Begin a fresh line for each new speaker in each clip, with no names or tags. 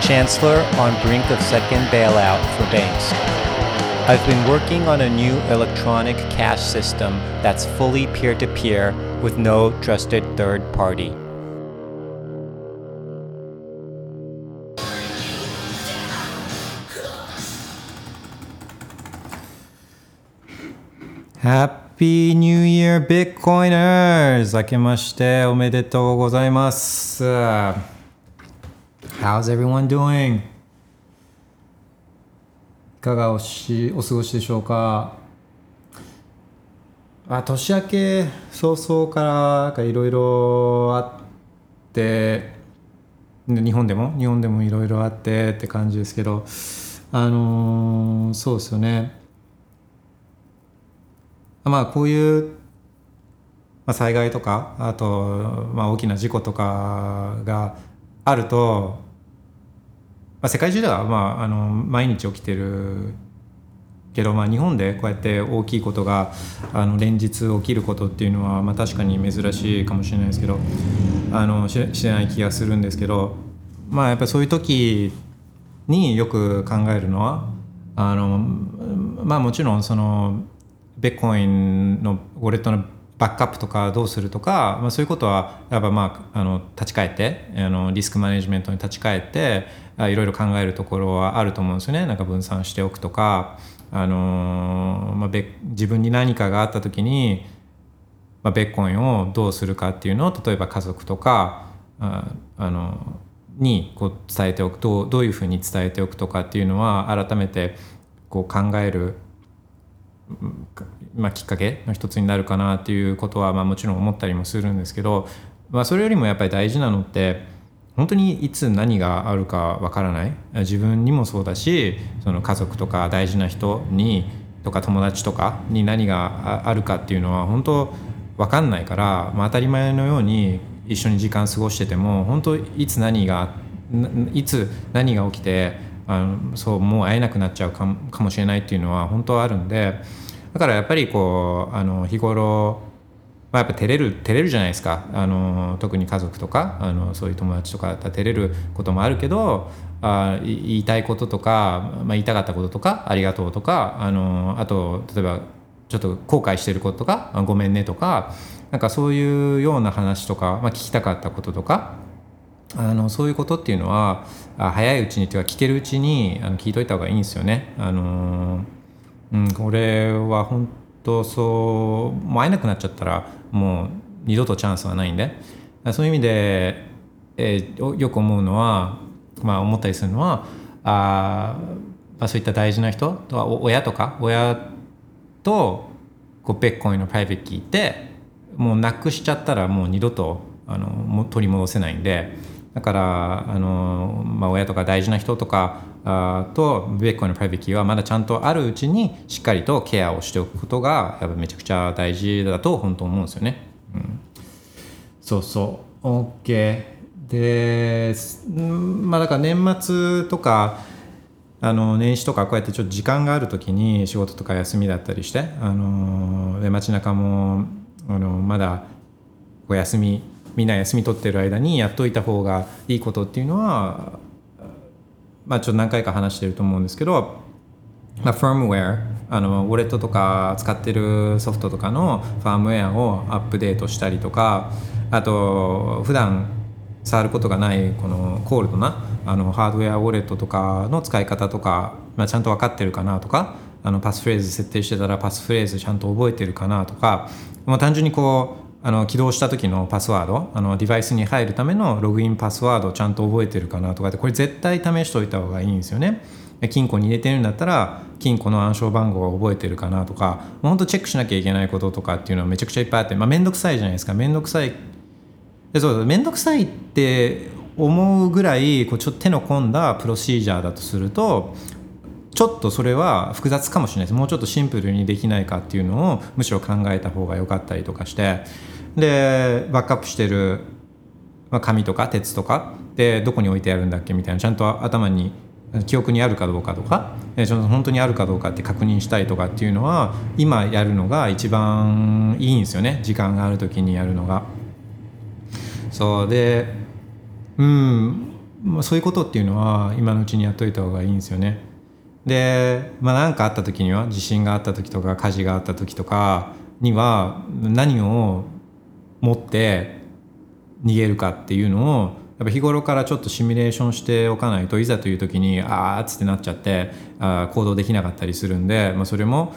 Chancellor on brink of second bailout for banks. I've been working on a new electronic cash system that's fully peer to peer with no trusted third party.
Happy New Year Bitcoiners! 明けましておめでとうございます。How's everyone doing? いかがおしお過ごしでしょうか？あ年明け早々からいろいろあって日本でも？日本でもいろいろあってって感じですけどあのーそうですよね。まあこういう、まあ、災害とかあと、まあ、大きな事故とかがあると、あ、世界中では、まあ、あの毎日起きてる。けど、まあ、日本でこうやって大きいことがあの連日起きることっていうのは、まあ、確かに珍しいかもしれないですけどあのししない気がするんですけどまあやっぱそういう時によく考えるのはあのまあもちろんそのベッコインのウォレットのバックアップとかどうするとか、まあ、そういうことはやっぱまああの立ち返ってあのリスクマネジメントに立ち返っていろいろ考えるところはあると思うんですよね。なんか分散しておくとか、あのまあ、自分に何かがあった時に、まあ、ベッコインをどうするかっていうのを例えば家族とかああのにこう伝えておくどうどういうふうに伝えておくとかっていうのは改めてこう考えるまあ、きっかけの一つになるかなっていうことはまあもちろん思ったりもするんですけど、まあ、それよりもやっぱり大事なのって本当にいつ何があるかわからない。自分にもそうだしその家族とか大事な人にとか友達とかに何があるかっていうのは本当分かんないから、まあ、当たり前のように一緒に時間過ごしてても本当いつ何がいつ何が起きてあのそうもう会えなくなっちゃうかもしれないっていうのは本当はあるんでだからやっぱりこうあの日頃、まあ、やっぱ照れる照れるじゃないですか。あの特に家族とかあのそういう友達とかだったら照れることもあるけどあ言いたいこととか、まあ、言いたかったこととかありがとうとかあのあと例えばちょっと後悔してることとかごめんねとかなんかそういうような話とか、まあ、聞きたかったこととかあのそういうことっていうのは早いうちにというか聞けるうちにあの聞いといた方がいいんですよね。あのうん、これは本当そうもう会えなくなっちゃったらもう二度とチャンスはないんでそういう意味で、えーよく思うのは、まあ、思ったりするのはあ、まあ、そういった大事な人とは親とか親とこうビットコインのプライベートキーってもうなくしちゃったらもう二度とあのもう取り戻せないんでだからあの、まあ、親とか大事な人とかあとビットコインのプライベートキーはまだちゃんとあるうちにしっかりとケアをしておくことがやっぱめちゃくちゃ大事だと本当思うんですよね。うん、そうそう。OK で、まあ、だから年末とかあの年始とかこうやってちょっと時間がある時に仕事とか休みだったりしてあので街中もあのまだお休みみんな休み取ってる間にやっといた方がいいことっていうのはまあちょっと何回か話してると思うんですけど、まあ、ファームウェアあのウォレットとか使ってるソフトとかのファームウェアをアップデートしたりとかあと普段触ることがないこのコールドなあのハードウェアウォレットとかの使い方とか、まあ、ちゃんと分かってるかなとかあのパスフレーズ設定してたらパスフレーズちゃんと覚えてるかなとか、まあ、単純にこうあの起動した時のパスワードあのデバイスに入るためのログインパスワードちゃんと覚えてるかなとかってこれ絶対試しておいた方がいいんですよね。金庫に入れてるんだったら金庫の暗証番号を覚えてるかなとかもうほんとチェックしなきゃいけないこととかっていうのはめちゃくちゃいっぱいあってまあ面倒くさいじゃないですか。面倒くさい。でそう面倒くさいって思うぐらいこうちょっと手の込んだプロシージャーだとするとちょっとそれは複雑かもしれないです。もうちょっとシンプルにできないかっていうのをむしろ考えた方が良かったりとかして。でバックアップしてる、まあ、紙とか鉄とかでどこに置いてあるんだっけみたいなちゃんと頭に記憶にあるかどうかとかちょっと本当にあるかどうかって確認したいとかっていうのは今やるのが一番いいんですよね時間がある時にやるのが。そうでうんそういうことっていうのは今のうちにやっといた方がいいんですよね。でまあ何かあった時には地震があった時とか火事があった時とかには何を持って逃げるかっていうのをやっぱ日頃からちょっとシミュレーションしておかないといざという時にああっつってなっちゃってあ行動できなかったりするんで、まあ、それも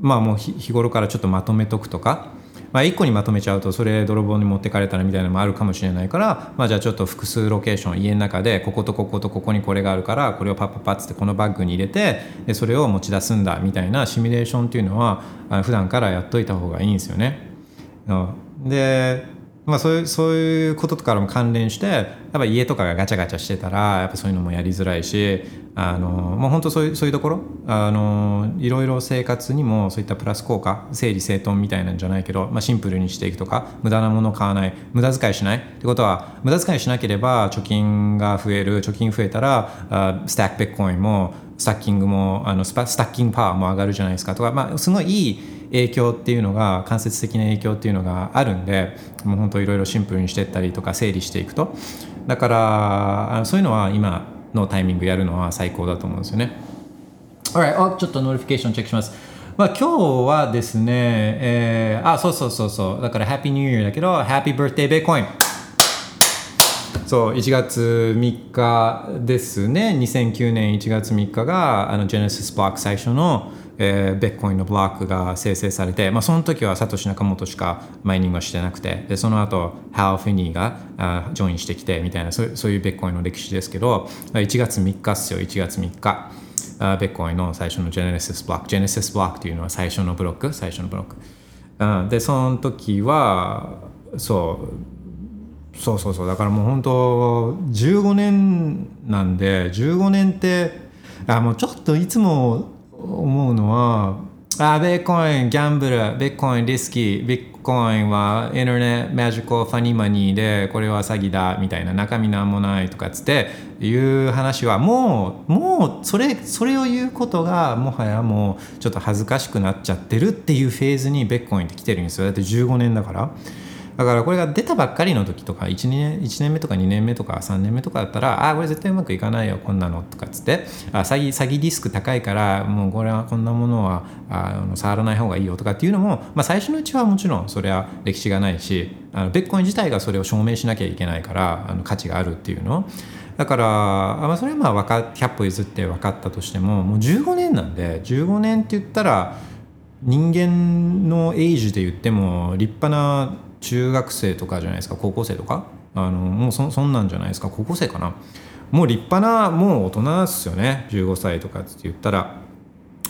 まあもう日頃からちょっとまとめとくとかまあ、1個にまとめちゃうとそれ泥棒に持ってかれたらみたいなのもあるかもしれないから、まあ、じゃあちょっと複数ロケーション家の中でこことこことここにこれがあるからこれをパッパッパッつってこのバッグに入れてでそれを持ち出すんだみたいなシミュレーションっていうのは普段からやっといた方がいいんですよね。でまあ、そういうそういうことからも関連してやっぱ家とかがガチャガチャしてたらやっぱそういうのもやりづらいしあのもう本当そういうそういうところあのいろいろ生活にもそういったプラス効果整理整頓みたいなんじゃないけど、まあ、シンプルにしていくとか無駄なものを買わない無駄遣いしないってことは無駄遣いしなければ貯金が増える貯金増えたらあスタックベットコインもスタッキングもあのススタッキングパワーも上がるじゃないですか。とか、まあ、すごいいい影響っていうのが間接的な影響っていうのがあるんでもう本当いろいろシンプルにしていったりとか整理していくとだからそういうのは今のタイミングやるのは最高だと思うんですよね。Alright, ちょっと notification チェックします。まあ、今日はですね、えー、あ、そうそうそうそう、だから Happy New Year だけど、 Happy Birthday Bitcoin そう1月3日ですね2009年1月3日があの Genesis ブロック最初のえー、ビットコインのブロックが生成されて、まあ、その時はサトシ・ナカモトしかマイニングはしてなくてでその後ハル・フィニーがあジョインしてきてみたいなそうそういうビットコインの歴史ですけど1月3日っすよ1月3日。あビットコインの最初の Genesis ブロック Genesis ブロックというのは最初のブロック最初のブロック、うん、でその時はそうそうそうそうだからもう本当15年なんで15年ってあもうちょっといつも思うのはあベッコインギャンブルベッコインリスキービットコインはインターネットマジコファニーマニーでこれは詐欺だみたいな中身なんもないとかっつっていう話はもうもうそれそれを言うことがもはやもうちょっと恥ずかしくなっちゃってるっていうフェーズにベッコインって来てるんですよだって15年だから。だからこれが出たばっかりの時とか 1, 年1年目とか2年目とか3年目とかだったらああこれ絶対うまくいかないよこんなのとかっつってあ詐欺詐欺リスク高いからもうこれはこんなものはあの触らない方がいいよとかっていうのも、まあ、最初のうちはもちろんそれは歴史がないしあのベッコイン自体がそれを証明しなきゃいけないからあの価値があるっていうの。だから、まあ、それはまあ分か100歩譲って分かったとしてももう15年なんで15年って言ったら人間のエイジで言っても立派な中学生とかじゃないですか高校生とか？あのもうそそんなんじゃないですか高校生かな？もう立派なもう大人っすよね15歳とかって言ったら。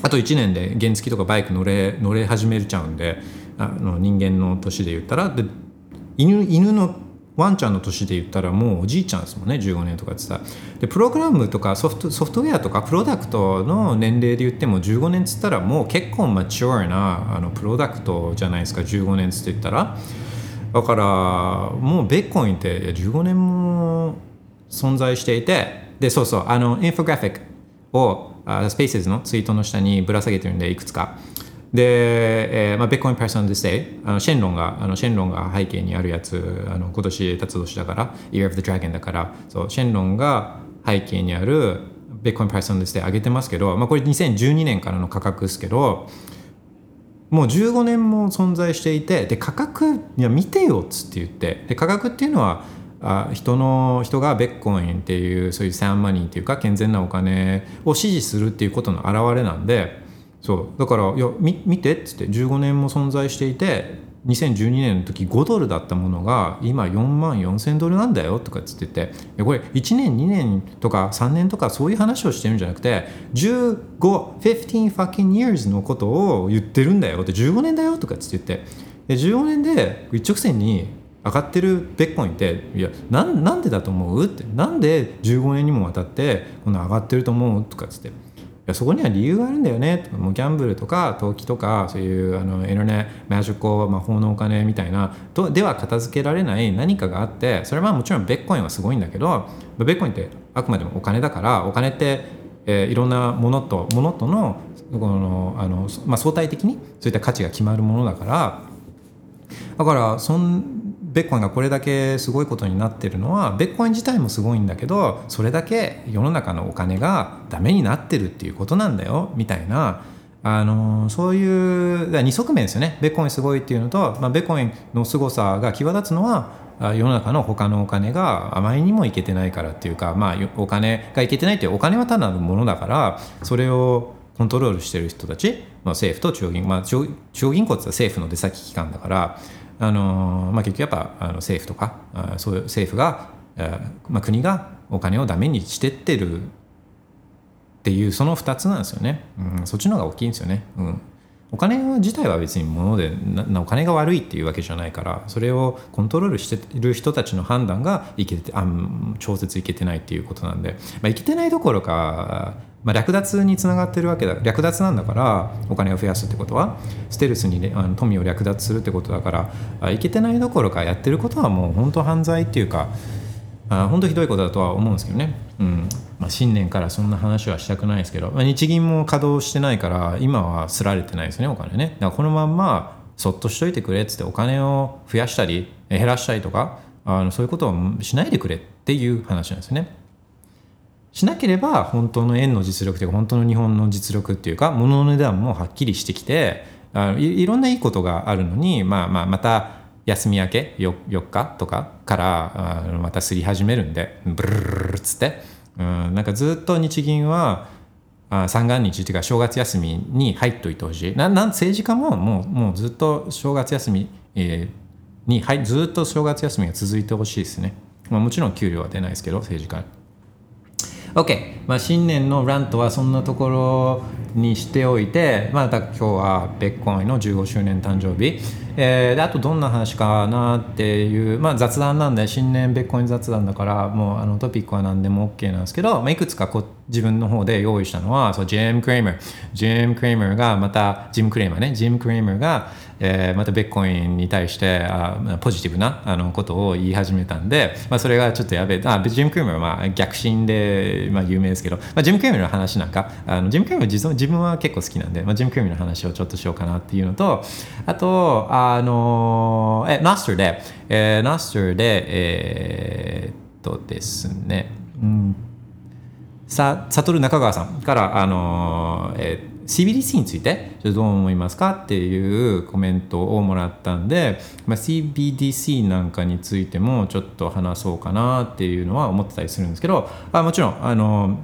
あと1年で原付とかバイク乗れ乗れ始めちゃうんであの人間の年で言ったら。で犬犬のワンちゃんの年で言ったらもうおじいちゃんですもんね15年とかってさでプログラムとかソフトソフトウェアとかプロダクトの年齢で言っても15年っつったらもう結構マチュアなあのプロダクトじゃないですか15年つって言ったら。だからもうビットコインって15年も存在していてでそうそうあのインフォグラフィックをあスペースのツイートの下にぶら下げてるんでいくつか。で、えーまあ、 Bitcoin price on this day あのシェンロンがあのシェンロンが背景にあるやつあの今年辰年だから Year of the Dragon だからそうシェンロンが背景にある Bitcoin price on this day 上げてますけど、まあ、これ2012年からの価格ですけどもう15年も存在していてで価格いや見てよっつって言ってで価格っていうのはあ人の人がベッコインっていうそういうサンマニーっていうか健全なお金を支持するっていうことの表れなんでそうだから「いや見見て」っつって15年も存在していて2012年の時5ドルだったものが今4万4千ドルなんだよとかっつってて。これ1年2年とか3年とかそういう話をしてるんじゃなくて15 15 fucking years のことを言ってるんだよ。って15年だよとかっつって言って15年で一直線に上がってるベッコインっていやなんでだと思う？って。なんで15年にもわたってこの上がってると思う？とかつって。やそこには理由があるんだよね。もうギャンブルとか投機とかそういうあのインターネマジック魔法のお金みたいなとでは片付けられない何かがあってそれはもちろんベッコインはすごいんだけどベッコインってあくまでもお金だからお金ってえー、いろんなものとものとのこのあの、まあ、相対的にそういった価値が決まるものだからだからそんベッコインがこれだけすごいことになってるのはベッコイン自体もすごいんだけどそれだけ世の中のお金がダメになってるっていうことなんだよみたいな。あのそういう二側面ですよね。ベッコインすごいっていうのと、まあ、ベッコインの凄さが際立つのは世の中の他のお金があまりにもいけてないからっていうか、まあ、お金がいけてないっていうお金は単なるものだからそれをコントロールしてる人たち、まあ、政府と中央銀行、まあ、中央銀行って言ったら政府の出先機関だからあの、まあ、結局やっぱあの政府とかあそういう政府が、まあ、国がお金をダメにしてってるっていうその2つなんですよね、うん、そっちの方が大きいんですよね、うん、お金自体は別に物でお金が悪いっていうわけじゃないからそれをコントロールしている人たちの判断がいけてあ調節いけてないっていうことなんで、まあ、いけてないどころかまあ、略奪につながってるわけだ略奪なんだからお金を増やすってことはステルスに、あの富を略奪するってことだからいけてないどころかやってることはもう本当犯罪っていうかあ本当ひどいことだとは思うんですけどね、うん。まあ、新年からそんな話はしたくないですけど、まあ、日銀も稼働してないから今はすられてないですねお金ねだからこのまんまそっとしといてくれっつってお金を増やしたり減らしたりとかあのそういうことをしないでくれっていう話なんですよね。しなければ本当の円の実力というか本当の日本の実力っていうか物の値段もはっきりしてきてあのいろんないいことがあるのに、まあ、まあまた休み明け 4, 4日とかからあまたすり始めるんでブルルルルっつって、うん、なんかずっと日銀は三元日っていうか正月休みに入っといてほしい。ななん政治家ももうもうずっと正月休み、えー、に、はい、ずっと正月休みが続いてほしいですね、まあ、もちろん給料は出ないですけど政治家。OK、まあ、新年のラントはそんなところにしておいて、まあ、今日はベッコイの15周年誕生日、えー、であとどんな話かなっていう、まあ、雑談なんで新年別個に雑談だからもうあのトピックは何でも OK なんですけど、まあ、いくつかこ自分の方で用意したのはそうジェーム・クレイマージェーム・クレイマーがまたジム・クレイマーね。ジム・クレイマーがえー、またベッコインに対してあポジティブなあのことを言い始めたんで、まあ、それがちょっとやべえ。あジム・クリームはまあ逆進で、まあ、有名ですけど、まあ、ジム・クリームの話なんかあのジム・クリーム自自分は結構好きなんで、まあ、ジム・クリームの話をちょっとしようかなっていうのとあとあのえナスターで、えー、ナスターでえー、っとですね。うん。さ悟中川さんからあの、えー CBDC についてどう思いますかっていうコメントをもらったんで、まあ、CBDC なんかについてもちょっと話そうかなっていうのは思ってたりするんですけどあもちろんあの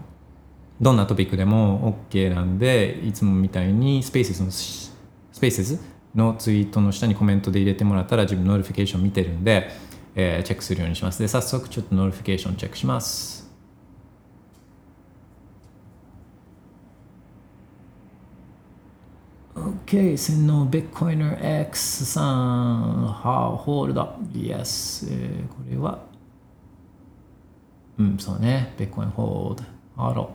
どんなトピックでも OK なんでいつもみたいにスペースのスペースのツイートの下にコメントで入れてもらったら自分 notification 見てるんで、えー、チェックするようにします。で早速ちょっと notification チェックします。Okay, 洗脳ビットコイナー X さん、はホールド。Yes、えー、これは、うん、そうね、ビットコインホールド。ハロ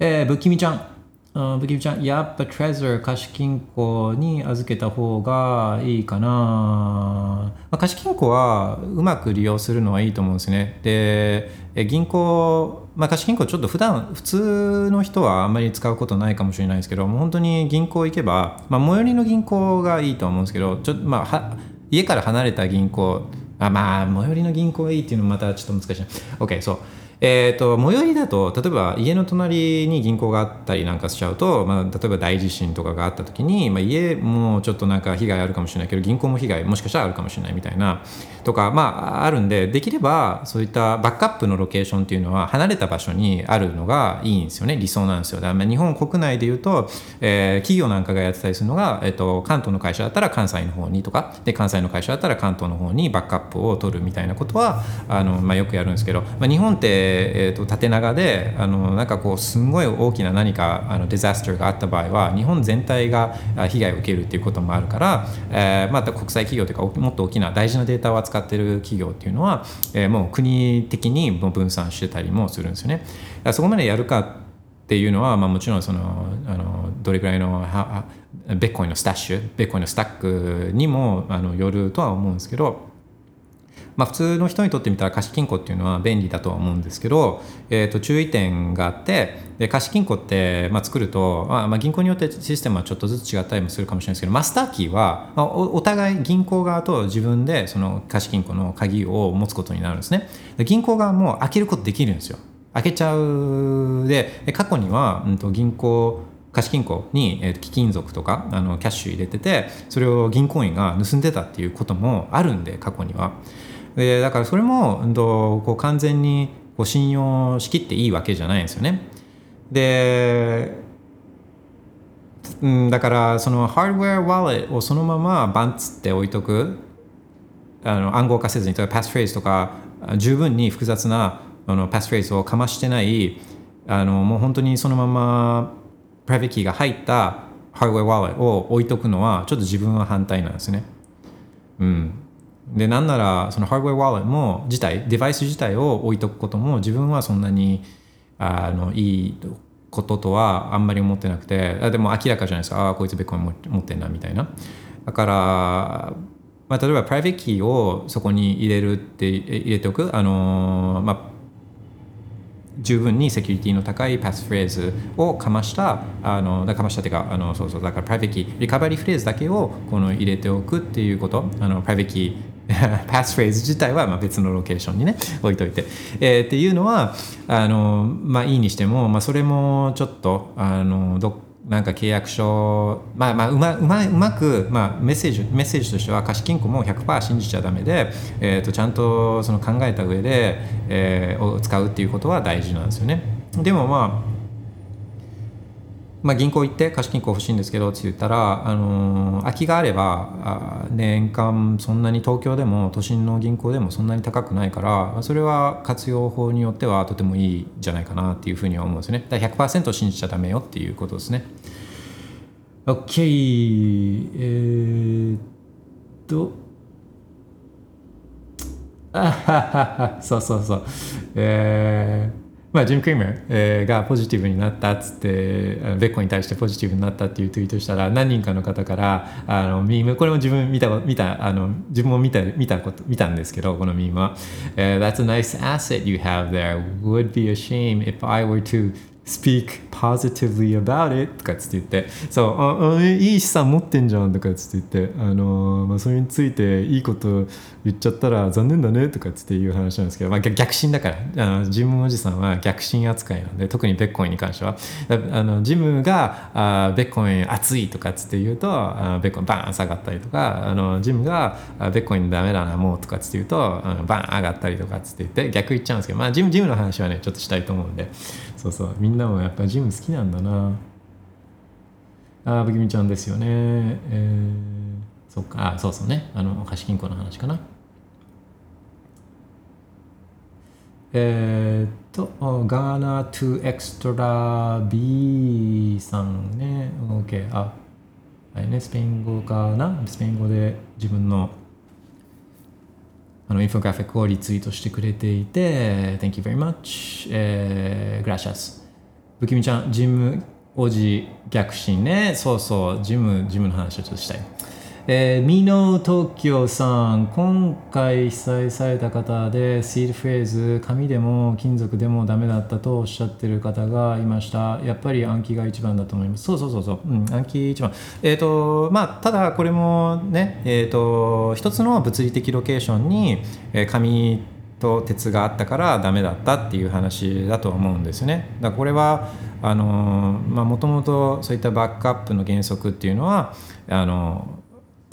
えー、ぶきみちゃん。ぶきみちゃん、やっぱ Trezor 貸金庫に預けた方がいいかな、まあ、貸金庫はうまく利用するのはいいと思うんですね。で、銀行、まあ、貸金庫ちょっと普段普通の人はあんまり使うことないかもしれないですけど、もう本当に銀行行けば、まあ、最寄りの銀行がいいと思うんですけど、ちょまあ、は家から離れた銀行、あまあ、最寄りの銀行がいいっていうのもまたちょっと難しい。OK、そう。えーと、最寄りだと例えば家の隣に銀行があったりなんかしちゃうと、まあ、例えば大地震とかがあった時に、まあ、家もちょっとなんか被害あるかもしれないけど銀行も被害もしかしたらあるかもしれないみたいなとか、まあ、あるんでできればそういったバックアップのロケーションっていうのは離れた場所にあるのがいいんですよね。理想なんですよ。だから日本国内でいうと、えー、企業なんかがやってたりするのが、えーと、関東の会社だったら関西の方にとかで関西の会社だったら関東の方にバックアップを取るみたいなことはあの、まあ、よくやるんですけど、まあ、日本ってえーと、縦長であのなんかこうすんごい大きな何かあのデザスターがあった場合は日本全体が被害を受けるっていうこともあるから、えー、また国際企業というかもっと大きな大事なデータを扱ってる企業っていうのは、えー、もう国的に分散してたりもするんですよね。そこまでやるかっていうのは、まあ、もちろんそのあのどれくらいのはベッコイのスタッシュベッコインのスタックにもあのよるとは思うんですけどまあ、普通の人にとってみたら貸金庫っていうのは便利だとは思うんですけど、えー、と注意点があってで貸金庫って、まあ、作ると、まあ、まあ銀行によってシステムはちょっとずつ違ったりもするかもしれないですけどマスターキーは、ま、お互い銀行側と自分でその貸金庫の鍵を持つことになるんですね銀行側も開けることできるんですよ開けちゃうで過去には、うん、と銀行貸金庫に、えー、貴金属とかあのキャッシュ入れててそれを銀行員が盗んでたっていうこともあるんで過去には。でだからそれも、う、こう完全にこう信用しきっていいわけじゃないんですよね。で、うん、だからそのハードウェアワレットをそのままバンツって置いとくあの暗号化せずに例えばパスフレーズとか十分に複雑なあのパスフレーズをかましてないあのもう本当にそのままプライベートキーが入ったハードウェアワレットを置いとくのはちょっと自分は反対なんですね。うん、でなんならそのハードウェアウォレットも自体デバイス自体を置いとくことも自分はそんなにあのいいこととはあんまり思ってなくてあでも明らかじゃないですか。ああこいつビットコイン持ってんなみたいな。だから、まあ、例えばプライベートキーをそこに入れるって入れておく。あのまあ十分にセキュリティの高いパスフレーズをかましたあのかましたっていうかあのそうそうだからプライベートキーリカバリーフレーズだけをこの入れておくっていうこと。あのプライベートキーパスフレーズ自体はまあ別のロケーションにね置いといて、えー、っていうのはあのまあいいにしても、まあ、それもちょっとあのどなんか契約書、まあまあうまうまうまく、まあ、メッセージメッセージとしては貸金庫も100%信じちゃダメで、えー、とちゃんとその考えた上で、えー、を使うっていうことは大事なんですよね。でもまあまあ、銀行行って貸金庫欲しいんですけどって言ったら、あのー、空きがあれば年間そんなに東京でも都心の銀行でもそんなに高くないからそれは活用法によってはとてもいいんじゃないかなっていうふうには思うんですね。だから100%信じちゃダメよっていうことですね。OK えー、っと。あははは。そうそうそう。えー。まあ、ジム・クリーム、えー、がポジティブになったっつってベッコに対してポジティブになったっていうツイートしたら何人かの方からあのミームこれも自分見た見たあの自分も見た見たこと見たんですけどこのミームは、uh, That's a nice asset you have there. Would be a shame if I were to speak positively about it とかつって言ってそうああいい資産持ってんじゃんとかつって言ってあの、まあ、それについていいこと言っちゃったら残念だねとかつっていう話なんですけど、まあ、逆進だからあのジムおじさんは逆進扱いなんで特にベッコインに関しては。あのジムがあベッコイン熱いとかつって言うとあベッコインバーン下がったりとかあのジムがあベッコインダメだなもうとかつって言うとあのバーン上がったりとかつって言って逆言っちゃうんですけど、まあ、ジムジムの話はねちょっとしたいと思うんで。そうそう。みんなもやっぱジム好きなんだな。ああぶきみちゃんですよね。えー、そっか。あそうそうね。あの貸金庫の話かな。えー、っとガーナ2エクストラ B さんね。OK あはいね。スペイン語かな。スペイン語で自分のあのインフォグラフィックをリツイートしてくれていて Thank you very much、えー、Gracias. 不気味ちゃんジム王子逆進ね。そうそうジムジムの話をちょっとしたい。えー、ミノ東京さん今回被災された方でシールフレーズ紙でも金属でもダメだったとおっしゃってる方がいました。やっぱり暗記が一番だと思います。そうそうそうそう、うん、暗記一番。えっ、ー、とまあただこれもねえっ、ー、と一つの物理的ロケーションに、え紙と鉄があったからダメだったっていう話だと思うんですよね。だこれはあのまあもともとそういったバックアップの原則っていうのはあの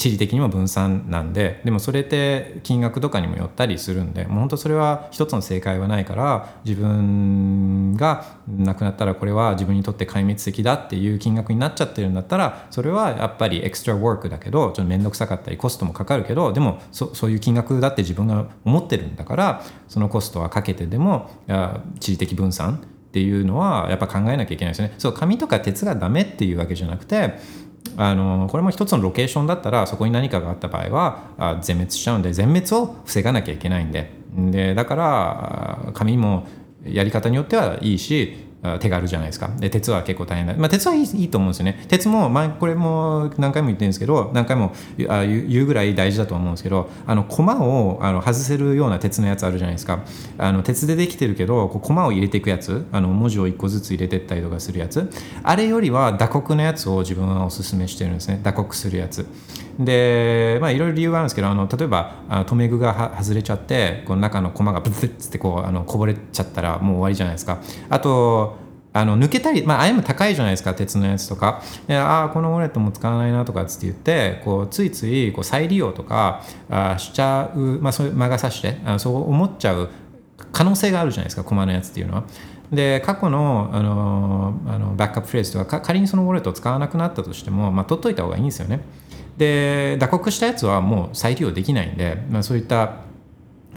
地理的にも分散なんででもそれって金額とかにもよったりするんでもう本当それは一つの正解はないから自分が亡くなったらこれは自分にとって壊滅的だっていう金額になっちゃってるんだったらそれはやっぱりエクストラワークだけどちょっと面倒くさかったりコストもかかるけどでもそそういう金額だって自分が思ってるんだからそのコストはかけてでも地理的分散っていうのはやっぱ考えなきゃいけないですね。そう紙とか鉄がダメっていうわけじゃなくてあのこれも一つのロケーションだったらそこに何かがあった場合はあ全滅しちゃうんで全滅を防がなきゃいけないんで。でだから紙もやり方によってはいいし手軽じゃないですか。で鉄は結構大変だ、まあ、鉄はいいいいと思うんですよね。鉄も前これも何回も言ってるんですけど何回も言うぐらい大事だと思うんですけどあの駒をあの外せるような鉄のやつあるじゃないですか。あの鉄でできてるけどこう駒を入れていくやつあの文字を1個ずつ入れてったりとかするやつ。あれよりは打刻のやつを自分はおすすめしてるんですね。打刻するやつ。でまあいろいろ理由があるんですけどあの例えばあ留め具が外れちゃってこの中の駒がブツッつってこうあのこぼれちゃったらもう終わりじゃないですかあとあの抜けたり、まあ、あれも高いじゃないですか鉄のやつとかああこのウォレットも使わないなとかっつって言ってこうついついこう再利用とかあしちゃう、まあ、そういう魔が差してあそう思っちゃう可能性があるじゃないですか駒のやつっていうのは。で過去のあのあのバックアップフレーズとか仮にそのウォレットを使わなくなったとしても、まあ、取っといた方がいいんですよね。で打刻したやつはもう再利用できないんで、まあ、そういった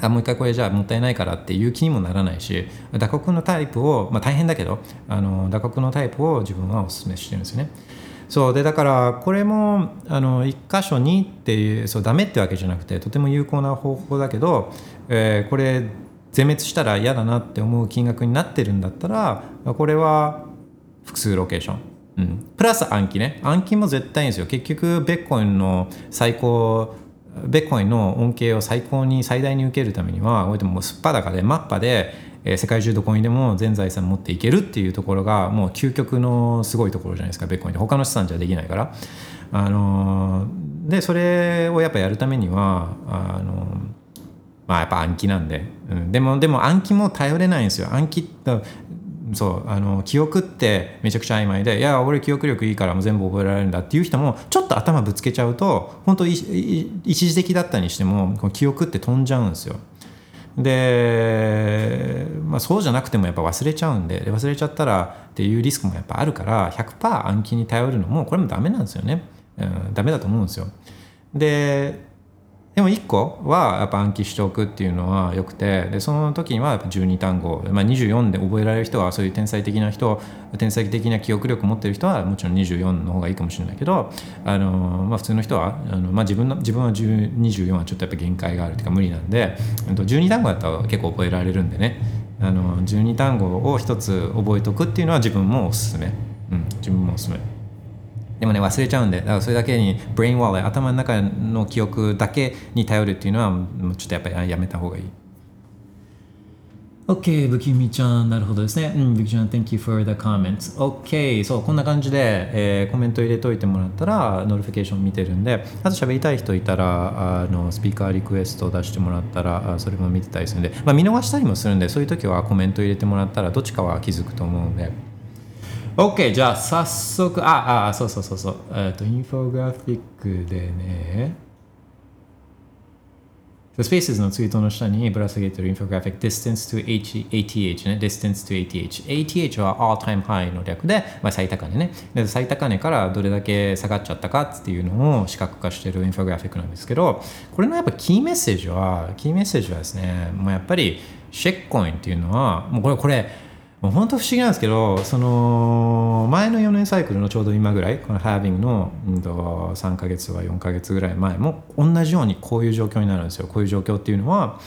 あもう一回これじゃあもったいないからっていう気にもならないし打刻のタイプを、まあ、大変だけどあの打刻のタイプを自分はおすすめしてるんですよね。そうでだからこれもあの1箇所にっていうそうダメってわけじゃなくてとても有効な方法だけど、えー、これ全滅したら嫌だなって思う金額になってるんだったらこれは複数ロケーション、うん、プラス暗記ね。暗記も絶対いいんですよ。結局ベッコインの最高ベッコインの恩恵を最高に最大に受けるためにはこうやってもうすっぱだかでマッパで、えー、世界中どこにでも全財産持っていけるっていうところがもう究極のすごいところじゃないですか。ベッコインで他の資産じゃできないから。あのー、でそれをやっぱやるためにはあのーまあやっぱ暗記なんで、うん、でもでも暗記も頼れないんですよ。暗記そうあの記憶ってめちゃくちゃ曖昧でいや俺記憶力いいからもう全部覚えられるんだっていう人もちょっと頭ぶつけちゃうと本当一時的だったにしてもこの記憶って飛んじゃうんですよ。で、まあ、そうじゃなくてもやっぱ忘れちゃうんで忘れちゃったらっていうリスクもやっぱあるから100%暗記に頼るのもこれもダメなんですよね、うん、ダメだと思うんですよででも1個はやっぱ暗記しておくっていうのはよくてでその時にはやっぱ12単語、まあ、24で覚えられる人はそういう天才的な人天才的な記憶力を持ってる人はもちろん24の方がいいかもしれないけどあの、まあ、普通の人はあの、まあ、自分の自分は24はちょっとやっぱ限界があるというか無理なんで12単語だったら結構覚えられるんでねあの12単語を1つ覚えておくっていうのは自分もおすすめ、うん、自分もおすすめ。でもね忘れちゃうんでだからそれだけに brain wallet 頭の中の記憶だけに頼るっていうのはちょっとやっぱりやめた方がいい。OK、不気味ちゃん、なるほどですね。うん、不気味ちゃん、Thank you for the comments. OK、そう、こんな感じで、えー、コメント入れといてもらったら、 notification 見てるんで、あと喋りたい人いたら、あの speaker request 出してもらったら、それも見てたりするんで、まあ、見逃したりもするんで、そういう時はコメント入れてもらったら、どっちかは気づくと思うんで。OK じゃあ早速ああそうそうそうそう。えっ、とインフォグラフィックでね。スペースのツイートの下にぶら下げてるインフォグラフィック distance to ATH ね。distance to ATH ATH は all time high の略で、まあ、最高値ね。で最高値からどれだけ下がっちゃったかっていうのを視覚化してるインフォグラフィックなんですけどこれのやっぱキーメッセージはキーメッセージはですねもうやっぱりシェックコインっていうのはもうこれこれもう本当不思議なんですけどその前の4年サイクルのちょうど今ぐらいこのハービングの、うん、と3か月は4か月ぐらい前も同じようにこういう状況になるんですよ。こういう状況っていうのは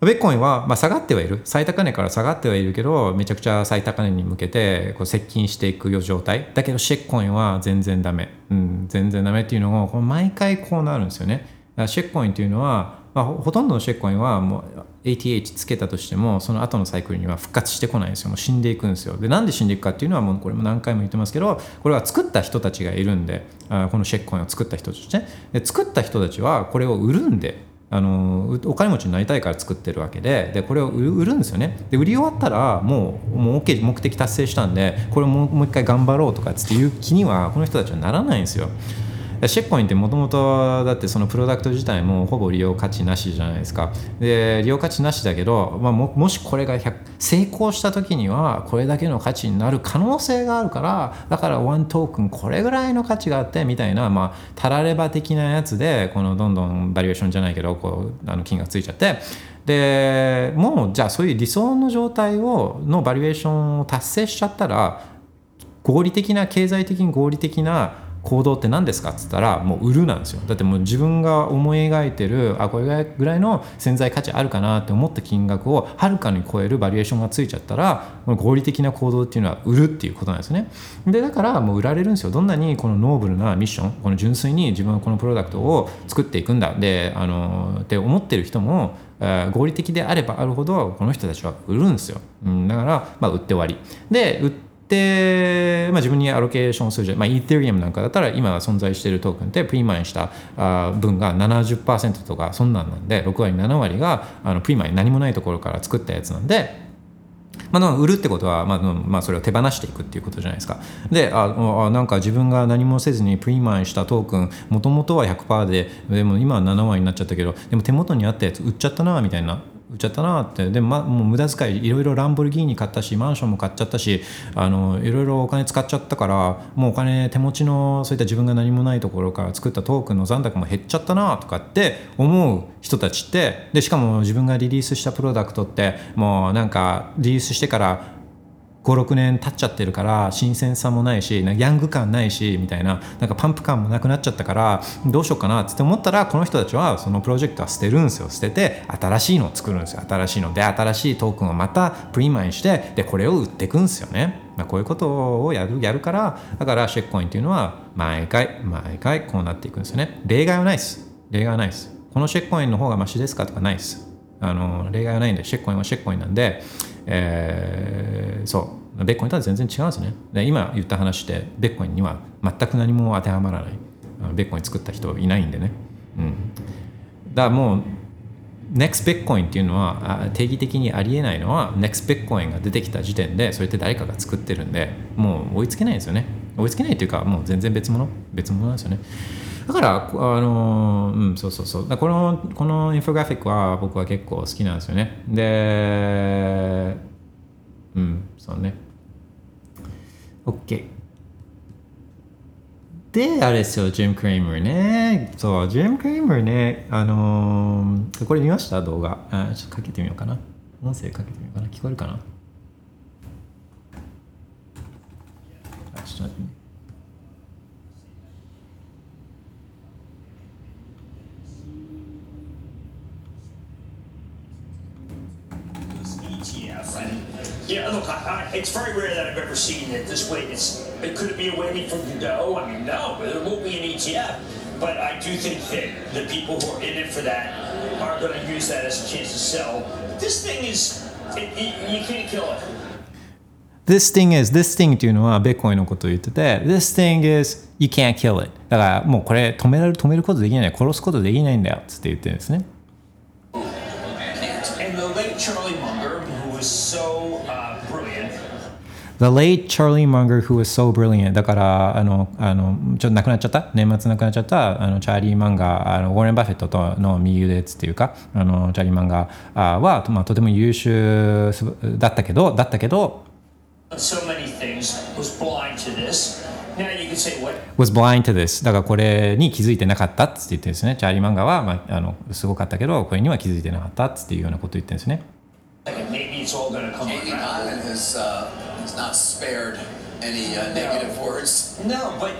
ベッコインはまあ下がってはいる。最高値から下がってはいるけどめちゃくちゃ最高値に向けてこう接近していく状態。だけどシェッコインは全然ダメ、うん、全然ダメっていうのをこ毎回こうなるんですよね。シェッコインっていうのはまあ、ほとんどのシェッコインはもう ATH つけたとしてもその後のサイクルには復活してこないんですよ。もう死んでいくんですよ。でなんで死んでいくかっていうのはもうこれも何回も言ってますけどこれは作った人たちがいるんであこのシェッコインを作った人たちね。で作った人たちはこれを売るんであのお金持ちになりたいから作ってるわけででこれを売るんですよね。で売り終わったらもうもう OK 目的達成したんでこれをもう一回頑張ろうとかっていう気にはこの人たちはならないんですよ。シェッコインってもともとだってそのプロダクト自体もほぼ利用価値なしじゃないですか。で利用価値なしだけど、まあ、ももしこれが成功した時にはこれだけの価値になる可能性があるからだからワントークンこれぐらいの価値があってみたいな、まあ、たられば的なやつでこのどんどんバリエーションじゃないけどこうあの金がついちゃって。でもうじゃあそういう理想の状態をのバリエーションを達成しちゃったら合理的な経済的に合理的な行動って何ですかっつったらもう売るなんですよ。だってもう自分が思い描いてるあこれぐらいの潜在価値あるかなって思った金額をはるかに超えるバリエーションがついちゃったら合理的な行動っていうのは売るっていうことなんですね。でだからもう売られるんですよ。どんなにこのノーブルなミッションこの純粋に自分はこのプロダクトを作っていくんだ。であのって思ってる人も合理的であればあるほどこの人たちは売るんですよ、うん、だから、まあ、売って終わり。で売ってで、まあ、自分にアロケーションするじゃ、まあ、イーテリアムなんかだったら今存在しているトークンってプリマインした分が70%とかそんなんなんで6割7割があのプリマイン何もないところから作ったやつなんでまあ、売るってことは、まあまあ、それを手放していくっていうことじゃないですか。であなんか自分が何もせずにプリマインしたトークンもともとは100%ででも今は7割になっちゃったけどでも手元にあったやつ売っちゃったなみたいな売っちゃったなって。でも,、ま、もう無駄遣いいろいろランボルギーニ買ったしマンションも買っちゃったしあのいろいろお金使っちゃったからもうお金手持ちのそういった自分が何もないところから作ったトークンの残高も減っちゃったなとかって思う人たちってでしかも自分がリリースしたプロダクトってもうなんかリリースしてから56年経っちゃってるから新鮮さもないしヤング感ないしみたいななんかパンプ感もなくなっちゃったからどうしようかなって思ったらこの人たちはそのプロジェクトは捨てるんですよ。捨てて新しいのを作るんですよ。新しいの。で新しいトークンをまたプリマインしてでこれを売っていくんですよね。まあ、こういうことをやるやるからだからシェックコインっていうのは毎回毎回こうなっていくんですよね。例外はないです。例外はないです。このシェックコインの方がマシですかとかないです。あの例外はないんでシェッコインはシェッコインなんでえー、そう。ベッコインとは全然違うんですね。で今言った話でベッコインには全く何も当てはまらない。ベッコイン作った人いないんでね、うん、だからもう NEXT ベッコインっていうのは定義的にありえないのは NEXT ベッコインが出てきた時点でそれって誰かが作ってるんでもう追いつけないんですよね。追いつけないというかもう全然別物？別物なんですよね。だからあのうんそうそうそう。このこのインフォグラフィックは僕は結構好きなんですよね。でうんそうね。OK であれですよジム・クレイムね。そうジム・クレイムね。あの、これ見ました？動画。あちょっとかけてみようかな。音声かけてみようかな。聞こえるかな？あちょっと待ってね。
Yeah, look, I, I, it's very rare that I've ever seen it this way. It's, it could it be a way for no? I mean, no, there won't be an ETF. But I do think that the people who are in it for that are going to use that as a chance to sell. This thing is, it, it, you can't kill it.
This thing is, this thing っていうのはベッコイのことを言ってて This thing is, you can't kill it だからもうこれ止められる止めることできない殺すことできないんだよつって言ってるんですね
The late Charlie Munger who was so
brilliant だからあのあのちょっと亡くなっちゃった？年末亡くなっちゃったあのチャーリー・マンガーあのウォーレン・バフェットとの右腕っていうかあのチャーリー・マンガーは、まあ、とても優秀だったけどだったけど
so many things was blind to this.
Was blind to this. だからこれに気づいてなかったっつって言ってるんですね。チャーリー・マンガーは、まあ、あのすごかったけどこれには気づいてなかったっつっていうようなことを言ってるんですね。
Maybe it's all gonna come
around. Any uh, negative
no.
words.
No, but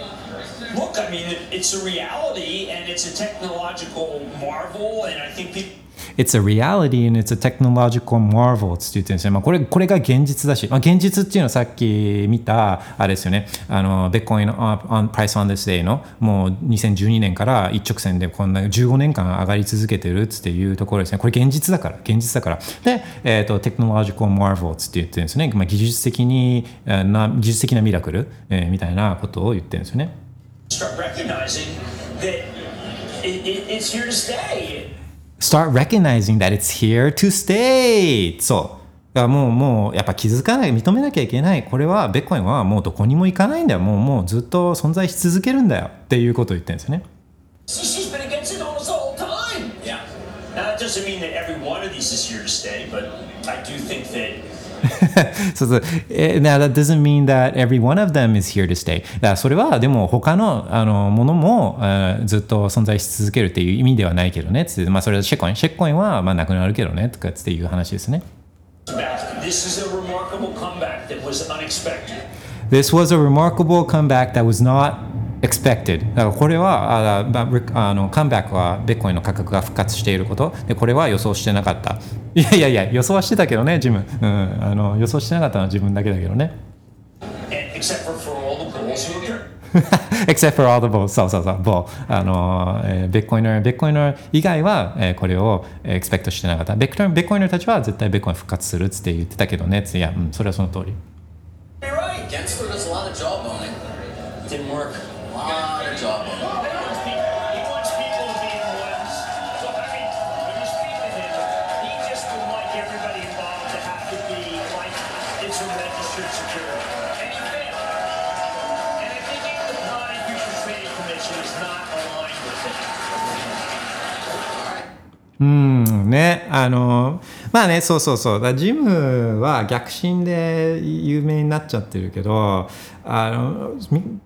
look, I mean, it, it's a reality and it's a technological marvel, and I think people.
It's a reality and it's a technological marvel って言ってるんですね。まあ、これ、これが現実だし、まあ、現実っていうのはさっき見た、あれですよね、あの、ベッコインの on, Price on this day の、もう2012年から一直線でこんな15年間上がり続けてるっていうところですね。これ現実だから、現実だから。で、えっ、ー、と、technological marvel って言ってるんですね。まあ、技術的に、な技術的なミラクル、えー、みたいなことを言ってるんですよね。
Start recognizing that it, it, it's here to stay.
that そうだからもうもうやっぱ気づかない認めなきゃいけないこれはベッコインはもうどこにも行かないんだよもうもうずっと存在し続けるんだよっていうことを言ってるんですよね
it doesn't mean that every one of these is here to stay, but I do think that
そうそう。Now that doesn't mean that every one of them is here to stay. だからそれはでも他のあのものも、uh, ずっと存在し続けるっていう意味ではないけどね。つってまあそれはシェッコイン。シェッコインはまあなくなるけどねとかっていう話ですね。
This is a remarkable comeback that was unexpected.
This was a remarkable comeback that was not expected. だからこれはあのカムバックはビットコインの価格が復活していること。でこれは予想してなかった。いやいやいや予想はしてたけどねジム、うん、あの予想してなかったのは自分だけだけどね。
Except for for all the bulls who agree.
except for all the bulls そうそうそう bull あの、えー、ビットコイナービットコイナー以外は、えー、これをエクスペクトしてなかった。ビットコイナーたちは絶対ビットコイン復活するっつって言ってたけどねつい。や、うん、それはその通り。
You're right.
うんね。あのまあねそうそうそう。だジムは逆進で有名になっちゃってるけどあの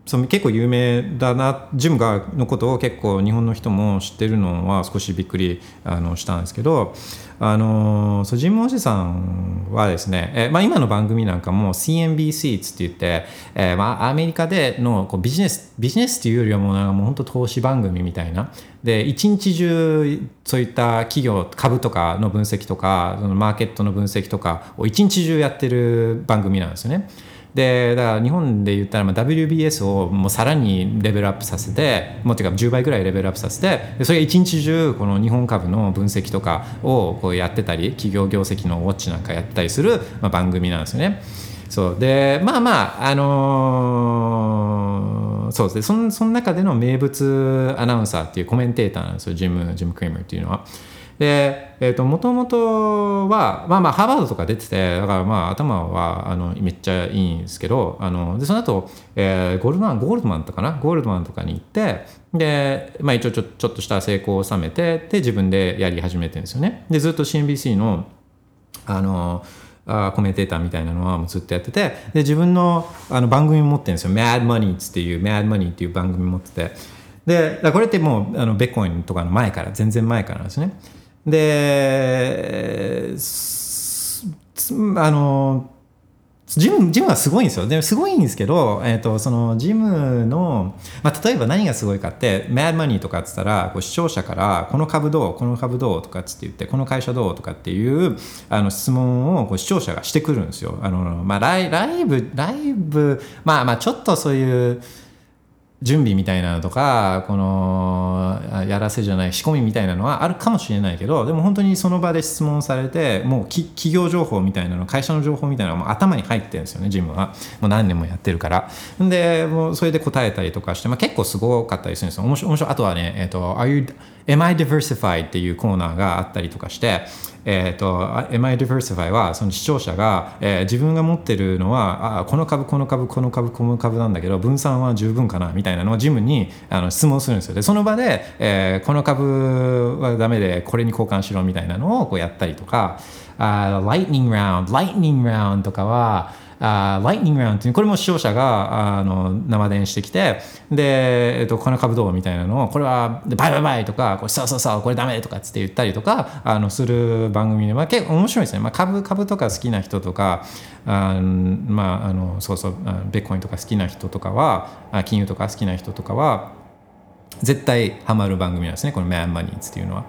そ結構有名だなジムがのことを結構日本の人も知ってるのは少しびっくりあのしたんですけどあのそうジムおじさんはですね、えまあ、今の番組なんかも CNBC つって言って、えーまあ、アメリカでのこうビジネスビジネスっていうよりはもうなんかもう本当投資番組みたいなで一日中そういった企業株とかの分析とかそのマーケットの分析とかを一日中やってる番組なんですよね。でだから日本で言ったらまあ WBS をもうさらにレベルアップさせてもうていうか10倍ぐらいレベルアップさせてそれが一日中この日本株の分析とかをこうやってたり企業業績のウォッチなんかやったりする、まあ、番組なんですよね。そうでまあまああのーそうですねそのその中での名物アナウンサーっていうコメンテーターなんですよジムジム・クリーマーっていうのは。で、えー、ともともとは、まあまあ、ハーバードとか出てて、だからまあ、頭はあのめっちゃいいんですけど、あのでその後、えーゴールドマン、ゴールドマンとかな、ゴールドマンとかに行って、で、まあ一応ちょちょっとした成功を収めて、で、自分でやり始めてるんですよね。で、ずっと CNBC の、あの、あコメンテーターみたいなのはもうずっとやっててで自分のあの番組持ってるんですよ「Mad Money」っていう「Mad Money」っていう番組持ってて。でこれってもうあのベッコインとかの前から全然前からなんですね。であのジムジムはすごいんですよ。ですごいんですけど、えー、とそのジムの、まあ、例えば何がすごいかって、Mad Money とかって言ったら、こう視聴者から、この株どう、この株どうとかっつって言って、この会社どうとかっていうあの質問をこう視聴者がしてくるんですよ。あのまあ、ライライブ、ライブ、まあまあちょっとそういう、準備みたいなのとかこのやらせじゃない仕込みみたいなのはあるかもしれないけどでも本当にその場で質問されてもう企業情報みたいなの会社の情報みたいなのがもう頭に入ってるんですよねジムは。もう何年もやってるから。でもうそれで答えたりとかして、まあ、結構すごかったりするんですよ。面白い面白あとはね、えっと Are you, Am I Diversified っていうコーナーがあったりとかしてえー、と Am I Diversify はその視聴者が、えー自分が持ってるのはあこの株この株この株この株なんだけど分散は十分かなみたいなのをジムにあの質問するんですよ。でその場で、えーこの株はダメでこれに交換しろみたいなのをこうやったりとかあ Lightning Round Lightning Round とかはあライトニングラウンドっていうこれも視聴者があの生電してきてで、えっと、この株どうみたいなのをこれはバイバイバイとかこれそうそうそうこれダメとかっつって言ったりとかあのする番組で、まあ、結構面白いですね、まあ、株株とか好きな人とかあまああのそうそうあビッコインとか好きな人とかは金融とか好きな人とかは絶対ハマる番組なんですねこの「マンマニーズ」っていうのは。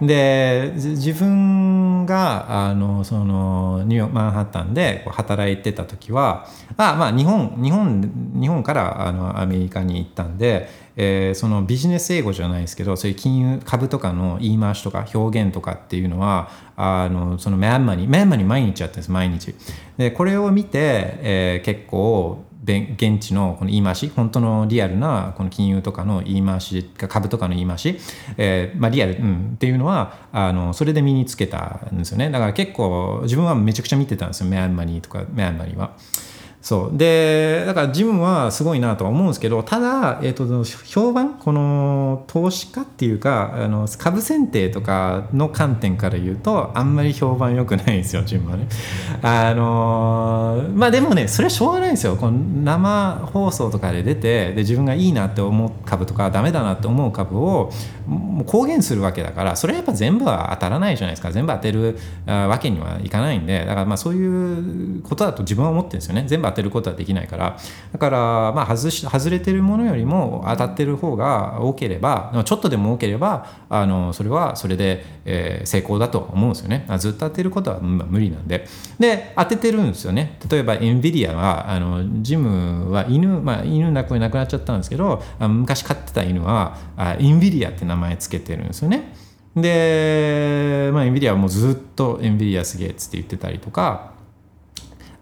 で自分があのそのニューヨークマンハッタンでこう働いてた時はあまあ日本日本日本からあのアメリカに行ったんで、えーそのビジネス英語じゃないですけどそういう金融株とかの言い回しとか表現とかっていうのはあのそのマンマニーマンマニー毎日やってるんです毎日。でこれを見て、えー結構現地のこの言い回し本当のリアルなこの金融とかの言い回し株とかの言い回し、えーまあ、リアル、うん、っていうのはあのそれで身につけたんですよねだから結構自分はめちゃくちゃ見てたんですよメアンマニーとかメアンマニーは。そう。でだからジムはすごいなとは思うんですけどただ、えー、と評判この投資家っていうかあの株選定とかの観点から言うとあんまり評判良くないんですよジムはね。あのまあでもねそれはしょうがないんですよ。この生放送とかで出てで自分がいいなって思う株とかダメだなって思う株をもう公言するわけだからそれはやっぱ全部は当たらないじゃないですか。全部当てるわけにはいかないんで。だからまあそういうことだと自分は思ってるんですよね。全部当てることはできないから。だからまあ外し外れてるものよりも当たってる方が多ければちょっとでも多ければあのそれはそれで、えー成功だと思うんですよね。ずっと当てることは無理なんで。で当ててるんですよね。例えば NVIDIA はあのジムは犬、まあ、犬亡くなくなっちゃったんですけど昔飼ってた犬はあ NVIDIA って名前つけてるんですよね。で、まあ、NVIDIA はもうずっと NVIDIA すげえっつって言ってたりとか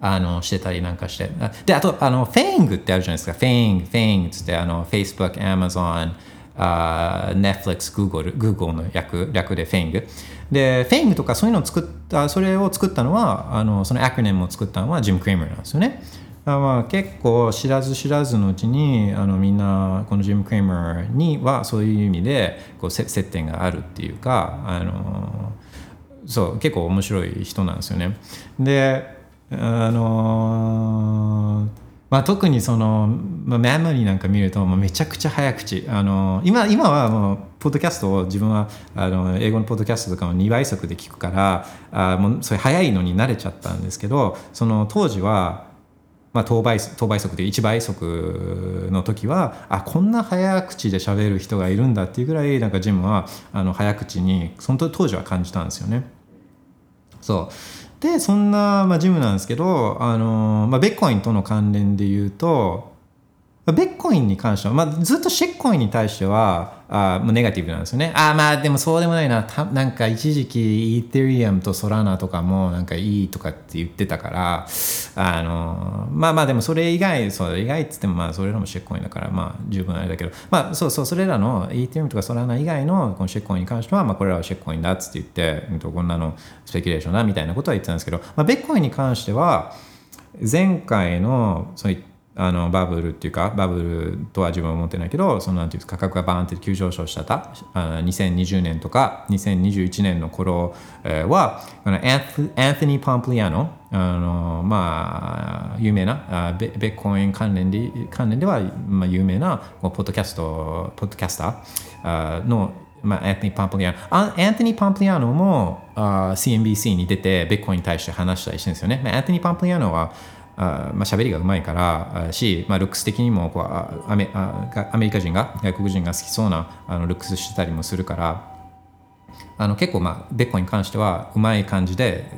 あのしてたりなんかして。であとあの FAANG ってあるじゃないですか。 FAANG FAANG っつってあの Facebook、Amazon あ Netflix、Google、Google の略略で FAANG。で FAANG とかそういうのを作ったそれを作ったのはあのその acronym を作ったのはジム・クレイマーなんですよね。まあ結構知らず知らずのうちにあのみんなこのジム・クレイマーにはそういう意味でこう接接点があるっていうかあのそう結構面白い人なんですよね。であのまあ、特にその、まあ、メモリーなんか見るともうめちゃくちゃ早口あの今今はもうポッドキャストを自分はあの英語のポッドキャストとかも2倍速で聞くからあもうそれ早いのに慣れちゃったんですけどその当時は、まあ、等倍等倍速で1倍速の時はあこんな早口で喋る人がいるんだっていうぐらいなんかジムはあの早口にその当時は感じたんですよね。そうでそんな、まあ、ジムなんですけど、あのまあ、ベッコインとの関連で言うとベッコインに関しては、まあ、ずっとシェッコインに対してはあもうネガティブなんですよね。あまあでもそうでもないなたなんか一時期イーテリアムとソラナとかもなんかいいとかって言ってたからあのまあまあでもそれ以外それ以外っつってもまあそれらもシェックコインだからまあ十分あれだけどまあそうそうそれらのイーテリアムとかソラナ以外のこのシェックコインに関してはまあこれらはシェックコインだっつって言って、うんと、こんなのスペキュレーションだみたいなことは言ってたんですけど、まあ、ベッコインに関しては前回のそういったあのバブルっていうかバブルとは自分は思ってないけどそのなんていう価格がバーンって急上昇したたあ2020年とか2021年の頃はあのアンフアントニー・ポンプリアノあのまあ有名なあベベッコイン関連で関連では、まあ、有名なポッドキャストポッドキャスターのまあ、アントニー・ポンプリアーノ。アントニー・ポンプリアーノもあ CNBC に出て、ベッコインに対して話したりしてるんですよね。まあアントニー・ポンプリアーノは、あまあ喋りがうまいからし、まあ、ルックス的にもこうアメアメリカ人が外国人が好きそうなあのルックスしてたりもするからあの結構まあベッコに関してはうまい感じで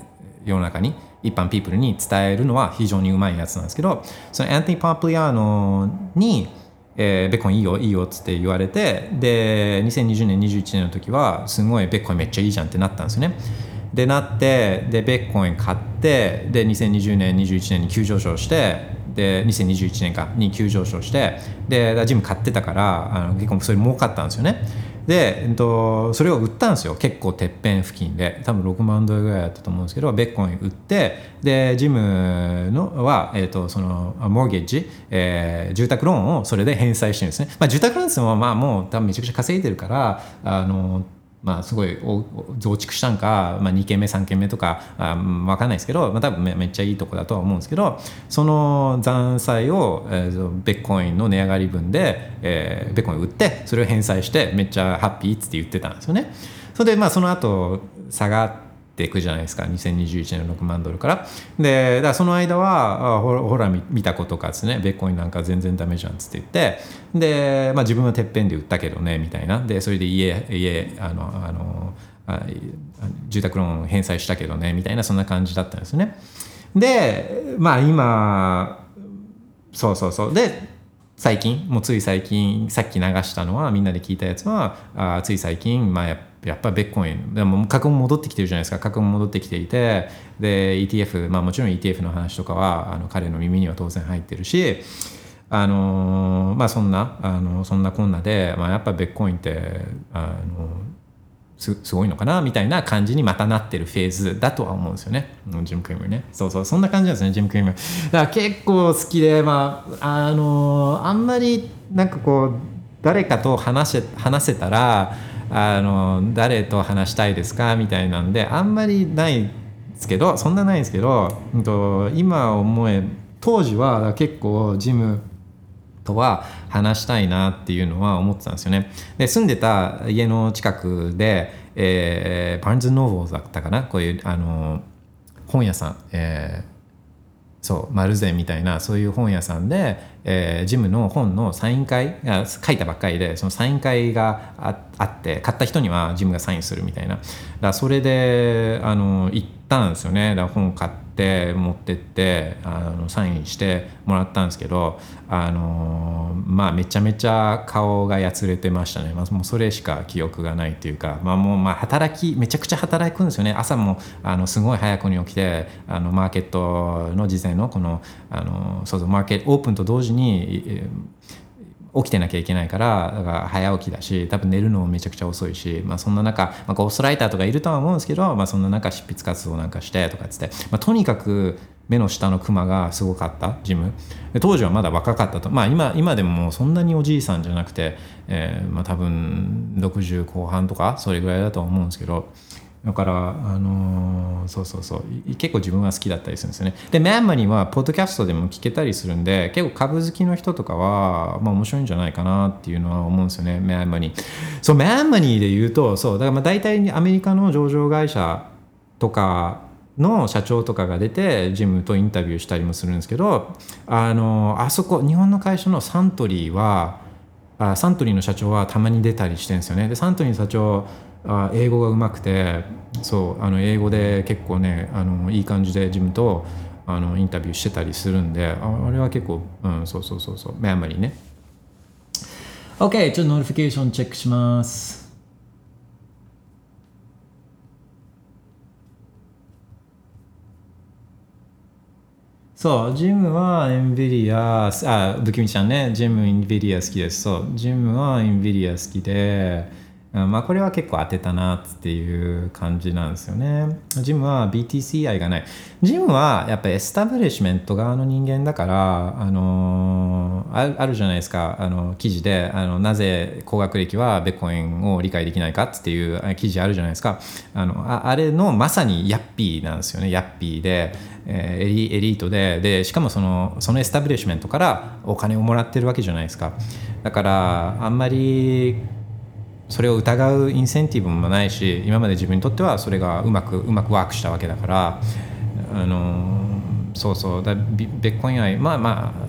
世の中に一般 people に伝えるのは非常にうまいやつなんですけどそのアントニー・ポンプリアーノにえー、ベッコンいいよいいよっつって言われてで2020年21年の時はすごいベッコンめっちゃいいじゃんってなったんですよね。でなってでベッコイン買ってで2020年21年に急上昇してで2021年かに急上昇してでジム買ってたからあの結構それ儲かったんですよね。で、えっと、それを売ったんですよ。結構てっぺん付近で。多分6万ドルぐらいだったと思うんですけどベッコイン売ってでジムのは、えっと、そのモーゲージ、えー住宅ローンをそれで返済してるんですね、まあ、住宅ローンってもまあもう多分めちゃくちゃ稼いでるからあのまあ、すごい増築したんか、まあ、2軒目3軒目とかあ分かんないですけど、まあ、多分めっちゃいいとこだとは思うんですけどその残債を、えー、ベッコインの値上がり分で、えーベッコイン売ってそれを返済してめっちゃハッピーっつって言ってたんですよね。それでまあその後下がていくじゃないですか。2021年の6万ドルから。でだからその間はほらほら見たことかですねベッコインなんか全然ダメじゃんっつって言って。で、まあ、自分はてっぺんで売ったけどねみたいな。でそれで家家あのあのあ住宅ローン返済したけどねみたいなそんな感じだったんですよね。でまあ今そうそうそう。で最近もうつい最近さっき流したのはみんなで聞いたやつはあつい最近、まあ、やっぱやっぱベッコインでも価格も戻ってきてるじゃないですか。価格も戻ってきていて。で ETF、まあ、もちろん ETF の話とかはあの彼の耳には当然入ってるしあのまあそんなあのそんなこんなで、まあ、やっぱベッコインってあのすすごいのかな？みたいな感じにまたなってるフェーズだとは思うんですよね。うんジム・クリームね。そうそう。そんな感じなんですねジム・クリーム。だから結構好きでまああのあんまりなんかこう誰かと話せ話せたらあの誰と話したいですかみたいなんであんまりないですけどそんなないんですけど、うんと、今思え当時は結構ジムとは話したいなっていうのは思ってたんですよね。で住んでた家の近くで、えー、 Barnes & Noble だったかな？こういうあの本屋さん、えーそうマルゼみたいなそういう本屋さんで、えージムの本のサイン会あ書いたばっかりでそのサイン会がああって買った人にはジムがサインするみたいな。だそれであの行ったんですよね。だ本買って持ってってあのサインしてもらったんですけどあのまあめちゃめちゃ顔がやつれてましたね、まあ、もうそれしか記憶がないっていうか、まあ、もうまあ働きめちゃくちゃ働くんですよね。朝もあのすごい早くに起きてあのマーケットの事前のこのあのそうそうマーケットオープンと同時に起きてなきゃいけないからだから早起きだし多分寝るのもめちゃくちゃ遅いし、まあ、そんな中、まあ、ゴーストライターとかいるとは思うんですけど、まあ、そんな中執筆活動なんかしてとかっつって、まあ、とにかく目の下のクマがすごかったジム。当時はまだ若かったと。まあ今今でもそんなにおじいさんじゃなくて、えーまあ、多分60後半とかそれぐらいだとは思うんですけどだから、あのーそうそうそう。結構自分は好きだったりするんですよね。でメンマニはポッドキャストでも聞けたりするんで結構株好きの人とかは、まあ、面白いんじゃないかなっていうのは思うんですよねメンマニそうメンマニで言うとそうだからまあ大体アメリカの上場会社とかの社長とかが出てジムとインタビューしたりもするんですけどあのあそこ日本の会社のサントリーはあサントリーの社長はたまに出たりしてるんですよね。でサントリーの社長あ英語がうまくてそうあの英語で結構ねあのいい感じでジムとあのインタビューしてたりするんでああれは結構うんそうそうそうそう memory ね。OK ちょっと notification チェックします。そう、ジムは NVIDIA、あ、不気味ちゃんね、ジム NVIDIA 好きです。そう、ジムは NVIDIA 好きで、まあこれは結構当てたなっていう感じなんですよね。ジムは BTC 愛がない。ジムはやっぱり establishment 側の人間だから、あのーあるじゃないですか、あの記事であのなぜ高学歴はベコインを理解できないかっていう記事あるじゃないですか。あのああれのまさに yuppie なんですよね。 yuppie で、えーエリエリートででしかもそのその establishment からお金をもらってるわけじゃないですか。だからあんまりそれを疑うインセンティブもないし今まで自分にとってはそれがうまくうまく work したわけだからあのそうそうだ Bi Bitcoin 愛まあまあ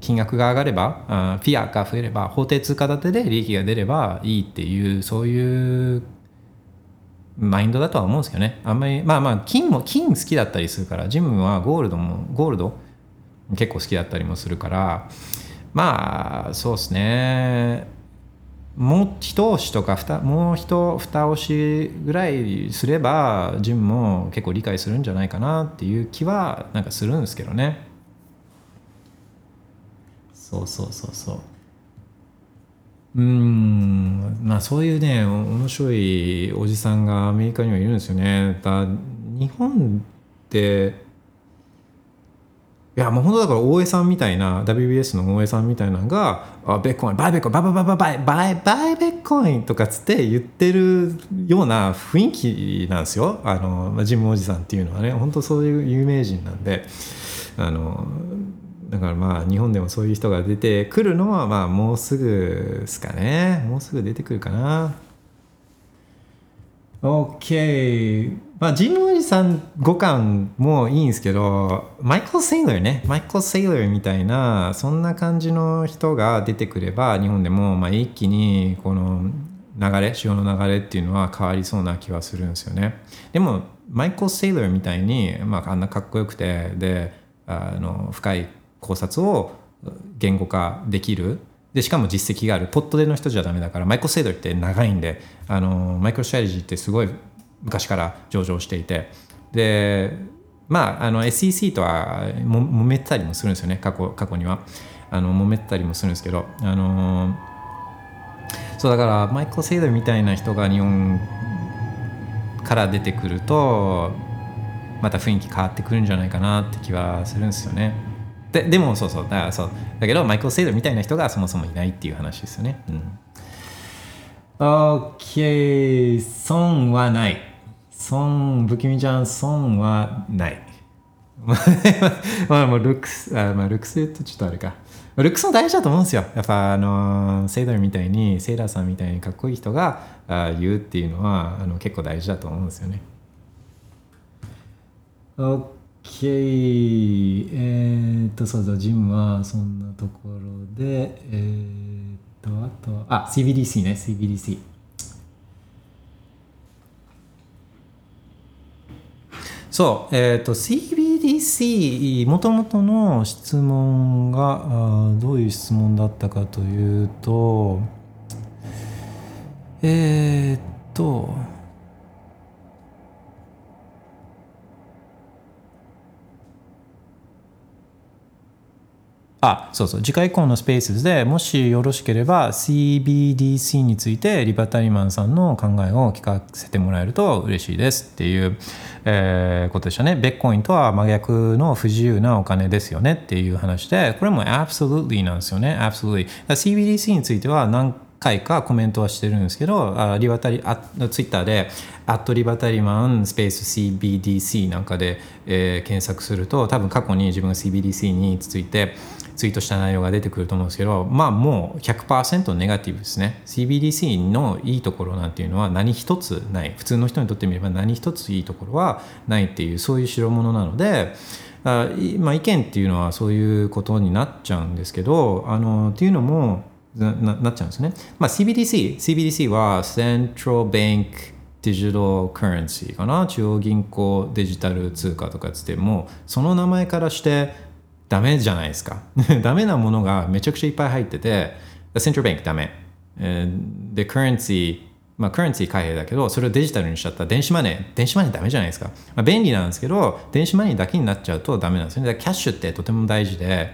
金額が上がればあフィアが増えれば法定通貨建てで利益が出ればいいっていうそういうマインドだとは思うんですけどね。あんまりまあまあ金も金好きだったりするからジムはゴールドもゴールド結構好きだったりもするからまあそうですね。もう一押しとかふたもう一二押しぐらいすればジムも結構理解するんじゃないかなっていう気はなんかするんですけどね。そうそうそうそう。うんまあそういうね面白いおじさんがアメリカにはいるんですよね。だ日本っていやもう本当だから大江さんみたいな WBS の大江さんみたいなのが「あベッコインバイベッコインバイバイバイバイバイバイバイベッコイン」とかつって言ってるような雰囲気なんですよ。あのジムおじさんっていうのはね。本当そういう有名人なんで。あのだからまあ日本でもそういう人が出てくるのはまあもうすぐですかね。もうすぐ出てくるかな。OK まあジムおじさん5巻もいいんですけどマイケル・セイラーね。マイケル・セイラーみたいなそんな感じの人が出てくれば日本でもまあ一気にこの流れ潮の流れっていうのは変わりそうな気はするんですよね。でもマイケル・セイラーみたいに、まあ、あんなかっこよくてであの深い考察を言語化できるでしかも実績がある。ポットでの人じゃダメだからマイクロセイドって長いんであのマイクロストラテジーってすごい昔から上場していて。でまああの SEC とはも揉めてたりもするんですよね過去過去には。あの揉めてたりもするんですけどあのそうだからマイクロセイドみたいな人が日本から出てくるとまた雰囲気変わってくるんじゃないかなって気はするんですよね。ででもそうそうだからそうだけどマイクロセイドみたいな人がそもそもいないっていう話ですよね。うん、OK 損はない。損不気味ちゃん損はない。まあもうルックスあまあルックス言うとちょっとあれか。ルックスも大事だと思うんですよ。やっぱあのセイダーみたいにセイラーさんみたいにかっこいい人があ言うっていうのはあの結構大事だと思うんですよね。OK えーっとそうだジムはそんなところでえーっとあとはあ CBDC ね CBDC そう、えー、と CBDC もともとの質問があどういう質問だったかというとえー、っとあそうそう。次回以降のスペースでもしよろしければ CBDC についてリバタリマンさんの考えを聞かせてもらえると嬉しいですっていう、えーことでしたね。ベッコインとは真逆の不自由なお金ですよねっていう話でこれも absolutely なんですよね。Absolutely。CBDC については何回かコメントはしてるんですけどあリバタリあツイッターで「アットリバタリマンスペース CBDC」なんかで、えー検索すると多分過去に自分が CBDC についてツイートした内容が出てくると思うんですけどまあもう100%ネガティブですね。CBDC のいいところなんていうのは何一つない。普通の人にとってみれば何一ついいところはないっていうそういう代物なのであまあ、意見っていうのはそういうことになっちゃうんですけどあのっていうのもななっちゃうんですね。まあ、CBDC、CBDC は Central Bank Digital Currency かな。中央銀行デジタル通貨とかつってもその名前からしてダメじゃないですか。ダメなものがめちゃくちゃいっぱい入ってて Central Bank ダメ。えーで、クレンシーまあ、カレンシー貨幣だけど、それをデジタルにしちゃった電子マネー、電子マネーダメじゃないですか。まあ、便利なんですけど、電子マネーだけになっちゃうとダメなんですよね。だからキャッシュってとても大事で、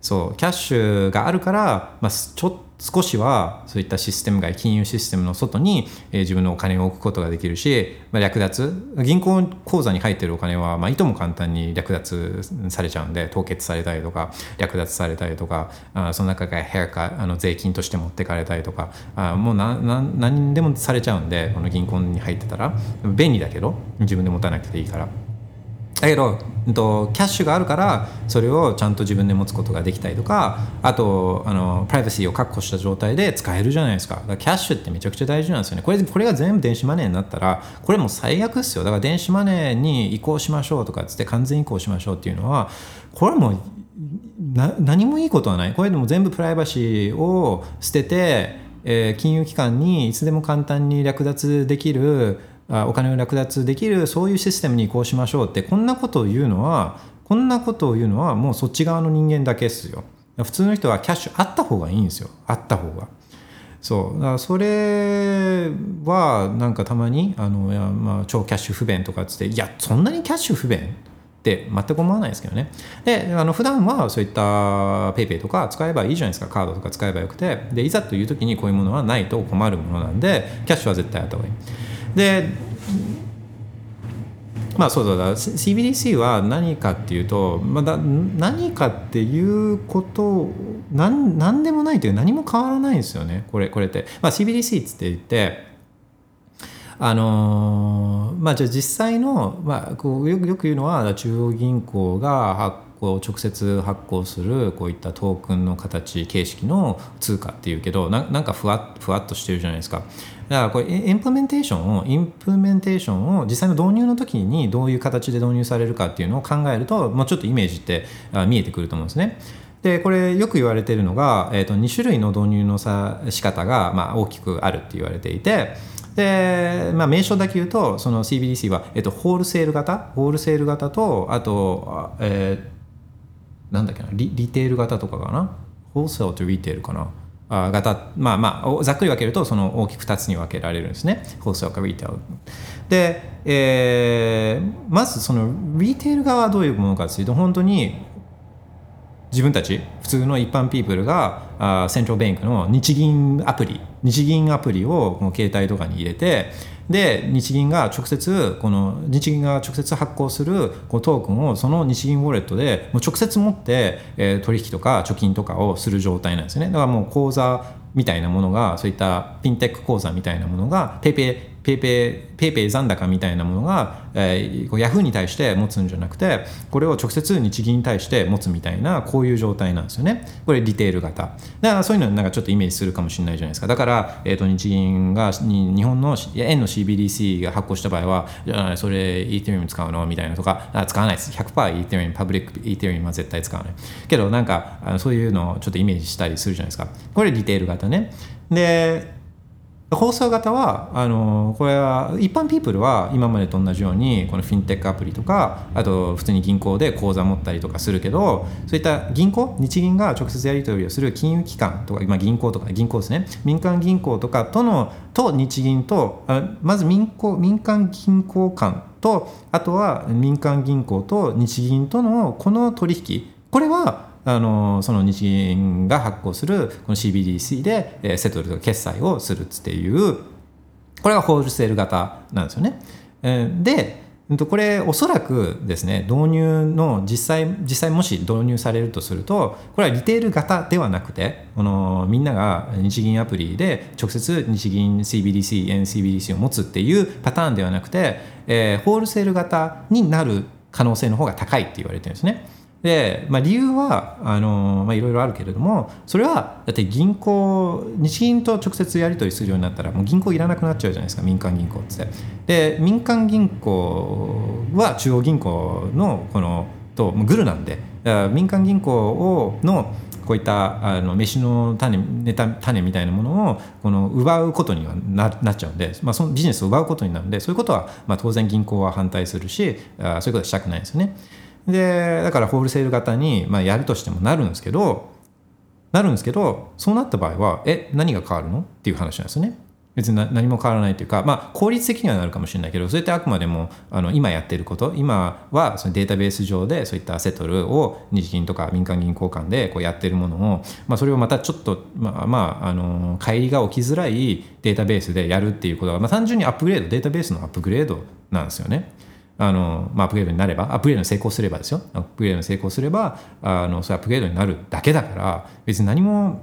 そう、キャッシュがあるから、まあ、ちょっ少しはそういったシステム外、金融システムの外に、えー自分のお金を置くことができるし、まあ、略奪、銀行口座に入ってるお金は、まあ、いとも簡単に略奪されちゃうんで、凍結されたりとか、略奪されたりとか、あその中からヘアカあの税金として持ってかれたりとか、あもうなな何でもされちゃうんで、この銀行に入ってたら、便利だけど、自分で持たなくていいから。だけど、うんと、キャッシュがあるからそれをちゃんと自分で持つことができたりとかあとあのプライバシーを確保した状態で使えるじゃないですか。だからキャッシュってめちゃくちゃ大事なんですよね。これこれが全部電子マネーになったらこれも最悪ですよ。だから電子マネーに移行しましょうとかっつって完全移行しましょうっていうのはこれもな何もいいことはない。これでも全部プライバシーを捨てて、えー金融機関にいつでも簡単に略奪できるお金を略奪できるそういうシステムに移行しましょうってこんなことを言うのはこんなことを言うのはもうそっち側の人間だけですよ。普通の人はキャッシュあった方がいいんですよ。あった方が。そう。だからそれはなんかたまにあのいや、まあ、超キャッシュ不便とかっつっていやそんなにキャッシュ不便って全く思わないですけどね。であの普段はそういった PayPay とか使えばいいじゃないですか。カードとか使えばよくて。でいざという時にこういうものはないと困るものなんでキャッシュは絶対あった方がいい。でまあそうだ。CBDC は何かっていうと、ま、だ何かっていうことなん何でもないという何も変わらないんですよね。これこれって、まあ、CBDC っつって言ってあのーまあじゃあ実際の、まあ、こうよくよく言うのは中央銀行が発行直接発行するこういったトークンの形形式の通貨っていうけどななんかふわふわっとしてるじゃないですか。だからこれ implementation を implementation を実際の導入の時にどういう形で導入されるかっていうのを考えるともうちょっとイメージって見えてくると思うんですね。でこれよく言われているのが、えー、と2種類の導入のさ仕方が、まあ、大きくあるって言われていてで、まあ、名称だけ言うとその CBDC は、えー、とホールセール型ホールセール型とあと、えーなんだっけなリリテール型とかかな？ホールセールとリテールかな？型まあまあざっくり分けるとその大きく2つに分けられるんですね。ホールセールかリテールで、えーまずそのリテール側はどういうものかというと本当に自分たち普通の一般ピープルがあセントラルベンクの日銀アプリ日銀アプリをこの携帯とかに入れてで日銀が直接この日銀が直接発行するこうトークンをその日銀ウォレットでもう直接持って、えー取引とか貯金とかをする状態なんですね。だからもう口座みたいなものがそういったフィンテック口座みたいなものが PayPay ペイペイペイペイ残高みたいなものが、えー、ヤフーに対して持つんじゃなくてこれを直接日銀に対して持つみたいなこういう状態なんですよね。これリテール型。だからそういうのなんかちょっとイメージするかもしれないじゃないですか。だから、えー、と日銀が日本の円の CBDC が発行した場合はじゃあそれ Ethereum 使うのみたいなとかあ使わないです。100% Ethereum public Ethereum は絶対使わない。けどなんかそういうのをちょっとイメージしたりするじゃないですか。これリテール型ね。で放送型はあのこれは一般ピープルは今までと同じようにこのフィンテックアプリとかあと普通に銀行で口座持ったりとかするけどそういった銀行日銀が直接やり取りをする金融機関とか、まあ、銀行とか銀行ですね。民間銀行とかとのと日銀とあまず民行民間銀行間とあとは民間銀行と日銀とのこの取引。これはあのその日銀が発行するこの CBDC で、えセトルとか決済をするっていうこれがホールセール型なんですよね。えでこれおそらくですね導入の実際実際もし導入されるとするとこれはリテール型ではなくてこのみんなが日銀アプリで直接日銀 CBDC、NCBDC を持つっていうパターンではなくて、えー、ホールセール型になる可能性の方が高いって言われてるんですね。で、まあ、理由はあの、まあ、いろいろあるけれどもそれはだって銀行日銀と直接やり取りするようになったらもう銀行いらなくなっちゃうじゃないですか民間銀行ってで民間銀行は中央銀行のこのとグルなんで民間銀行をのこういったあの飯の種ネタ種みたいなものをこの奪うことにはななっちゃうんで、まあ、そのビジネスを奪うことになるんでそういうことはまあ当然銀行は反対するしあそういうことはしたくないですよね。でだからホールセール型に、まあ、やるとしてもなるんですけどなるんですけどそうなった場合はえ何が変わるの？っていう話なんですよね。別に何も変わらないというか、まあ、効率的にはなるかもしれないけどそれってあくまでもあの今やってること今はそのデータベース上でそういったアセトルを日銀とか民間銀行間でこうやってるものを、まあ、それをまたちょっと、まあまあ、あの乖離が起きづらいデータベースでやるっていうことは、まあ、単純にアップグレードデータベースのアップグレードなんですよね。あの、まあ、アップグレードになれば、アップグレードに成功すればですよ。アップグレードに成功すれば、あの、それアップグレードになるだけだから、別に何も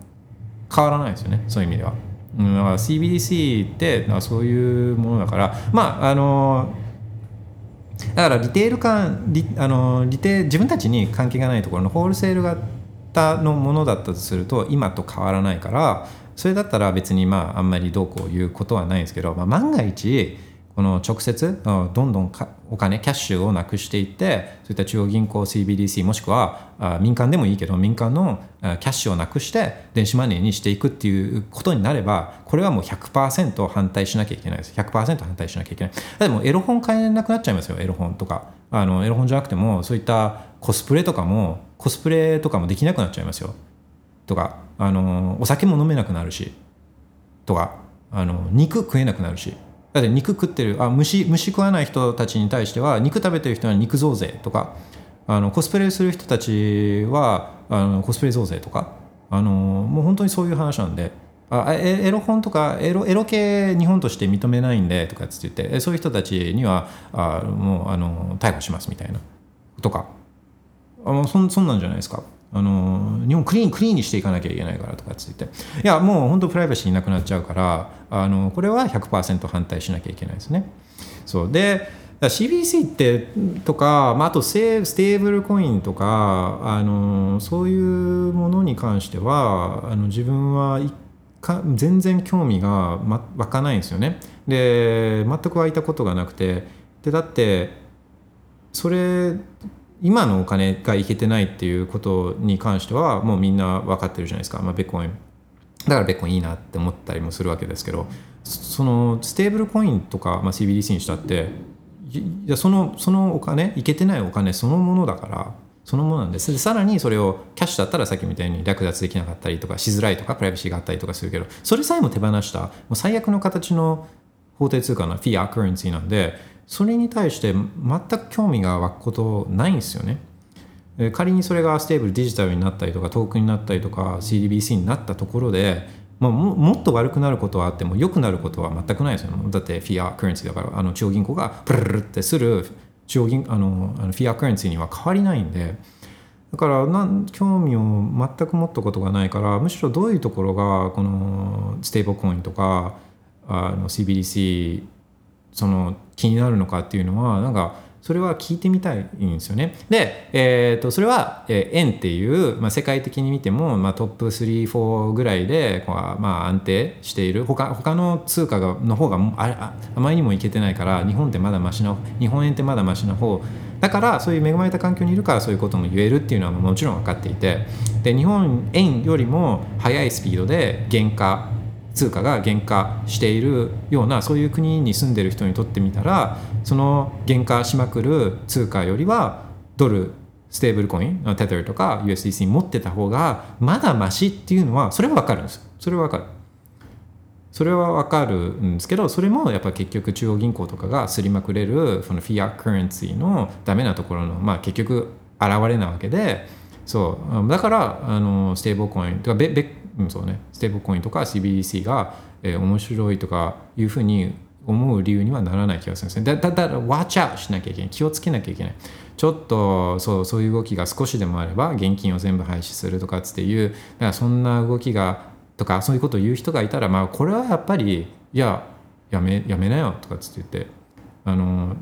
変わらないですよね、そういう意味では。うん、CBDC ってそういうものだから、まあ、あの、だからリテール感リあのリテ自分たちに関係がないところのホールセール型のものだったとすると今と変わらないからそれだったら別にまああんまりどうこう言うことはないんですけど、まあ、万が一この直接どんどんお金キャッシュをなくしていってそういった中央銀行 CBDC もしくは民間でもいいけど民間のキャッシュをなくして電子マネーにしていくっていうことになればこれはもう100%反対しなきゃいけないです。100%反対しなきゃいけない。でもエロ本買えなくなっちゃいますよエロ本とか。あのエロ本じゃなくてもそういったコスプレとかもコスプレとかもできなくなっちゃいますよ。とかあのお酒も飲めなくなるし。とかあの肉食えなくなるし。だって肉食ってる。あ虫虫食わない人たちに対しては肉食べてる人は肉増税とかあのコスプレする人たちはあのコスプレ増税とかあのもう本当にそういう話なんで。あエロ本とかエロエロ系日本として認めないんでとかつって言ってそういう人たちにはあもうあの逮捕しますみたいな。とか。あそそんなんじゃないですか。あの日本クリーンクリーンにしていかなきゃいけないからとかつっていやもう本当プライバシーなくなっちゃうからあのこれは100%反対しなきゃいけないですね。そうで CBC ってとか、まあ、あとステーブルコインとかあのそういうものに関してはあの自分は全然興味が、湧かないんですよね。で全く湧いたことがなくてでだってそれ今のお金がいけてないっていうことに関してはもうみんな分かってるじゃないですか、まあ、ベッコインだからベッコインいいなって思ったりもするわけですけどそのステーブルコインとか、まあ、CBDC にしたっていやそのそのお金いけてないお金そのものだからそのものなんです。でさらにそれをキャッシュだったらさっきみたいに略奪できなかったりとかしづらいとかプライバシーがあったりとかするけどそれさえも手放したもう最悪の形の法定通貨の fiat currency なんでそれに対して全く興味が湧くことないんですよね。仮にそれが stable digital になったりとか token になったりとか CDBC になったところで、まあ、ももっと悪くなることはあっても良くなることは全くないですよ、ね、だって fiat currency だからあの中央銀行がプルルってする中央銀あのあの fiat currency には変わりないんでだからなん興味を全く持ったことがないからむしろどういうところがこのステーブルコインとかあの CBDC その気になるのかっていうのはなんかそれは聞いてみたいんですよね。で、えー、とそれは、え、円っていう、まあ、世界的に見ても、まあ、トップ34ぐらいでこう、まあ、安定している。他他の通貨の方があああまりにもいけてないから日本ってまだマシな日本円ってまだマシな方。だからそういう恵まれた環境にいるからそういうことも言えるっていうのはもちろん分かっていて。で日本円よりも速いスピードで原価通貨が減価しているようなそういう国に住んでる人にとってみたらその減価しまくる通貨よりはドルステーブルコインテテルとか USDC 持ってた方がまだマシっていうのはそれは分かる。んですそれは分かる。それは分かるんですけどそれもやっぱ結局中央銀行とかがすりまくれるそのフィアカレンシーのダメなところのまあ結局現れなわけでそう。だからあのステーブルコインとかべべ、うん、そうねステーブコインとか CBDC が、えー、面白いとかいうふうに思う理由にはならない気がするんですね。だだだ watch out しなきゃいけない気をつけなきゃいけない。ちょっとそうそういう動きが少しでもあれば現金を全部廃止するとかっていうだからそんな動きがとかそういうことを言う人がいたらまあこれはやっぱりいややめやめなよとかっつって言ってあの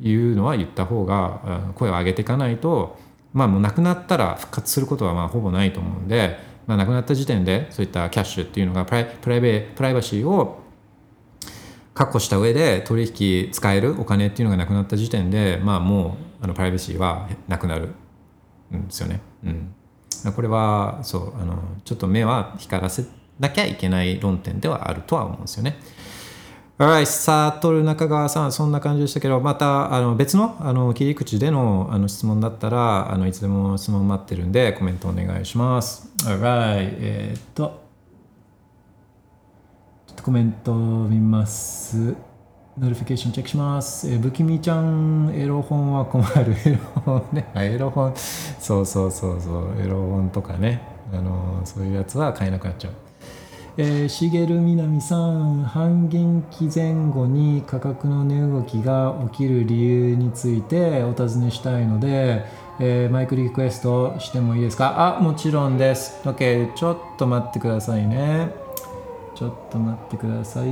言うのは言った方が声を上げていかないとまあもうなくなったら復活することはまあほぼないと思うんで、まあ、なくなった時点でそういったキャッシュっていうのがプライプライベプライバシーを確保した上で取引使えるお金っていうのがなくなった時点でまあもうあのプライバシーはなくなるんですよね。うんこれはそうあのちょっと目は光らせなきゃいけない論点ではあるとは思うんですよね。Alright、サトル中川さん、そんな感じでしたけど、またあの別のあの切り口でのあの質問だったらあの、いつでも質問待ってるんで、コメントお願いします。Alright、え、っと、ちょっとコメント見ます。 notification チェックします。えー、不気味ちゃん、エロ本は困る。エロ本ね。エロ本、そうそうそうそう、エロ本とかね。あのそういうやつは買えなくなっちゃう。えー、しげるみなみさん、半減期前後に価格の値動きが起きる理由についてお尋ねしたいので、えーマイクリクエストしてもいいですか？あ、もちろんです。OK、ちょっと待ってくださいね。ちょっと待ってください。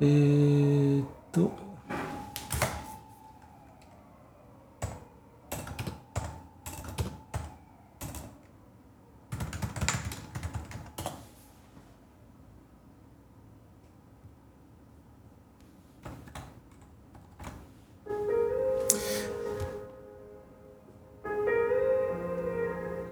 えーっと。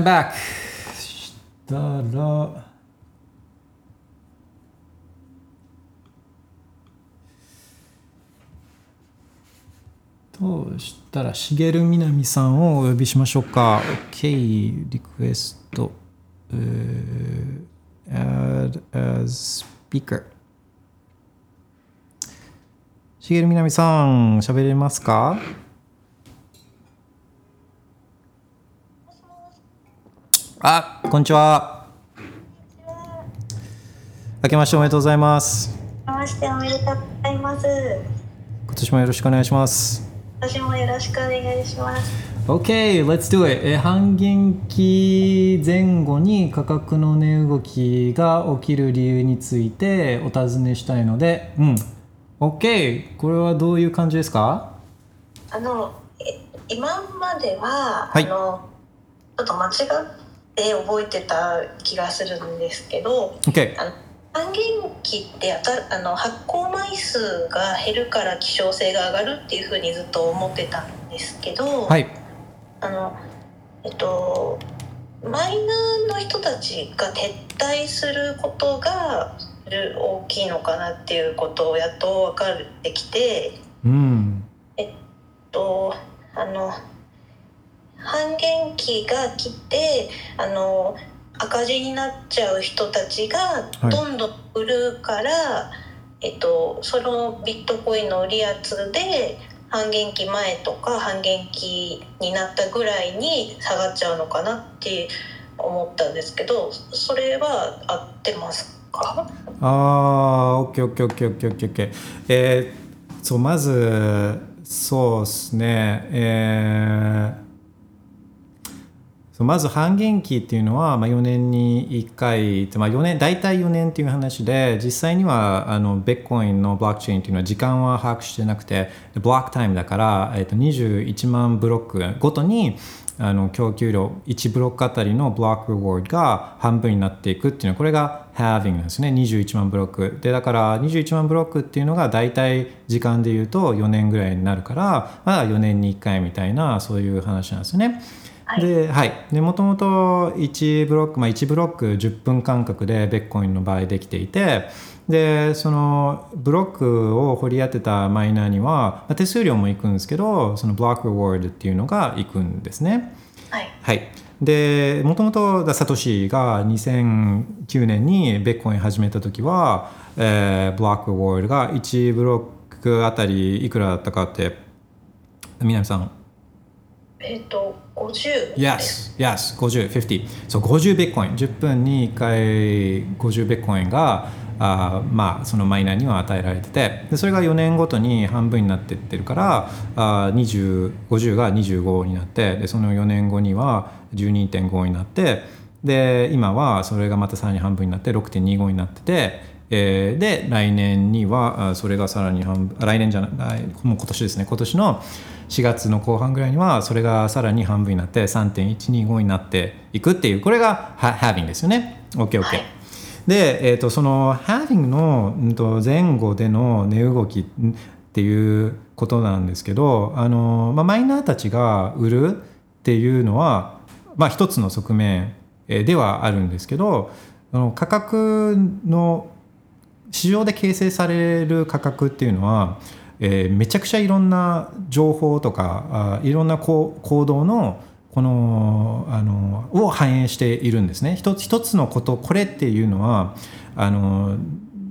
I'm back. したら。そうしたらしげるみなみさんをお呼びしましょうか OK リクエスト、えー add as speaker しげるみなみさん喋れますかあこんにちは明けましておめでとうございます
ましておめでとうございます。
今年もよろしくお願いします
私もよろしくお願いします。
OK, let's do it. えー半減期前後に価格の値動きが起きる理由についてお尋ねしたいので、うん。OK, これはどういう感じですか？
あのえ今までは、
はい
あのちょっと間違って覚えてた気がするんですけど、
?OK,
あの半減期ってあたあの発行枚数が減るから希少性が上がるっていうふうにずっと思ってたんですけど、
はい。
あのえっとマイナーの人たちが撤退することが大きいのかなっていうことをやっと分かってきて
うん。
とあの半減期が来てあの赤字になっちゃう人たちが
はい
どんどん売るから、えっと、そのビットコインの売り圧で半減期前とか半減期になったぐらいに下がっちゃうのかなって思ったんですけどそれは合ってますか？
あー、OK, OK, OK, OK, OK, OK. えー、そう、まず、そうですね。えーまず半減期っていうのは、まあ、4年に1回、まあ、4年大体4年っていう話で実際にはあのベッコインのブロックチェーンっていうのは時間は把握してなくてブロックタイムだから、えっと21万ブロックごとにあの供給量1ブロックあたりのブロックレワードが半分になっていくっていうのはこれが having なんですね21万ブロックでだから21万ブロックっていうのが大体時間で言うと4年ぐらいになるからまだ4年に1回みたいなそういう話なんですね。で、はい。で、もともと1ブロック、まあ1ブロック10分間隔でベッコインの場合できていて、で、そのブロックを掘り当てたマイナーには、まあ手数料も行くんですけど、そのブロックレワードっていうのが行くんですね。
はい
はい。で、もともとサトシが2009年にベッコイン始めた時は、えーブロックレワードが1ブロックあたりいくらだったかって、南さん、
えっ、と50
Yes, yes, 50, 50. そう、50ビットコイン。10分に1回50ビットコインが、あまあ、そのマイナーには与えられてて、でそれが4年ごとに半分になっていってるから、あ50が25になって、でその4年後には12.5になって、で、今はそれがまたさらに半分になって6.25になってて、えーで来年にはそれがさらに半分来年じゃないもう今年ですね今年の4月の後半ぐらいにはそれがさらに半分になって3.125になっていくっていうこれがハ having ですよね。OKOK、
はい。
で、えー、とその having のうんと前後での値動きっていうことなんですけどあの、まあ、マイナーたちが売るっていうのは、まあ、一つの側面えーではあるんですけどあの価格の市場で形成される価格っていうのは、えーめちゃくちゃいろんな情報とかあいろんなこう行動のこのあのを反映しているんですね。一つ一つのことこれっていうのはあの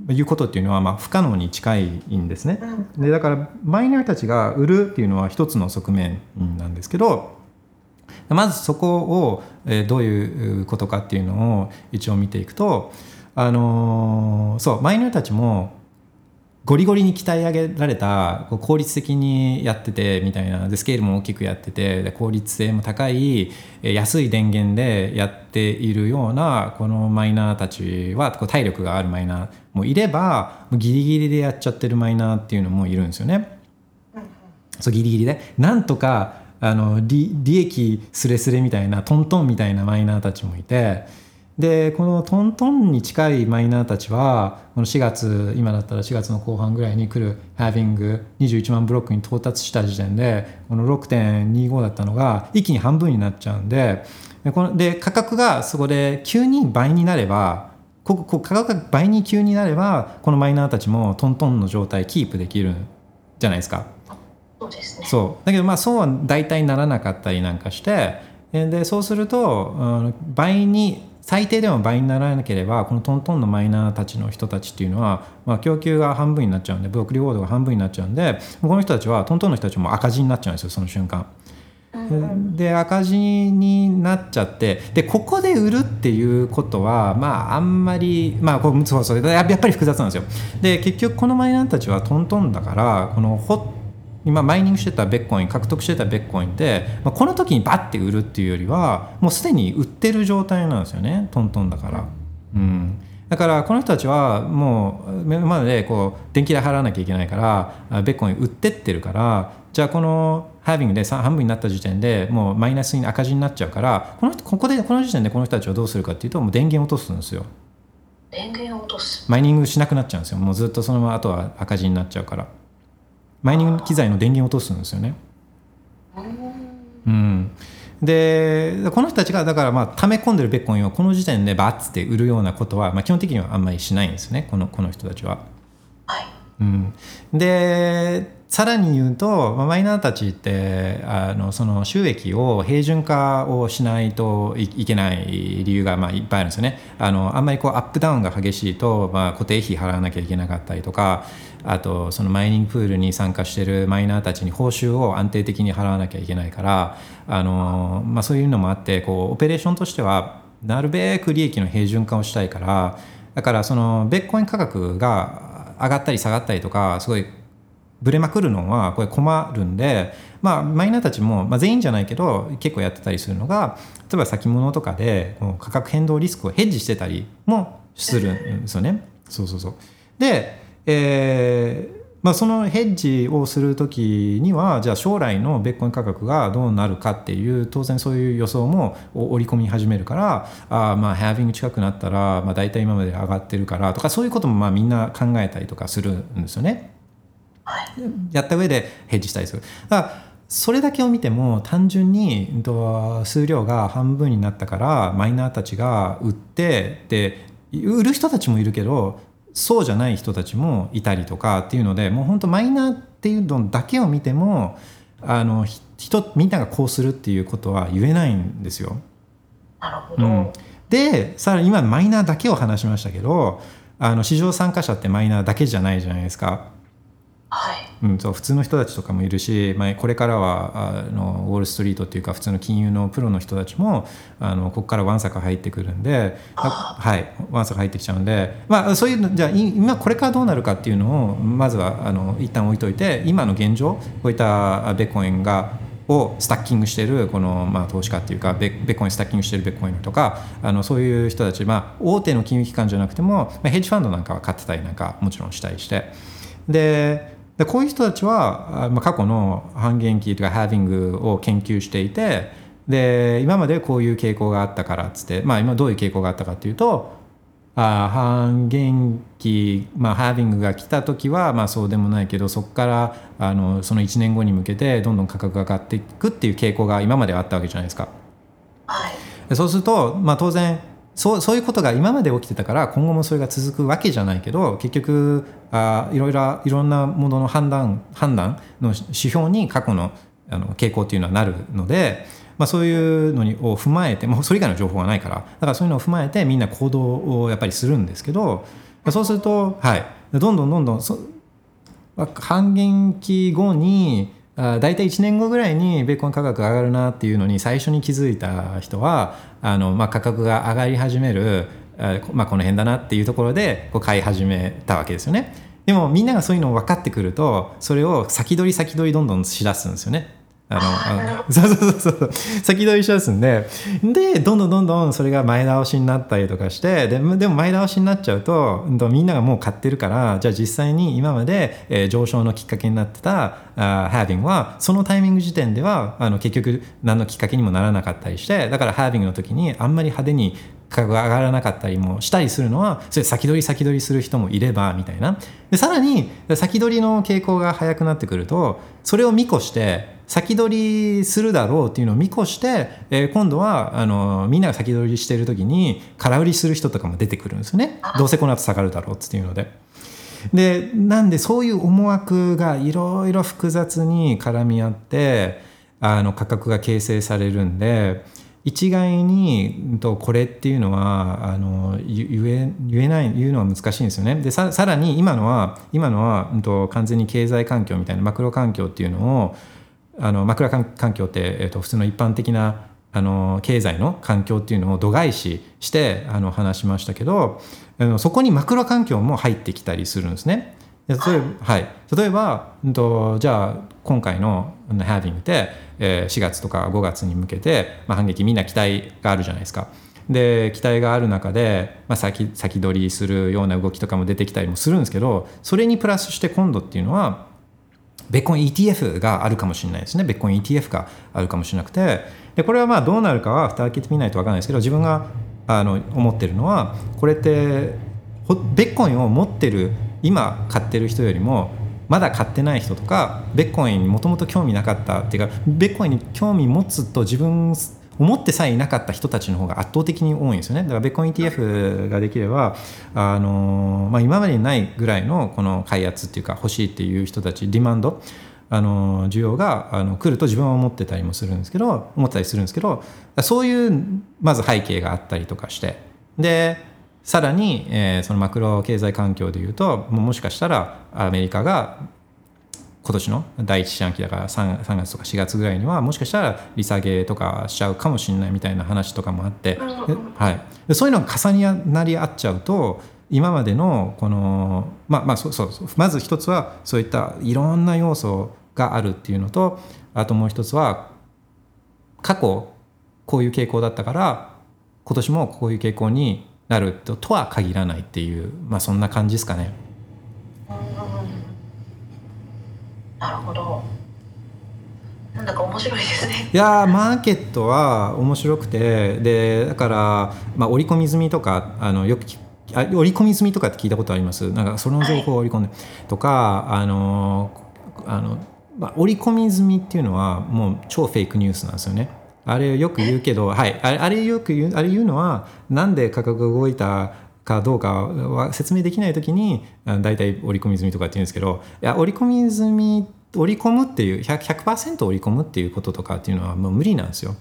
いうことっていうのはまあ不可能に近いんですね。でだからマイナーたちが売るっていうのは一つの側面なんですけどまずそこを、えーどういうことかっていうのを一応見ていくと、あのーそうマイナーたちもゴリゴリに鍛え上げられた効率的にやっててみたいなでスケールも大きくやっててで効率性も高いえー安い電源でやっているようなこのマイナーたちはこう体力があるマイナーもいればギリギリでやっちゃってるマイナーっていうのもいるんですよね。そうギリギリでなんとかあの利利益スレスレみたいなトントンみたいなマイナーたちもいてでこのトントンに近いマイナーたちはこの4月今だったら4月の後半ぐらいに来るハービング21万ブロックに到達した時点でこの6.25だったのが一気に半分になっちゃうんででこので価格がそこで急に倍になればここ価格が倍に急になればこのマイナーたちもトントンの状態キープできるじゃないですか。
そうですね
そうだけどまあそうは大体ならなかったりなんかしてえでそうすると、うん倍に最低でも倍にならなければこのトントンのマイナーたちの人たちっていうのは、まあ、供給が半分になっちゃうんでブロックリウォードが半分になっちゃうんでこの人たちはトントンの人たちも赤字になっちゃうんですよその瞬間。で赤字になっちゃってでここで売るっていうことはまああんまりまあこうそうそうややっぱり複雑なんですよで結局このマイナーたちはトントンだからこのホ今マイニングしてたベッコイン獲得してたベッコインで、まあ、この時にバッて売るっていうよりはもうすでに売ってる状態なんですよねトントンだから。うん。だからこの人たちはもう目の前でこう電気代払わなきゃいけないからあベッコイン売ってってるからじゃあこのハービングでさ半分になった時点でもうマイナスに赤字になっちゃうからこの人ここでこの時点でこの人たちはどうするかっていうともう電源を落とすんですよ。
電源を落とす。
マイニングしなくなっちゃうんですよ。もうずっとそのままあとは赤字になっちゃうからマイニング機材の電源を落とすんですよね。うん。でこの人たちがだからまあ溜め込んでるベッコインをこの時点でバッつって売るようなことは、まあ、基本的にはあんまりしないんですね。このこの人たちは。
はい。
うん、でさらに言うとまあマイナーたちってあのその収益を平準化をしないといいけない理由がまあいっぱいあるんですよね。あのあんまりこうアップダウンが激しいと、まあ、固定費払わなきゃいけなかったりとかあとそのマイニングプールに参加してるマイナーたちに報酬を安定的に払わなきゃいけないからあの、まあ、そういうのもあってこうオペレーションとしてはなるべく利益の平準化をしたいからだからそのベッコイン価格が上がったり下がったりとかすごいブレまくるのはこれ困るんで、まあ、マイナーたちも、まあ、全員じゃないけど結構やってたりするのが例えば先物とかでこの価格変動リスクをヘッジしてたりもするんですよね。そうそうそうで、えーまあ、そのヘッジをする時にはじゃあ将来のベッコイン価格がどうなるかっていう当然そういう予想も織り込み始めるからあーまあハービング近くなったら、まあ、大体今まで上がってるからとかそういうこともまあみんな考えたりとかするんですよね。やった上でヘッジしたりする。だからそれだけを見ても単純に数量が半分になったからマイナーたちが売ってで売る人たちもいるけどそうじゃない人たちもいたりとかっていうのでもう本当マイナーっていうのだけを見てもあのひ人みんながこうするっていうことは言えないんですよ。
なるほど、
うん、でさらに今マイナーだけを話しましたけどあの市場参加者ってマイナーだけじゃないじゃないですか。
はい
うん、そう普通の人たちとかもいるし、まあ、これからはあのウォール・ストリートっていうか普通の金融のプロの人たちもあのここからわんさか入ってくるんではいわんさか入ってきちゃうんで、まあ、そういうのじゃあい今これからどうなるかっていうのをまずはあの一旦置いといて今の現状こういったベッコインがをスタッキングしてるこの、まあ、投資家っていうかベベッコインスタッキングしてるベッコインとかあのそういう人たち、まあ、大手の金融機関じゃなくても、まあ、ヘッジファンドなんかは買ってたりなんかもちろんしたりして。ででこういう人たちは、あまあ、過去の半減期とかハービングを研究していてで今までこういう傾向があったからっつって、まあ、今どういう傾向があったかっていうとあ半減期、まあ、ハービングが来た時は、まあ、そうでもないけどそこからあのその1年後に向けてどんどん価格が上がっていくっていう傾向が今まであったわけじゃないですか。
はい
でそうすると、まあ、当然そうそういうことが今まで起きてたから今後もそれが続くわけじゃないけど結局あいろいろいろんなものの判断判断の指標に過去のあの傾向っていうのはなるので、まあ、そういうのにを踏まえて、まあ、それ以外の情報はないからだからそういうのを踏まえてみんな行動をやっぱりするんですけどそうすると、はい、どんどんどんどんそ半減期後にあ大体1年後ぐらいにベーコン価格上がるなっていうのに最初に気づいた人はあの、まあ、価格が上がり始めるあまあ、この辺だなっていうところでこう買い始めたわけですよね。でもみんながそういうのを分かってくるとそれを先取り先取りどんどんしだすんですよね。あのそうそうそうそう。先取りしだすんで。でどんどんどんどんそれが前倒しになったりとかして。ででも前倒しになっちゃうとうんとみんながもう買ってるからじゃあ実際に今まで、えー上昇のきっかけになってたあハービングはそのタイミング時点ではあの結局何のきっかけにもならなかったりしてだからハービングの時にあんまり派手に価格が上がらなかったりもしたりするのはそれ先取り先取りする人もいればみたいな。でさらに先取りの傾向が早くなってくるとそれを見越して先取りするだろうっていうのを見越して、えー今度はあのみんなが先取りしてる時に空売りする人とかも出てくるんですよねどうせこの後下がるだろうっていうので。でなんでそういう思惑がいろいろ複雑に絡み合ってあの価格が形成されるんで一概にうんとこれっていうのはあの言言え言えない言うのは難しいんですよね。でささらに今のは今のは、うん、と完全に経済環境みたいなマクロ環境っていうのをあのマクロ環環境って、えっと普通の一般的なあの経済の環境っていうのを度外視してあの話しましたけどあのそこにマクロ環境も入ってきたりするんですね。で例えば、はい、例えば、うんと、じゃあ今回の「ハービングで、えー4月とか5月に向けて、まあ、反撃みんな期待があるじゃないですか。で期待がある中で、まあ、先先取りするような動きとかも出てきたりもするんですけどそれにプラスして今度っていうのはベッコン ETF があるかもしれないですね。ベッコン ETF があるかもしれなくて、でこれはまあどうなるかは蓋開けてみないと分からないですけど、自分があの思ってるのは、これってベッコインを持ってる今買ってる人よりもまだ買ってない人とかベッコインにもともと興味なかったっていうかベッコインに興味持つと自分思ってさえいなかった人たちの方が圧倒的に多いんですよね。だからベッコン ETF ができればあの、まあ、今までにないぐらいのこの開発っていうか欲しいっていう人たちディマンドあの需要があの来ると自分は思ってたりもするんですけど思ったりするんですけどそういうまず背景があったりとかしてでさらに、えーそのマクロ経済環境でいうともしかしたらアメリカが今年の第一四半期だから 3, 3月とか4月ぐらいにはもしかしたら利下げとかしちゃうかもしれないみたいな話とかもあって、ではい、でそういうのが重なり合っちゃうと今までのこのまあまあそうそうそうまず一つはそういったいろんな要素があるっていうのとあともう一つは過去こういう傾向だったから今年もこういう傾向になるととは限らないっていうまあそんな感じですかね。
なるほど。なんだか面白いですね。
いやーマーケットは面白くてでだから、まあ、織り込み済みとかあのよくあ織り込み済みとかって聞いたことあります？なんかその情報を織り込んで、とかあのあの、まあ、織り込み済みっていうのはもう超フェイクニュースなんですよね。あれよく言うけど、はい、あれあれよく言うあれ言うのはなんで価格が動いたかどうかは説明できない時にあ大体織り込み済みとかって言うんですけどいや織り込み済み織り込むっていう 100%, 100織り込むっていうこととかっていうのはもう無理なんですよ。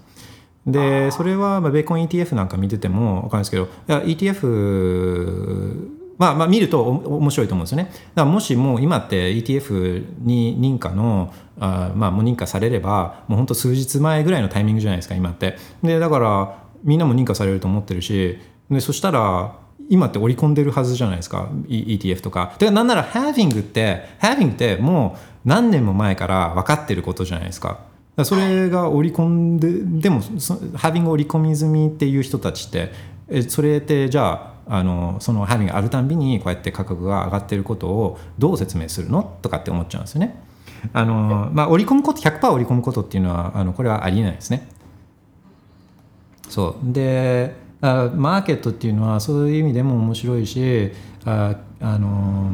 でそれはまあベーコン ETF なんか見てても分かるんですけどいや ETF まあまあ見るとお面白いと思うんですよね。だからもしもう今って ETF に認可のあまあもう認可されればもう本当数日前ぐらいのタイミングじゃないですか今って。でだからみんなも認可されると思ってるしでそしたら今って織り込んでるはずじゃないですか ETF とか。でなんなら Having って Having ってもう何年も前から分かってることじゃないですか。かそれが織り込んででもそ Having 織り込み済みっていう人たちってえそれってじゃああのその Having があるたんびにこうやって価格が上がってることをどう説明するのとかって思っちゃうんですよね。あのまあ、織り込むこと100%織り込むことっていうのはあのこれはありえないですね。そうであマーケットっていうのはそういう意味でも面白いしああの、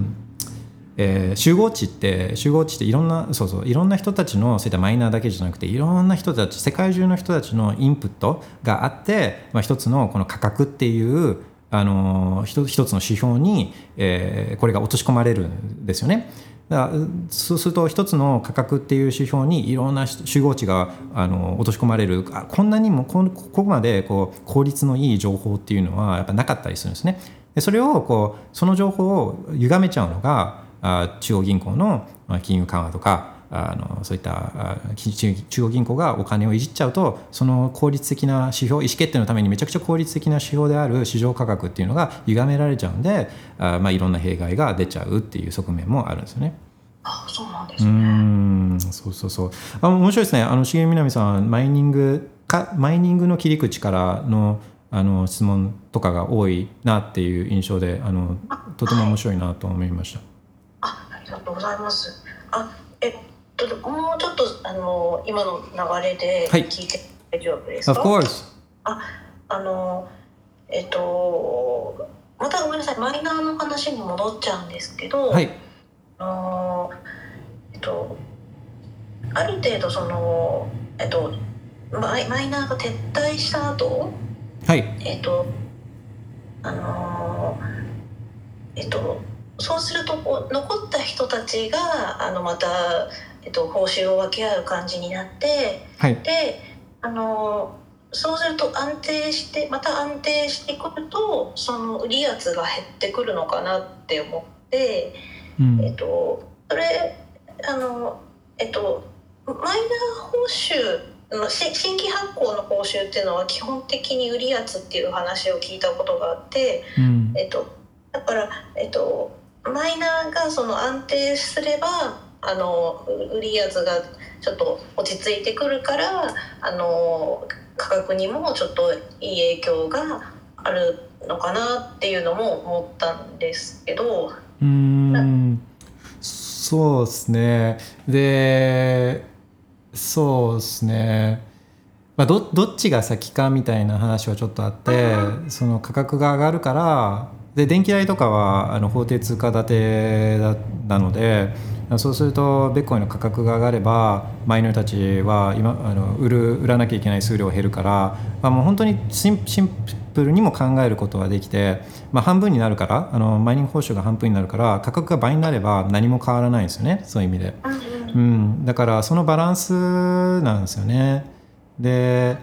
えー集合値って集合値っていろんなそうそういろんな人たちのそういったマイナーだけじゃなくていろんな人たち世界中の人たちのインプットがあって、まあ、一つのこの価格っていうあの一一つの指標に、えーこれが落とし込まれるんですよね。だそうすると一つの価格っていう指標にいろんな集合値があの落とし込まれるあこんなにもこここまでこう効率のいい情報っていうのはやっぱなかったりするんですね。でそれをこうその情報を歪めちゃうのがあ中央銀行の金融緩和とかあのそういったあ中中央銀行がお金をいじっちゃうとその効率的な指標意思決定のためにめちゃくちゃ効率的な指標である市場価格っていうのが歪められちゃうんであ、まあ、いろんな弊害が出ちゃうっていう側面もあるんですよね。
あそうなんですね。
んそうそうそう。あ面白いですね。あの重みなみさんマイニングかマイニングの切り口からのあの質問とかが多いなっていう印象であのとても面白いなと思いました。
あありがとうございます。あえもうちょっとあの今の流れで
はい。
聞いて大丈夫ですか、
Of course
あのえっとまたごめんなさい。マイナーの話に戻っちゃうんですけど、
はい。
あのえっとある程度そのえっとマイマイナーが撤退した後
はい。
えっとあのえっとそうするとこう残った人たちがあのまた、えっと、報酬を分け合う感じになって
はい
であのそうすると安定してまた安定してくるとその売り圧が減ってくるのかなって思って、
うん
えっと、それあのえっとマイナー報酬のし新規発行の報酬っていうのは基本的に売り圧っていう話を聞いたことがあって。
うん
えっと、だから、えっと、マイナーがその安定すればあのう売りやつがちょっと落ち着いてくるからあの価格にもちょっといい影響があるのかなっていうのも思ったんですけど。
うーん。そうですね。でそうですね、まあ、どどっちが先かみたいな話はちょっとあってその価格が上がるからで電気代とかはあの法定通貨建てだなのでそうするとベッコインの価格が上がればマイナーたちは今あの売る売らなきゃいけない数量減るから、まあ、もう本当にシンシンプルにも考えることができて、まあ、半分になるからあのマイニング報酬が半分になるから価格が倍になれば何も変わらないんですよねそういう意味で。うん、だからそのバランスなんですよね。で、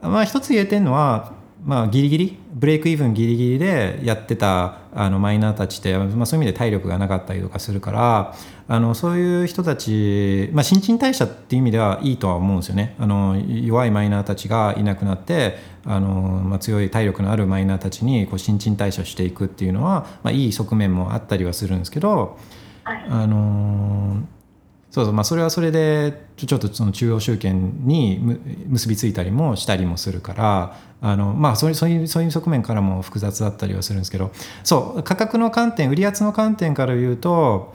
まあ一つ言えてるのは、まあギリギリ、ブレイクイーブンギリギリでやってたあのマイナーたちって、まあそういう意味で体力がなかったりとかするから、あのそういう人たち、まあ新陳代謝っていう意味ではいいとは思うんですよね。あの弱いマイナーたちがいなくなって、あのまあ強い体力のあるマイナーたちにこう新陳代謝していくっていうのは、まあいい側面もあったりはするんですけど、あのそうそうまあそれはそれでちょちょっとその中央集権にむ結びついたりもしたりもするからあのまあそういうそういうそういう側面からも複雑だったりはするんですけどそう価格の観点売り圧の観点から言うと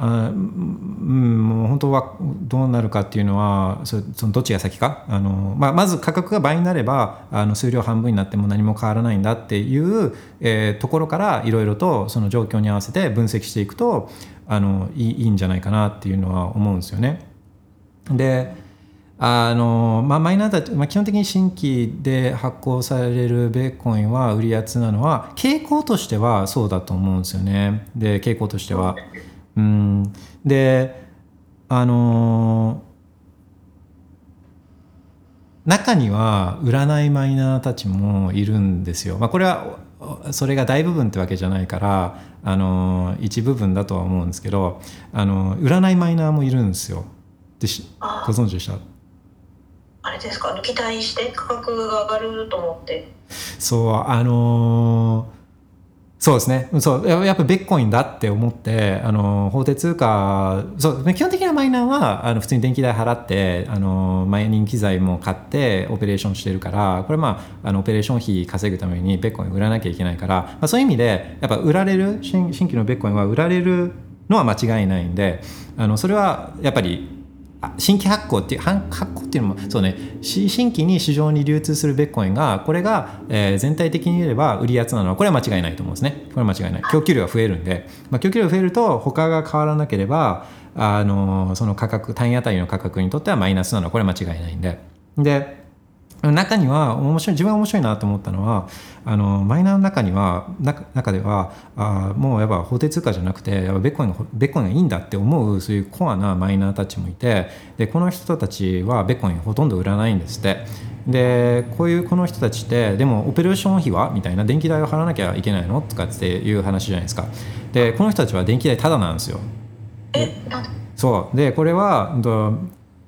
あうんもう本当はどうなるかっていうのはそのどっちが先か？あの、まあ、まず価格が倍になればあの数量半分になっても何も変わらないんだっていう、えーところからいろいろとその状況に合わせて分析していくとあのいいいいんじゃないかなっていうのは思うんですよね。であのまあ、マイナーたち、まあ、基本的に新規で発行されるベーコンは売り圧なのは傾向としてはそうだと思うんですよね。で傾向としては。うん、であの中には売らないマイナーたちもいるんですよ。まあ、これはそれが大部分ってわけじゃないからあの一部分だとは思うんですけどあの売らないマイナーもいるんですよ。でご存知でした？
あれですか？期待して価格が上がると思って。
そうあのーそうですね。そう。やっぱベッコインだって思って、あの法定通貨そう。基本的なマイナーはあの普通に電気代払って、あのマイニング機材も買ってオペレーションしてるからこれまああのオペレーション費稼ぐためにベッコイン売らなきゃいけないから、まあ、そういう意味でやっぱ売られる新新規のベッコインは売られるのは間違いないんであのそれはやっぱり新規発行っていう発発行っていうのもそうね。し新規に市場に流通するベッコインがこれが、えー全体的に言えば売りやつなのはこれは間違いないと思うんですね。これは間違いない。供給量が増えるんで、まあ、供給量が増えると他が変わらなければあのその価格単位あたりの価格にとってはマイナスなのはこれは間違いないんで。で中には面白い自分が面白いなと思ったのはあのマイナーの中には中中ではあもうやっぱ法定通貨じゃなくてやっぱベッコインがベッコインがいいんだって思うそういうコアなマイナーたちもいてでこの人たちはベッコインほとんど売らないんですって。でこういうこの人たちってでもオペレーション費はみたいな電気代を払わなきゃいけないのとかっていう話じゃないですか。でこの人たちは電気代タダなんですよ。そう。でこれは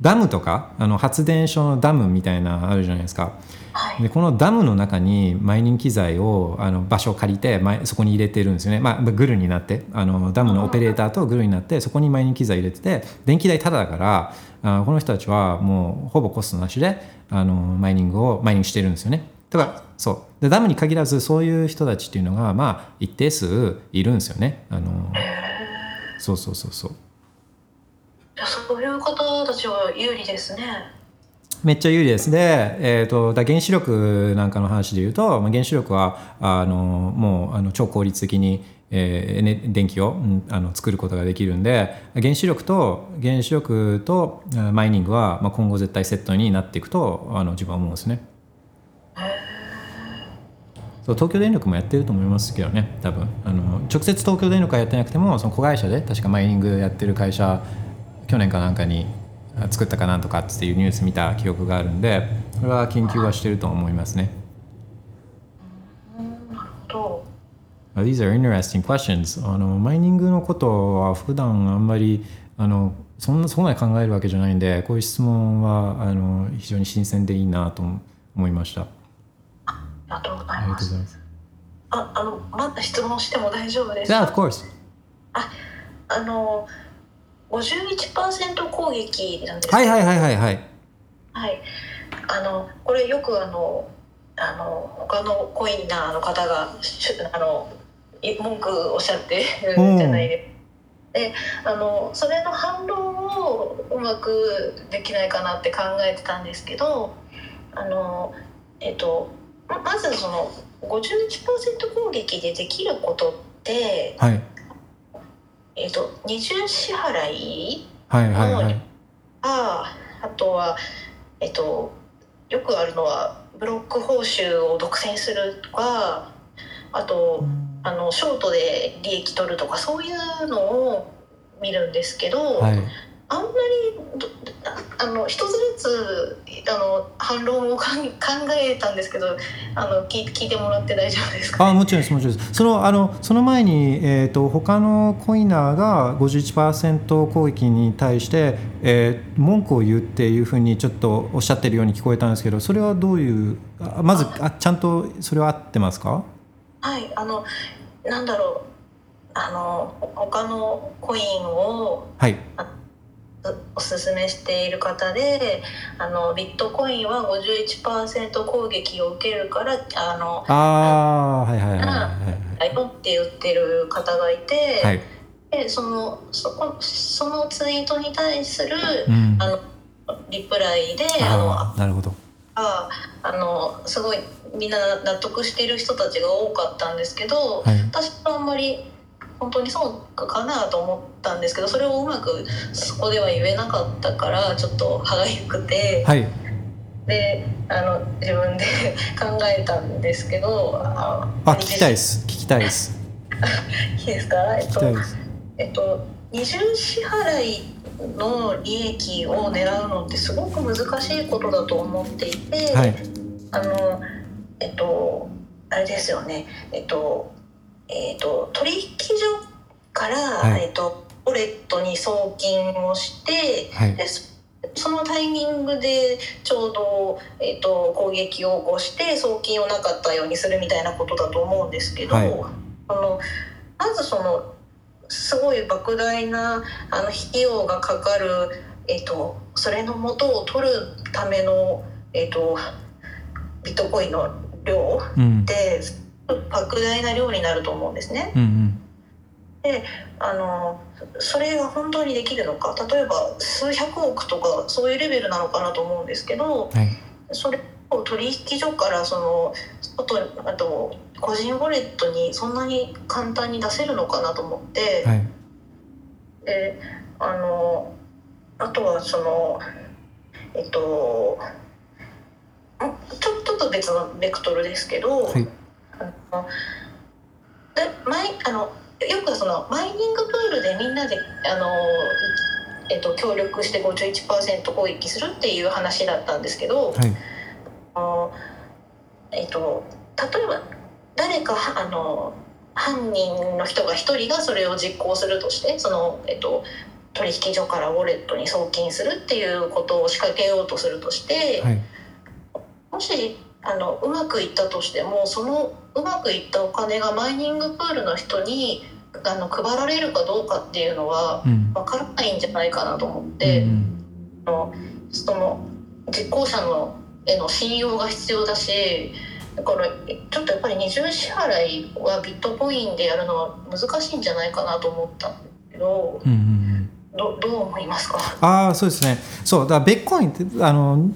ダムとかあの発電所のダムみたいなあるじゃないですか。
はい。
でこのダムの中にマイニング機材をあの場所を借りてまそこに入れてるんですよね、まあ、グルになってあのダムのオペレーターとグルになってそこにマイニング機材入れてて電気代タダだからあこの人たちはもうほぼコストなしであのマイニングをマイニングしてるんですよね。だからそう。でダムに限らずそういう人たちっていうのがまあ一定数いるんですよね。あのそうそうそうそう
そういう方たちは有利ですね
めっちゃ有利です。で、えー、とだ原子力なんかの話で言うと、まあ、原子力はあのもうあの超効率的に、えー電気を、うんあの作ることができるんで原子力と原子力とあマイニングは、まあ、今後絶対セットになっていくとあの自分は思うんですね。そうそう東京電力もやってると思いますけどね多分あの直接東京電力はやってなくてもその子会社で確かマイニングやってる会社去年かなんかにあ作ったかなんとかっていうニュース見た記憶があるんでこれは研究はしてると思いますね。
と
Uh, These are interesting questions. あのマイニングのことは普段あんまりあのそんなそこまで考えるわけじゃないんでこういう質問はあの非常に新鮮でいいなと思いました。
ありがとうございます。ああのまだ質問しても大丈夫ですか
？Yeah, of course.
あの51%攻撃なんです
はいはいはいはいはい。
はい、あのこれよくあのあの他のコインナーの方がしあのい文句おっしゃってるじゃないですか。であのそれの反論をうまくできないかなって考えてたんですけどあの、えっと、ままずその51%攻撃でできることって、
はい
えっと、二重支払い
はいはいはい。
ああとは、えっと、よくあるのはブロック報酬を独占するとかあとあのショートで利益取るとかそういうのを見るんですけど、
はい。
あんまりどああの一つずつあの反論を考えたんですけどあの聞い聞いてもらって大丈夫ですか、
あもちろんですもちろんです。そのあのその前に、えー、と他のコイナーが51%攻撃に対して、えー文句を言うっていうふうにちょっとおっしゃってるように聞こえたんですけどそれはどういうあまずあちゃんとそれは合ってますか？
はいあのなんだろう。あの他のコインを
はい
おすすめしている方であのビットコインは51%攻撃を受けるからあの
ああーはいはいはいは
だよって言ってる方がいて、
いはい。
でそのそこそのツイートに対する、
うん。
あのリプライであの
なるほど。
ああのすごいみんな納得している人たちが多かったんですけど、
はい。
私はあんまり本当にそうかなと思ったんですけどそれをうまくそこでは言えなかったからちょっと歯がゆくて、
はい。
であの自分で 考えたんですけどあ
あ聞きたいです。聞きたいです。
いいですか、え
聞
っとえっと、二重支払いの利益を狙うのってすごく難しいことだと思っていて、
はい。
あのえっとあれですよね。えっとえっと取引所から、
はい。
えっとウォレットに送金をして
はい。
でそそのタイミングでちょうど、えっと攻撃を起こして送金をなかったようにするみたいなことだと思うんですけど、
はい。
あのまずそのすごい莫大なあの費用がかかる、えっとそれの元を取るための、えっとビットコインの量
うん
莫大な量になると思うんですね。
うんうん
あのそれが本当にできるのか例えば数百億とかそういうレベルなのかなと思うんですけど
はい
それを取引所からその外あと個人ウォレットにそんなに簡単に出せるのかなと思って。
はい
であのあとはそのえっとんちょちょっと別のベクトルですけど、
はい
あのでマイあのよくそのマイニングプールでみんなであの、えっと、協力して51%攻撃するっていう話だったんですけど、
はい。
あのえっと、例えば誰かあの犯人の人が一人がそれを実行するとしてその、えっと、取引所からウォレットに送金するっていうことを仕掛けようとするとして、
はい。
もしあのうまくいったとしてもそのうまくいったお金がマイニングプールの人にあの配られるかどうかっていうのは
うん。
分からないんじゃないかなと思っ
う
て。
ん。
あのその実行者のへの信用が必要だしだからちょっとやっぱり二重支払いはビットコインでやるのは難しいんじゃないかなと思ったんですけど
うん
どどう思いますか？
ああそうですね。そうだからビットコインってあの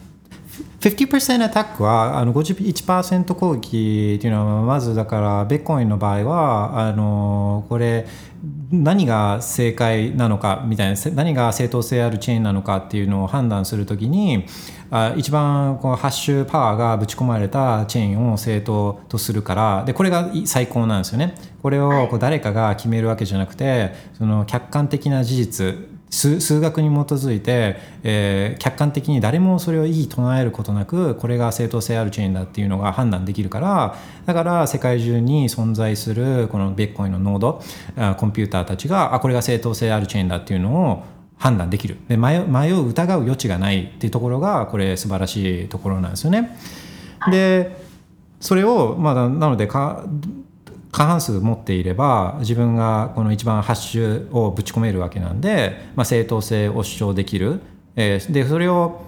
50%アタックはあの51%攻撃っていうのはまずだからビッコインの場合はあのこれ何が正解なのかみたいな何が正当性あるチェーンなのかっていうのを判断するときにあ一番こうハッシュパワーがぶち込まれたチェーンを正当とするからでこれが最高なんですよね。これをこう誰かが決めるわけじゃなくてその客観的な事実数数学に基づいて、えー客観的に誰もそれをいい唱えることなくこれが正当性あるチェーンだっていうのが判断できるからだから世界中に存在するこのビットコインのノードあコンピューターたちがあこれが正当性あるチェーンだっていうのを判断できるで迷う疑う余地がないっていうところがこれ素晴らしいところなんですよね。でそれをまあななのでか過半数持っていれば自分がこの一番ハッシュをぶち込めるわけなんで、まあ、正当性を主張できる、えーでそれを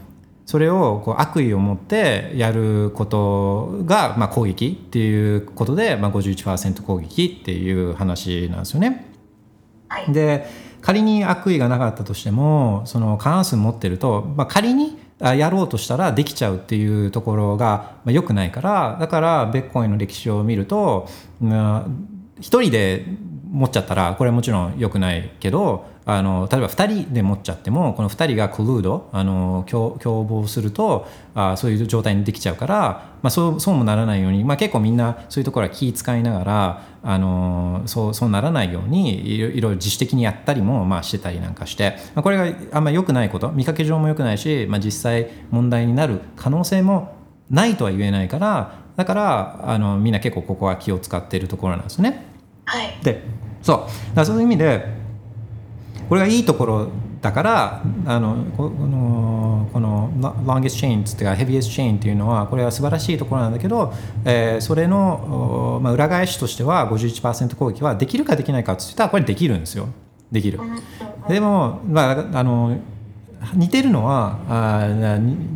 それをこう悪意を持ってやることが、まあ、攻撃っていうことで、まあ、51%攻撃っていう話なんですよね。
はい
で仮に悪意がなかったとしてもその過半数持ってると、まあ、仮にあやろうとしたらできちゃうっていうところが、まあ、良くないからだからベッコインの歴史を見るとまあ一人で持っちゃったらこれはもちろん良くないけどあの例えば2人で持っちゃってもこの2人がコルードあの共謀するとあそういう状態にできちゃうから、まあ、そうそうもならないように、まあ、結構みんなそういうところは気遣いながらあのそうそうならないようにいろいろ自主的にやったりも、まあ、してたりなんかして、まあ、これがあんま良くないこと見かけ上も良くないし、まあ、実際問題になる可能性もないとは言えないからだからあのみんな結構ここは気を使っているところなんですね。
はい
でそうだからそういう意味でこれがいいところだからあのここのこの longest chain っていうか heaviest chain っていうのはこれは素晴らしいところなんだけど、えーそれの、おまあ、裏返しとしては51%攻撃はできるかできないかって言ったらこれできるんですよできる。でも、まあ、あの似てるのはあ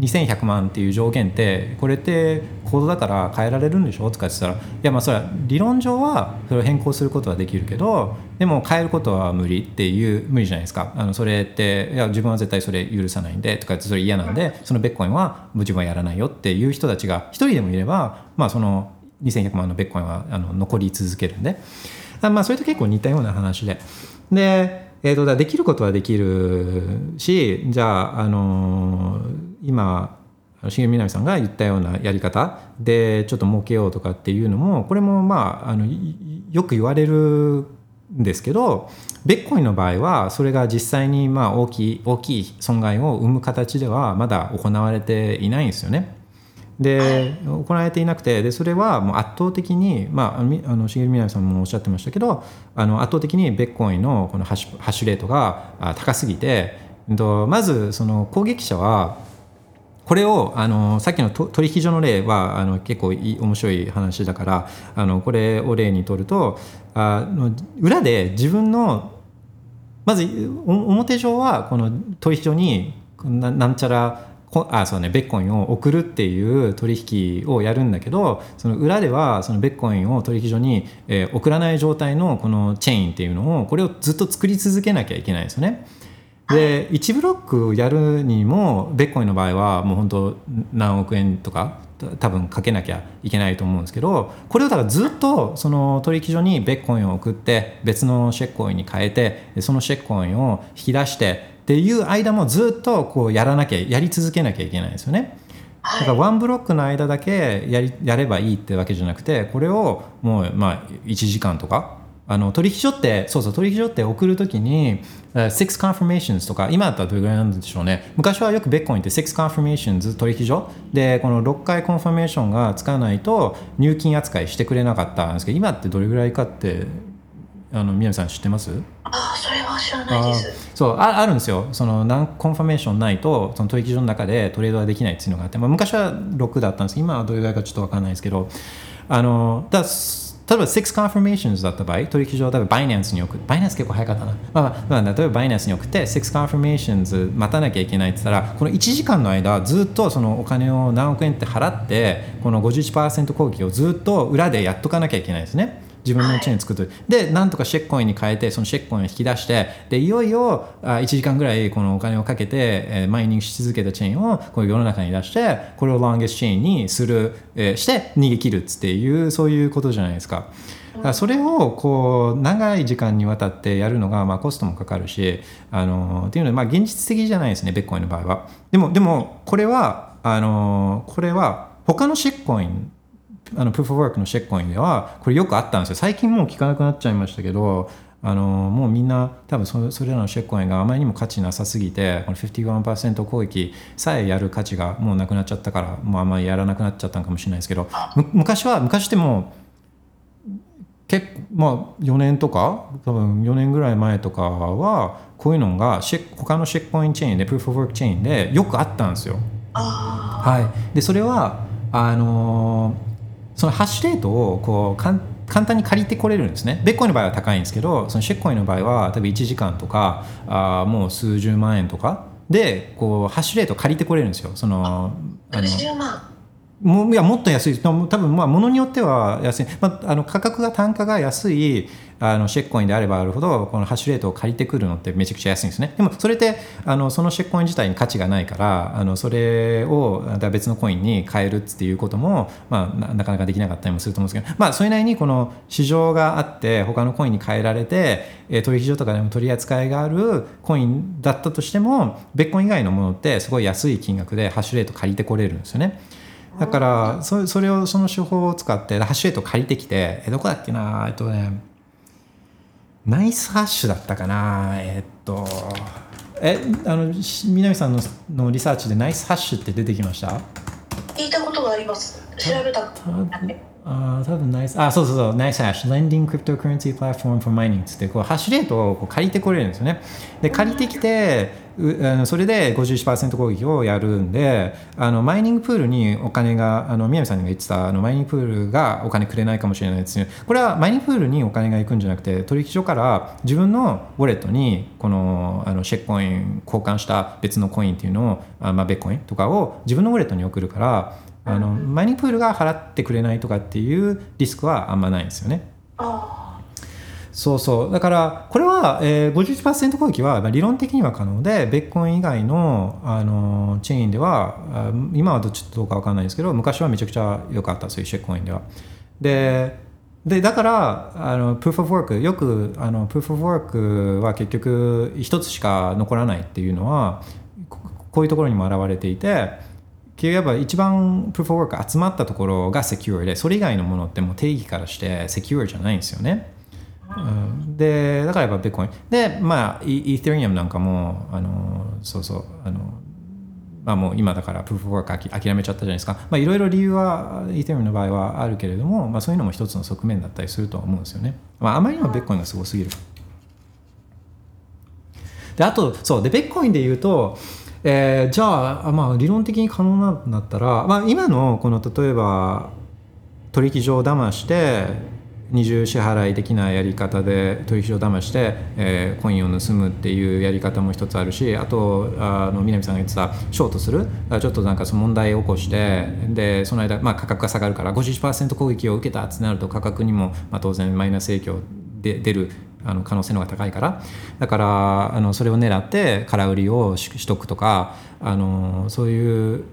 2100万っていう上限ってこれってコードだから変えられるんでしょ？とか言ってたらいやまあそれは理論上はそれを変更することはできるけどでも変えることは無理っていう無理じゃないですか。あのそれっていや自分は絶対それ許さないんでとか言ってそれ嫌なんでそのベッコインは自分はやらないよっていう人たちが一人でもいればまあその2100万のベッコインはあの残り続けるんで。まあそれと結構似たような話で。でえー、とだできることはできるしじゃあ、あのー今重みなみさんが言ったようなやり方でちょっと儲けようとかっていうのもこれもまああのよく言われるんですけどベッコインの場合はそれが実際にまあ大きい大きい損害を生む形ではまだ行われていないんですよね。で行われていなくてでそれはもう圧倒的に、まあ、みあの重みなみさんもおっしゃってましたけどあの圧倒的にベッコインのこのハッシュハッシュレートがあ高すぎてまずその攻撃者はこれをあのさっきのと取引所の例はあの結構いい面白い話だからあのこれを例にとるとあの裏で自分のまずお表上はこの取引所にななんちゃらこあそうねベッコインを送るっていう取引をやるんだけどその裏ではそのベッコインを取引所に、えー送らない状態のこのチェーンっていうのをこれをずっと作り続けなきゃいけないですよね。で1ブロックやるにもベッコインの場合はもう本当何億円とか多分かけなきゃいけないと思うんですけどこれをだからずっとその取引所にベッコインを送って別のシェッコインに変えてそのシェッコインを引き出してっていう間もずっとこうやらなきゃやり続けなきゃいけないんですよね。だからワンブロックの間だけやりやればいいってわけじゃなくてこれをもうまあ1時間とかあの取引所ってそうそう取引所って送るときにえー6 confirmations とか今だったらどれぐらいなんでしょうね。昔はよくベッコインって6 confirmations 取引所でこの6回コンファメーションがつかないと入金扱いしてくれなかったんですけど今ってどれぐらいかってあの宮根さん知ってます？
ああそれは知らないです
そうああるんですよ。その何コンファメーションないとその取引所の中でトレードはできないっていうのがあって、まあ、昔は6だったんです。けど今はどれぐらいかちょっと分かんないですけどあのだ例えば6 confirmations だった場合取引所を例えばバイナンスに送る。バイナンス結構早かったな、あまあ、例えばバイナンスに送って6 confirmations 待たなきゃいけないって言ったらこの1時間の間ずっとそのお金を何億円って払ってこの51%攻撃をずっと裏でやっとかなきゃいけないですね。自分のチェーン作って、でなんとかシェックコインに変えてそのシェックコインを引き出してでいよいよあ1時間ぐらいこのお金をかけて、えーマイニングし続けたチェーンをこう世の中に出してこれをロンゲスチェーンにする、えーして逃げ切るっていうそういうことじゃないですか。それをこう長い時間にわたってやるのがまあコストもかかるしあのっていうのでまあ現実的じゃないですねベッコインの場合は。でもでもこれはあのこれは他のシェックコインあのプーフ・オブ・ワークのシェックコインではこれよくあったんですよ。最近もう聞かなくなっちゃいましたけどあのもうみんな多分そそれらのシェックコインがあまりにも価値なさすぎてこの51%攻撃さえやる価値がもうなくなっちゃったからもうあんまりやらなくなっちゃったのかもしれないですけどむ昔は昔でも結まあ4年とか多分4年ぐらい前とかはこういうのが他のシェックコインチェーンでプーフ・オブ・ワークチェーンでよくあったんですよ。はい、でそれはあのーそのハッシュレートをこうかん簡単に借りてこれるんですね。ベッコインの場合は高いんですけどそのシェッコインの場合は多分1時間とかあもう数十万円とかでこうハッシュレート借りてこれるんですよ。そのあの
10万
もいやもっと安い。多分多分まあ物によっては安い、まあ、あの価格が単価が安いあのシェックコインであればあるほどこのハッシュレートを借りてくるのってめちゃくちゃ安いんですね。でもそれってあのそのシェックコイン自体に価値がないからあのそれを別のコインに変えるっていうことも、まあ、なかなかできなかったりもすると思うんですけど、まあ、それなりにこの市場があって他のコインに変えられて取引所とかでも取り扱いがあるコインだったとしてもベッコイン以外のものってすごい安い金額でハッシュレート借りてこれるんですよね。だからそそれをその手法を使ってハッシュレート借りてきてえどこだっけなえっとねナイスハッシュだったかなえっとえあのし南さんののリサーチでナイスハッシュって出てきました？
聞いたことがあります。調べたことがあ
多分ナイスあそうそうそうナイスハッシュ Lending Cryptocurrency Platform for Mining つってこうハッシュレートをこう借りてこれるんですよね。で借りてきてうあのそれで51%攻撃をやるんであのマイニングプールにお金があの宮見さんが言ってたあのマイニングプールがお金くれないかもしれないですねこれはマイニングプールにお金が行くんじゃなくて取引所から自分のウォレットにこのあのシェックコイン交換した別のコインっていうのをあ、まあ、ベッコインとかを自分のウォレットに送るからあのマイニングプールが払ってくれないとかっていうリスクはあんまないんですよね。そうそうだからこれは、えー、51%攻撃はまあ理論的には可能でベッコイン以外のあのチェーンではあ今はどっちどうか分かんないですけど昔はめちゃくちゃ良かったそういうシェックコインでは。ででだからあのプーフ・オブ・ワークよくあのプーフ・オブ・ワークは結局一つしか残らないっていうのはここういうところにも表れていて結局やっぱ一番プーフ・オブ・ワーク集まったところがセキュアでそれ以外のものってもう定義からしてセキュアじゃないんですよね。うん。でだからやっぱビットコインでまあイイーテリアムなんかもあのそうそうあのまあもう今だからプーフ・オブ・ワーク諦めちゃったじゃないですか。まあいろいろ理由はイーテリアムの場合はあるけれども、まあ、そういうのも一つの側面だったりするとは思うんですよね、まあ、あまりにもビットコインがすごすぎる。であとそう。でベットコインで言うと、えーじゃあ、まあ、理論的に可能なんだったら、まあ、今のこの例えば取引所を騙して二重支払い的なやり方で取引所を騙して、えーコインを盗むっていうやり方も一つあるしあとあの南さんが言ってたショートするちょっとなんかその問題を起こしてでその間、まあ、価格が下がるから51%攻撃を受けたってなると価格にも、まあ、当然マイナス影響で出るあの可能性の方が高いから。だからあのそれを狙って空売りをししとくとかあのそういう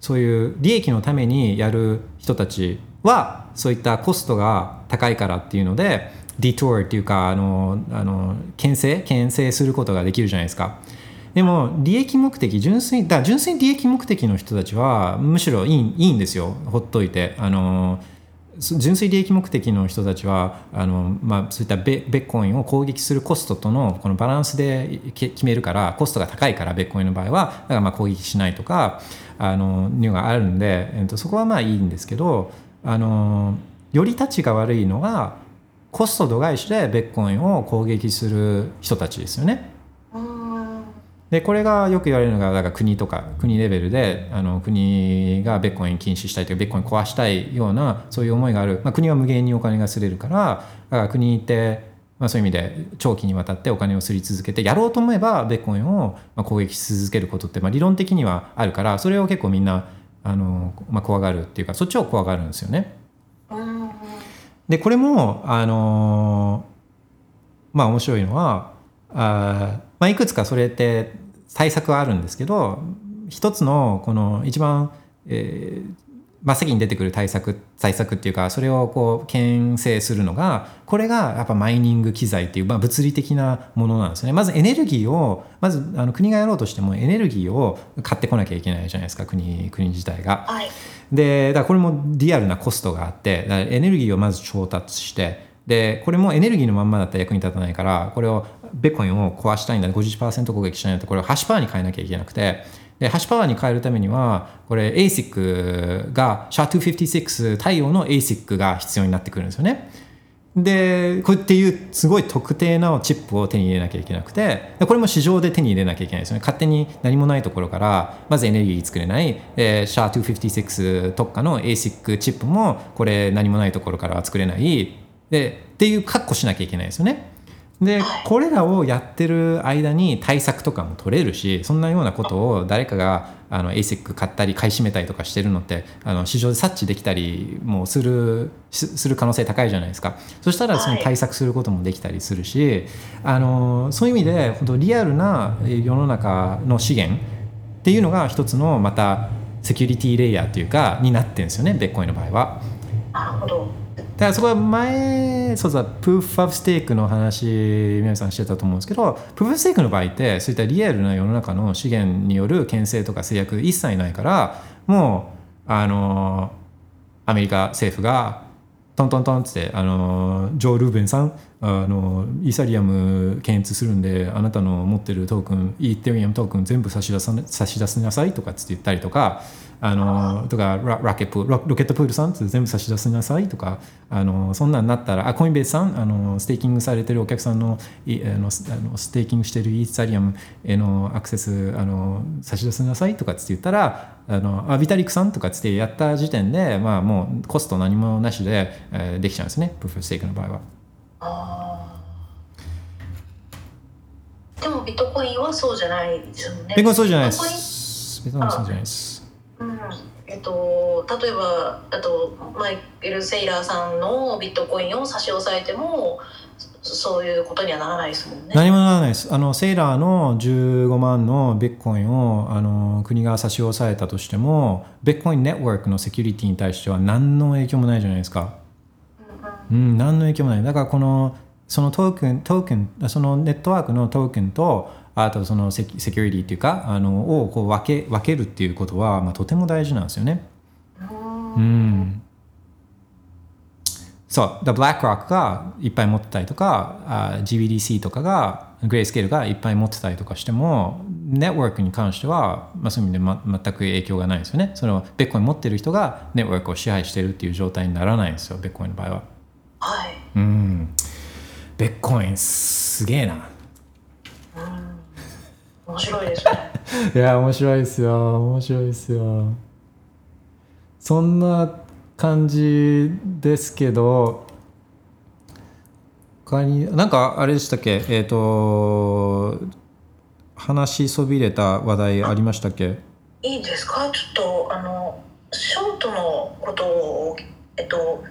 そういう利益のためにやる人たちはそういったコストが高いからっていうのでディトーっていうかあのあの牽制牽制することができるじゃないですか。でも利益目的純粋だ純粋に利益目的の人たちはむしろいいいいんですよ。ほっといて。あの純粋利益目的の人たちはあの、まあ、そういったベベッコインを攻撃するコストとのこのバランスで決めるからコストが高いからベッコインの場合はだからまあ攻撃しないとかあのいうのがあるんで、えっと、そこはまあいいんですけどあのより立ちが悪いのがコスト度外視でベッコインを攻撃する人たちですよね。でこれがよく言われるのがだから国とか国レベルであの国がベッコイン禁止したいというかベッコイン壊したいようなそういう思いがある、まあ、国は無限にお金がすれるからだから国って、まあ、そういう意味で長期にわたってお金をすり続けてやろうと思えばベッコインをまあ攻撃し続けることってまあ理論的にはあるからそれを結構みんなあの、まあ、怖がるっていうかそっちを怖がるんですよね。でこれもあのまあ面白いのはあ、まあ、いくつかそれって対策はあるんですけど一つのこの一番、えー真っ先に出てくる対策対策っていうかそれをこう牽制するのがこれがやっぱマイニング機材っていう、まあ、物理的なものなんですよねまずエネルギーをまずあの国がやろうとしてもエネルギーを買ってこなきゃいけないじゃないですか国国自体が。
はい
でだからこれもリアルなコストがあってエネルギーをまず調達してでこれもエネルギーのまんまだったら役に立たないからこれをベコインを壊したいんだ51%攻撃したいんだってこれをハッシュパワーに変えなきゃいけなくて。でハッシュパワーに変えるためにはこれ ASIC が SHA-256 対応の ASIC が必要になってくるんですよね。でこうっていうすごい特定なチップを手に入れなきゃいけなくてこれも市場で手に入れなきゃいけないですよね。勝手に何もないところからまずエネルギー作れない、えー、SHA-256 特化の ASIC チップもこれ何もないところからは作れない。でっていう確保しなきゃいけないですよね。でこれらをやってる間に対策とかも取れるしそんなようなことを誰かがあの ASIC 買ったり買い占めたりとかしてるのってあの市場で察知できたりもするしする可能性高いじゃないですかそしたらその対策することもできたりするし、あのそういう意味で本当リアルな世の中の資源っていうのが一つのまたセキュリティレイヤーというかになってるんですよねベッコインの場合は。
なるほど
だからそこは前そうそうプーフ・オブ・ステークの話皆さんしてたと思うんですけどプーフ・ステークの場合ってそういったリアルな世の中の資源による牽制とか制約一切ないからもうあのアメリカ政府がトントントンってあのジョー・ルーベンさんあのイーサリアム検閲するんであなたの持ってるトークンイーテリアムトークン全部差し出さ差し出しなさいとかって言ったりとかあのとかララケプロロケットプールさんって全部差し出しなさいとかあのそんなんなったらあコインベースさんあのステーキングされてるお客さんのいあのスあのステーキングしてるイーサリアムへのアクセスあの差し出しなさいとかって言ったらあのあビタリックさんとかっつってやった時点で、まあ、もうコスト何もなしで、えーできちゃうんですねプーフステークの場合は。
でもビットコインはそうじゃないですよね。
ビットコインそうじゃないです。ビットコインそうじゃないです。
うんえっと、例えばあとマイケル・セイラーさんのビットコインを差し押さえてもそそういうことにはならないですもんね。
何もならないです。あのセイラーの15万のビットコインをあの国が差し押さえたとしても、ビットコインネットワークのセキュリティに対しては何の影響もないじゃないですか。うん、何の影響もない。だからこのそのトークントークンそのネットワークのトークンとあとそのセキュリティっていうかあのをこう分け分けるっていうことは、まあ、とても大事なんですよね。うん。そう、だ BlackRock がいっぱい持ってたりとか、あ GBDC とかが、グレースケールがいっぱい持ってたりとかしても、ネットワークに関しては、まあ、そういう意味で、ま、全く影響がないですよね。そのベッコイン持ってる人がネットワークを支配してるっていう状態にならないんですよ、ベッコインの場合は。
はい。
うん。ベッコインすげえな。
面白いですね。
いや面白いですよ。面白いですよ。そんな感じですけど他になんかあれでしたっけ？えっ、と話しそびれた話題ありましたっけ？
いいですか？ちょっとあのショートのことをえっと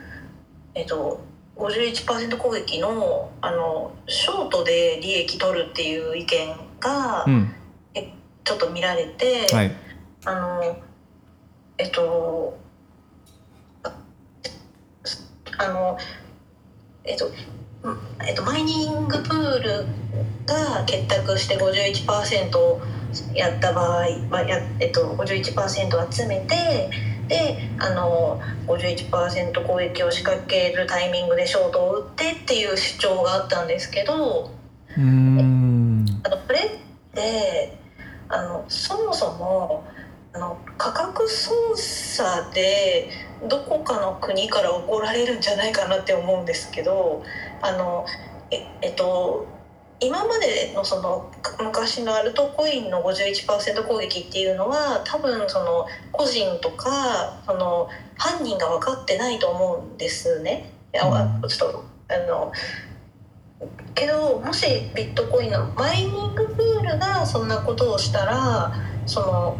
えっと51%攻撃のあのショートで利益取るっていう意見が、
うん
えちょっと見られて、
はい
あのえっとああのえっとうんえっとマイニングプールが結託して51%やった場合、まあやえっと、51%集めてであの51%攻撃を仕掛けるタイミングでショートを打ってっていう主張があったんですけど。
うーん
あのこれってあのそもそもあの価格操作でどこかの国から怒られるんじゃないかなって思うんですけどあのええっと今までのそのか昔のアルトコインの51%攻撃っていうのは多分その個人とかその犯人が分かってないと思うんですね。
うん
ちょっとあのけどもしビットコインのマイニングプールがそんなことをしたらその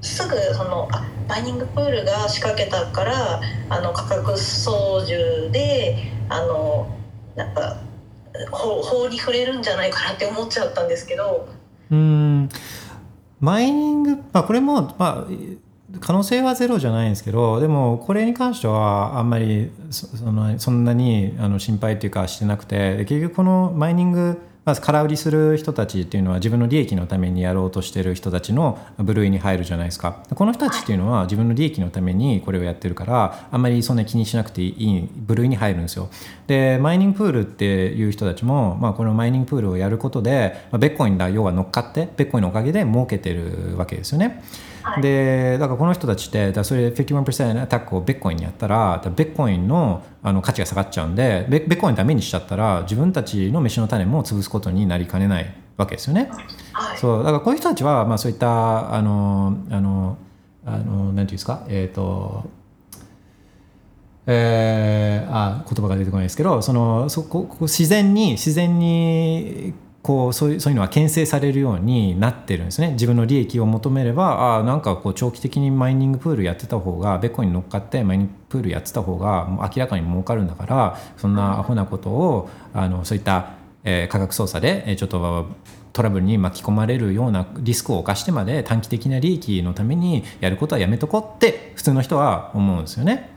すぐそのあマイニングプールが仕掛けたからあの価格操縦であのなんか法法に触れるんじゃないかなって思っちゃったんですけど
うん。マイニング、まあ、これも、まあ、可能性はゼロじゃないんですけどでもこれに関してはあんまりそのそんなにあの心配っていうかしてなくて結局このマイニングまず空売りする人たちっていうのは自分の利益のためにやろうとしてる人たちの部類に入るじゃないですか。この人たちっていうのは自分の利益のためにこれをやってるからあんまりそんな気にしなくていい部類に入るんですよ。でマイニングプールっていう人たちも、まあ、このマイニングプールをやることで、まあ、ベッコインだ要は乗っかってベッコインのおかげで儲けてるわけですよね。でだからこの人たちってだそれで51%アタックをベッコインにやったらベッコインのあの価値が下がっちゃうんでベベッコインダメにしちゃったら自分たちの飯の種も潰すことになりかねないわけですよね。
はい。
そうだからこういう人たちは、まあ、そういったあのあのあのなんていうんですか？えっ、とえー、あ言葉が出てこないですけどそのそこ自然に自然にこうそういうそういうのは牽制されるようになってるんですね自分の利益を求めればあなんかこう長期的にマイニングプールやってた方がベッコに乗っかってマイニングプールやってた方が明らかに儲かるんだからそんなアホなことをあのそういった、えー科学操作でえーちょっとトラブルに巻き込まれるようなリスクを冒してまで短期的な利益のためにやることはやめとこうって普通の人は思うんですよね。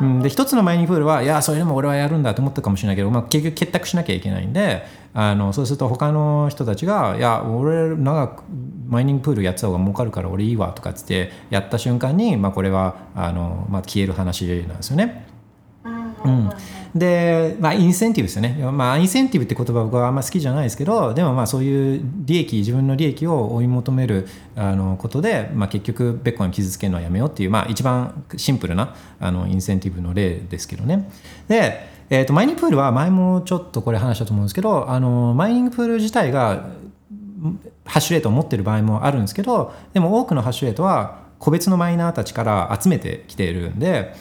うん、で一つのマイニングプールはいやそれでも俺はやるんだと思ったかもしれないけど、まあ、結局結託しなきゃいけないんであのそうすると他の人たちが「いや俺長くマイニングプールやってた方が儲かるから俺いいわ」とかっつってやった瞬間に、まあ、これはあの、まあ、消える話なんですよね。うん、で、まあ、インセンティブですよね、まあ、インセンティブって言葉僕はあんま好きじゃないですけどでもまあそういう利益自分の利益を追い求めるあのことで、まあ、結局ベッコイン傷つけるのはやめようっていう、まあ、一番シンプルなあのインセンティブの例ですけどね。で、えー、とマイニングプールは前もちょっとこれ話したと思うんですけどあのマイニングプール自体がハッシュレートを持ってる場合もあるんですけどでも多くのハッシュレートは個別のマイナーたちから集めてきているんで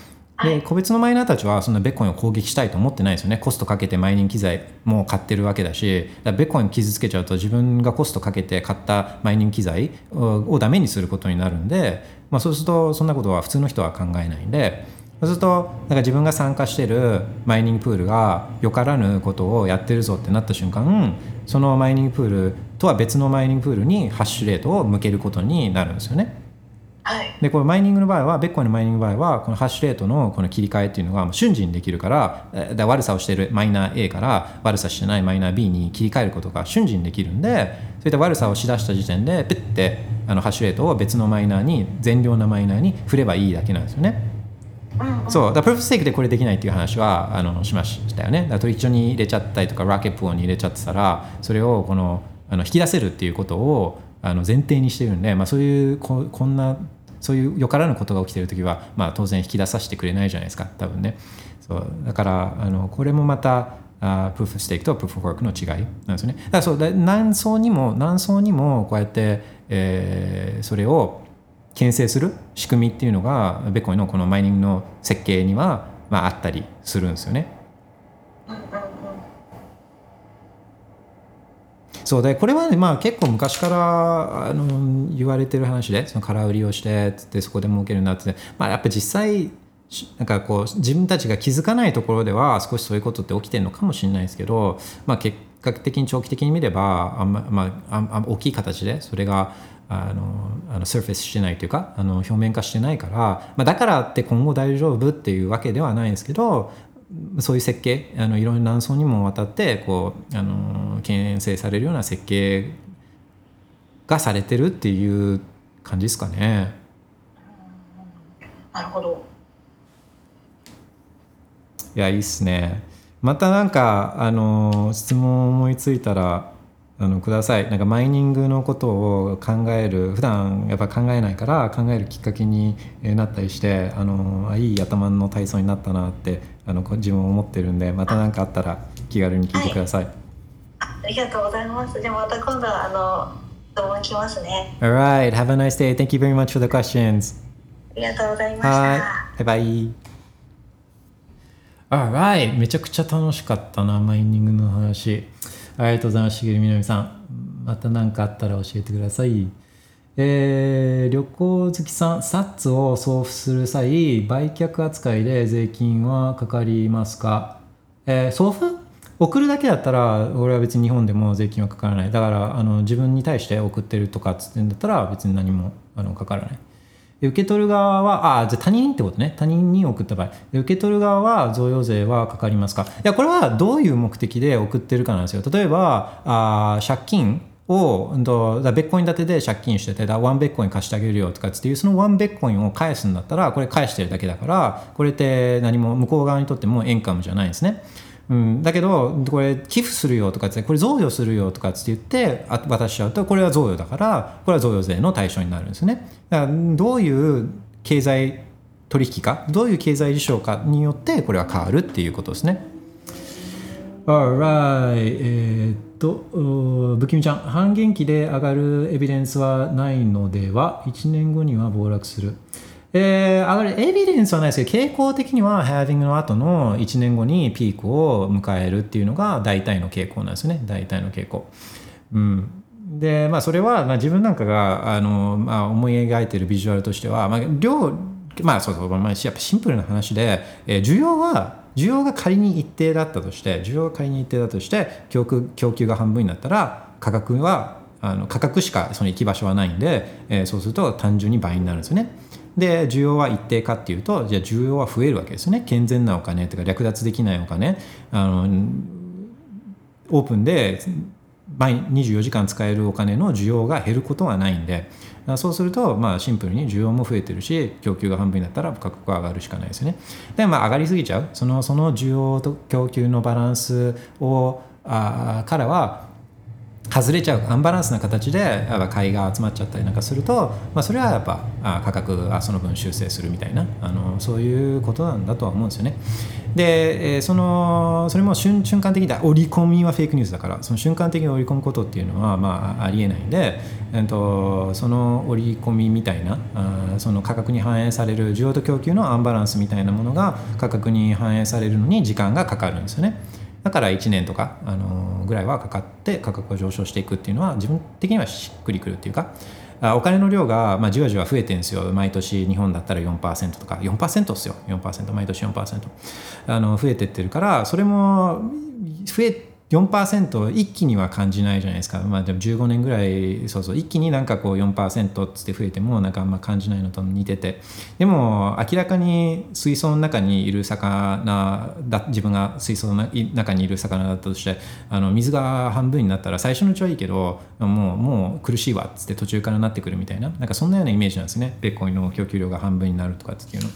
で個別のマイナーたちはそんなベッコインを攻撃したいと思ってないですよね。コストかけてマイニング機材も買ってるわけだしだベッコイン傷つけちゃうと自分がコストかけて買ったマイニング機材ををダメにすることになるんで、まあ、そうするとそんなことは普通の人は考えないんでそうするとなんか自分が参加してるマイニングプールがよからぬことをやってるぞってなった瞬間そのマイニングプールとは別のマイニングプールにハッシュレートを向けることになるんですよね。
はい
でこれマイニングの場合はベッコインのマイニングの場合はこのハッシュレートのこの切り替えっていうのが瞬時にできるからえーだ悪さをしているマイナー A から悪さしてないマイナー B に切り替えることが瞬時にできるんでそういった悪さをしだした時点でペッてあのハッシュレートを別のマイナーに善良なマイナーに振ればいいだけなんですよね。そうだからプロフステークでこれできないっていう話はあのしましたよね。だからトリッチョに入れちゃったりとかラケットに入れちゃってたらそれをこのあの引き出せるっていうことをあの前提にしてるんで、まあ、そういうここんなそういうよからぬことが起きてる時は、まあ、当然引き出させてくれないじゃないですか多分ね。そうだからあのこれもまたあプーフステークとプーフワークの違いなんですよね。だからそうだ何層にも何層にもこうやって、えーそれを牽制する仕組みっていうのがベコインのこのマイニングの設計には、まあ、あったりするんですよね。そうでこれはね、まあ、結構昔からあの言われてる話でその空売りをしてつってそこで儲けるなって、まあ、やっぱ実際なんかこう自分たちが気づかないところでは少しそういうことって起きてるのかもしれないですけど、まあ、結果的に長期的に見ればあんま、まあ、あんあん大きい形でそれがあのあのサーフェスしてないというかあの表面化してないから、まあ、だからって今後大丈夫っていうわけではないんですけどそういう設計あのいろんな何層にもわたってこうあの牽制されるような設計がされてるっていう感じですかね。
なるほど
いやいいっすね。またなんかあの質問思いついたらあのください。なんかマイニングのことを考える普段やっぱ考えないから考えるきっかけにえーなったりしてあのあいい頭の体操になったなってあのこ自分思ってるんでまた何かあったら気軽に聞いてください。
ありがとうございますじゃあまた今度はあの質問来ますね
Alright, have a nice day. Thank you very much for the questions.
ありがとうございました
はい。バイバイ。Alright. めちゃくちゃ楽しかったな、マイニングの話。ありがとうございます、しげるみなみさん。また何かあったら教えてください。えー旅行好きさん、サッツを送付する際、売却扱いで税金はかかりますか？えー送付？送るだけだったら俺は別に日本でも税金はかからないだからあの自分に対して送ってるとかっつってんだったら別に何もあのかからない受け取る側はあじゃ他人ってことね。他人に送った場合。受け取る側は贈与税はかかりますか。いやこれはどういう目的で送ってるかなんですよ。例えばあ借金をうんとだベッコイン建てで借金しててだワンベッコイン貸してあげるよとかっていうそのワンベッコインを返すんだったらこれ返してるだけだからこれって何も向こう側にとってもエンカムじゃないんですね。うん、だけどこれ寄付するよとかってこれ贈与するよとかって言って渡しちゃうとこれは贈与だからこれは贈与税の対象になるんですね。だからどういう経済取引かどういう経済事象かによってこれは変わるっていうことですね。Alright えっと不気味ちゃん。半減期で上がるエビデンスはないのでは？1年後には暴落する。えー、上がるエビデンスはないですけど傾向的にはハービングの後の1年後にピークを迎えるっていうのが大体の傾向なんですね大体の傾向。うん、でまあそれは、まあ、自分なんかがあの、まあ、思い描いてるビジュアルとしては、まあ、量まあそうそう、まあ、やっぱシンプルな話で、えー需要は需要が仮に一定だったとして需要が仮に一定だとして供給供給が半分になったら価格はあの価格しかその行き場所はないんで、えーそうすると単純に倍になるんですよね。で需要は一定かっていうとじゃあ需要は増えるわけですね。健全なお金とか略奪できないお金。あのオープンで毎24時間使えるお金の需要が減ることはないんで。そうするとまあシンプルに需要も増えてるし供給が半分になったら価格が上がるしかないですよね。でまあ上がりすぎちゃう。そのその需要と供給のバランスをあからは外れちゃうアンバランスな形でやっぱ買いが集まっちゃったりなんかすると、まあ、それはやっぱあ価格がその分修正するみたいなあのそういうことなんだとは思うんですよね。で、えそのそれも瞬瞬間的だ織り込みはフェイクニュースだからその瞬間的に織り込むことっていうのはまあありえないんで、えっとその織り込みみたいなあその価格に反映される需要と供給のアンバランスみたいなものが価格に反映されるのに時間がかかるんですよね。だから1年とか、あのぐらいはかかって価格が上昇していくっていうのは自分的にはしっくりくるっていうかあお金の量が、まあ、じわじわ増えてるんですよ。毎年日本だったら4%とか。4%っすよ。4%毎年4%あの増えてってるからそれも増え4%一気には感じないじゃないですか、まあ、でも15年ぐらいそうそう一気になんかこう4%っつって増えてもなんかあんま感じないのと似てて。でも明らかに水槽の中にいる魚だ自分が水槽の中にいる魚だったとしてあの水が半分になったら最初のうちはいいけどもうもう苦しいわっつって途中からなってくるみたいななんかそんなようなイメージなんですね。ベッコインの供給量が半分になるとかっていうの。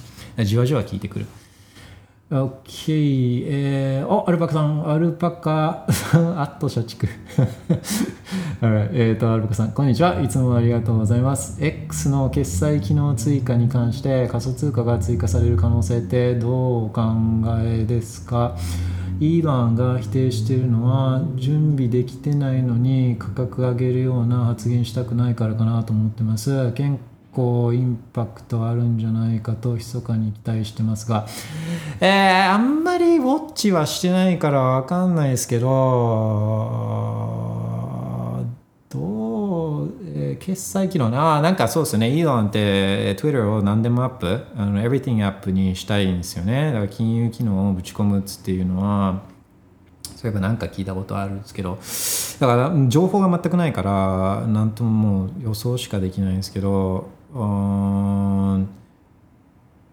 じわじわ効いてくる。OK、えー、おアルパカさん、アルパカ、あっと社畜。えっ、と、アルパカさん、こんにちは。いつもありがとうございます。X の決済機能追加に関して仮想通貨が追加される可能性ってどうお考えですか？イーロンが否定しているのは準備できてないのに価格上げるような発言したくないからかなと思ってます。健構インパクトあるんじゃないかと密かに期待してますが、えー、あんまりウォッチはしてないからわかんないですけどどう、えー決済機能ななんかそうですね。イーロンって Twitter を何でもアップあの Everything アップにしたいんですよね。だから金融機能をぶち込むっていうのはそういえばなんか聞いたことあるんですけどだから情報が全くないから何とももう予想しかできないんですけどうん。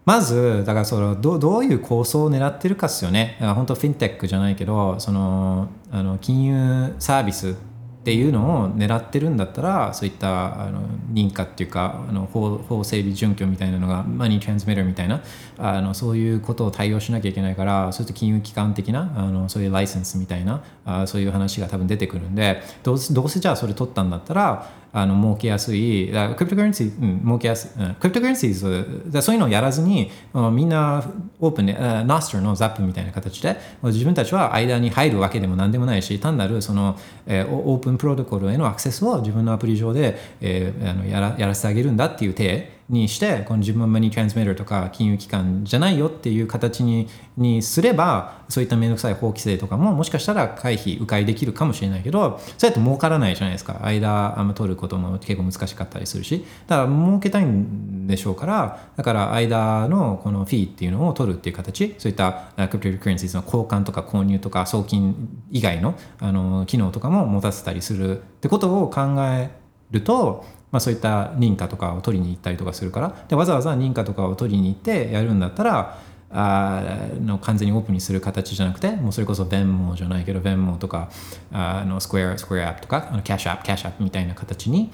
まずだからそのどうどういう構想を狙ってるかっすよね。本当フィンテックじゃないけどそのあの金融サービスっていうのを狙ってるんだったらそういったあの認可っていうかあの法法整備準拠みたいなのがマニートランスミッターみたいなあのそういうことを対応しなきゃいけないからそういった金融機関的なあのそういうライセンスみたいなあそういう話が多分出てくるんでどうどうせじゃあそれ取ったんだったらあの儲けやすい。だクリプトカレンシー、うん、儲けやすい、うん、クリプトカレンシーだそういうのをやらずにみんなオープンでナスターのザップみたいな形で自分たちは間に入るわけでも何でもないし単なるその、えオープンプロトコルへのアクセスを自分のアプリ上で、えーあのやらやらせてあげるんだっていう体。にしてこの自分はマニートランスミッターとか金融機関じゃないよっていう形ににすればそういった面倒くさい法規制とかももしかしたら回避迂回できるかもしれないけどそうやって儲からないじゃないですか。間あんま取ることも結構難しかったりするし。だから儲けたいんでしょうからだから間のこのフィーっていうのを取るっていう形。そういったクリプトカレンシーの交換とか購入とか送金以外のあの機能とかも持たせたりするってことを考えると、まあ、そういった認可とかを取りに行ったりとかするから。でわざわざ認可とかを取りに行ってやるんだったらあの完全にオープンにする形じゃなくてもうそれこそ弁護じゃないけど弁護とかあのスクエアスクエアアップとかあのキャッシュアップキャッシュアップみたいな形に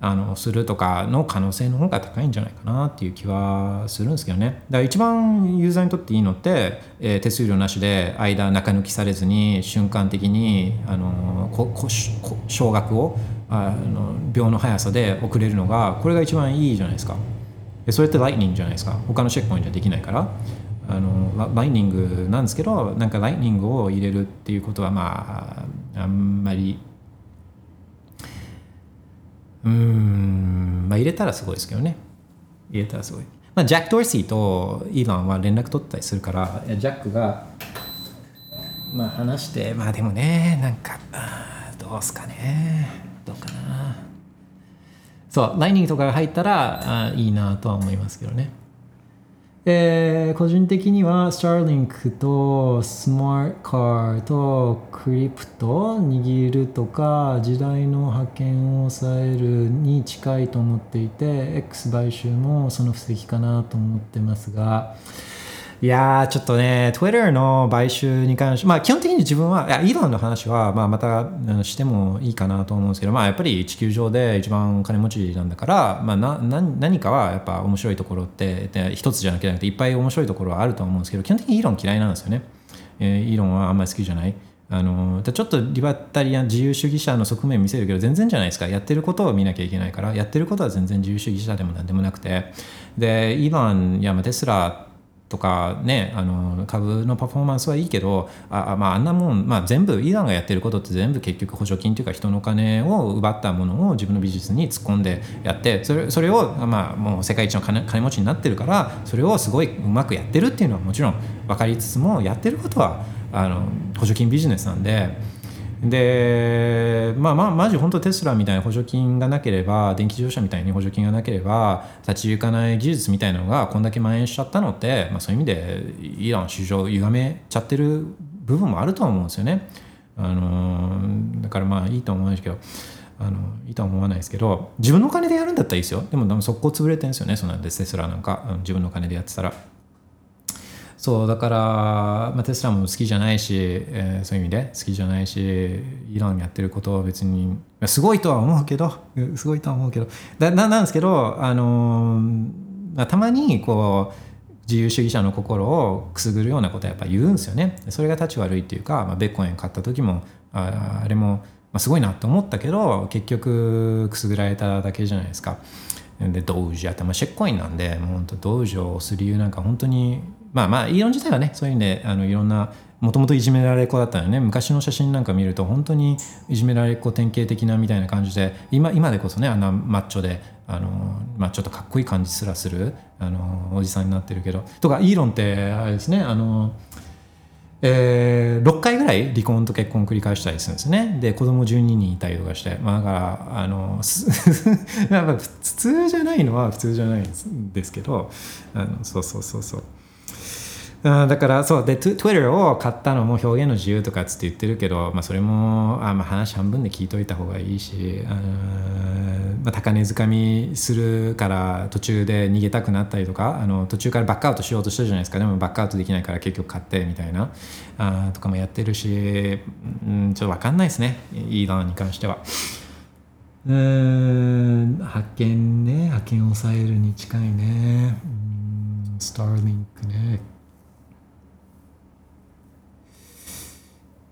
あのするとかの可能性の方が高いんじゃないかなっていう気はするんですけどね。だから一番ユーザーにとっていいのって、えー手数料なしで間中抜きされずに瞬間的にあのこここ少額をあの秒の速さで送れるのがこれが一番いいじゃないですか。それってライトニングじゃないですか。他のチェックポイントはできないから。あのラライニングなんですけどなんかライニングを入れるっていうことはまああんまりうん。まあ入れたらすごいですけどね。入れたらすごい、まあ、ジャック・ドーシーとイーロンは連絡取ったりするからジャックがまあ話してまあでもねなんかどうすかね。どうかな。そうライニングとかが入ったらあいいなとは思いますけどね。えー個人的にはスターリンクとスマートカーとクリプト握るとか時代の覇権を抑えるに近いと思っていて X 買収もその布石かなと思ってますがいやちょっとね Twitter の買収に関してまあ基本的に自分はいやイーロンの話はまあまたしてもいいかなと思うんですけどまあやっぱり地球上で一番金持ちなんだからまあなな何かはやっぱ面白いところって一つじゃなくていっぱい面白いところはあると思うんですけど基本的にイーロン嫌いなんですよね、えーイーロンはあんまり好きじゃない。あのちょっとリバタリアン自由主義者の側面見せるけど全然じゃないですか。やってることを見なきゃいけないからやってることは全然自由主義者でも何でもなくて。でイーロンやテスラとかねあの株のパフォーマンスはいいけどああ,、まあ、あんなもん、まあ、全部イランがやってることって全部結局補助金というか人の金を奪ったものを自分の美術に突っ込んでやってそれそれを、まあ、もう世界一の金金持ちになってるからそれをすごいうまくやってるっていうのはもちろん分かりつつもやってることはあの補助金ビジネスなんで。でまあまあマジ本当テスラみたいな補助金がなければ電気自動車みたいに補助金がなければ立ち行かない技術みたいなのがこんだけ蔓延しちゃったのって、まあ、そういう意味でイラン市場を歪めちゃってる部分もあると思うんですよね。あのだからまあいいと思うんですけどあのいいとは思わないですけど自分のお金でやるんだったらいいですよでもでも速攻潰れてるんですよねそんなんでテスラなんか自分のお金でやってたら。そうだから、まあ、テスラも好きじゃないし、えーそういう意味で好きじゃないしイランやってることは別にすごいとは思うけどすごいとは思うけどだななんですけど、あのたまにこう自由主義者の心をくすぐるようなことはやっぱ言うんですよねそれが立ち悪いっていうか、まあ、ベッコイン買った時もああれも、まあ、すごいなと思ったけど結局くすぐられただけじゃないですか。でドージあって、まあ、シェッコインなんでもう本当ドージを押す理由なんか本当にまあまあイーロン自体はねそういう意味であのいろんなもともといじめられっ子だったのね。昔の写真なんか見ると本当にいじめられっ子典型的なみたいな感じで今今でこそねあんなマッチョであの、まあ、ちょっとかっこいい感じすらするあのおじさんになってるけど。とかイーロンってあれですねあのえー6回ぐらい離婚と結婚繰り返したりするんですね。で子供12人いたりとかして、まあ、だからあの やっぱ普通じゃないのは普通じゃないんですけどあのそうそうそうそう。あーだからそうで Twitter を買ったのも表現の自由とかっつって言ってるけど、まあ、それもあ、まあ、話半分で聞いといた方がいいしあー、まあ、高値掴みするから途中で逃げたくなったりとかあの途中からバックアウトしようとしたじゃないですか。でもバックアウトできないから結局買ってみたいなあとかもやってるし、うん、ちょっと分かんないですね。イーロンに関しては。うん派遣ね。派遣を抑えるに近いね。うんスターリンクね。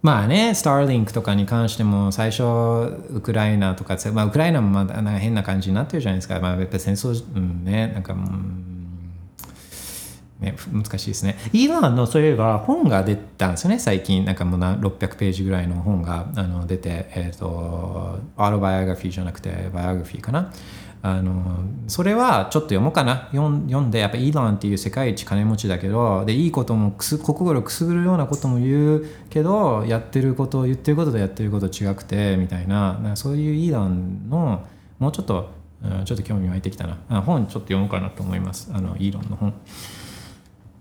まあね、スターリンクとかに関しても最初ウクライナとか、まあ、ウクライナもまだなんか変な感じになってるじゃないですか、まあ、やっぱ戦争、うん、ねなんかうんね、難しいですね。イーロンのそういえば本が出たんですよね、最近。なんかもう600ページぐらいの本があの出て、えっ、と、アロバイオグラフィーじゃなくて、バイオグラフィーかな。あのそれはちょっと読もうかな。読んでやっぱイーロンっていう世界一金持ちだけどでいいこともくす心くすぐるようなことも言うけどやってること言ってることとやってること違くてみたいな。なそういうイーロンのもうちょっと、うんちょっと興味湧いてきたな。本ちょっと読もうかなと思います。あのイーロンの本。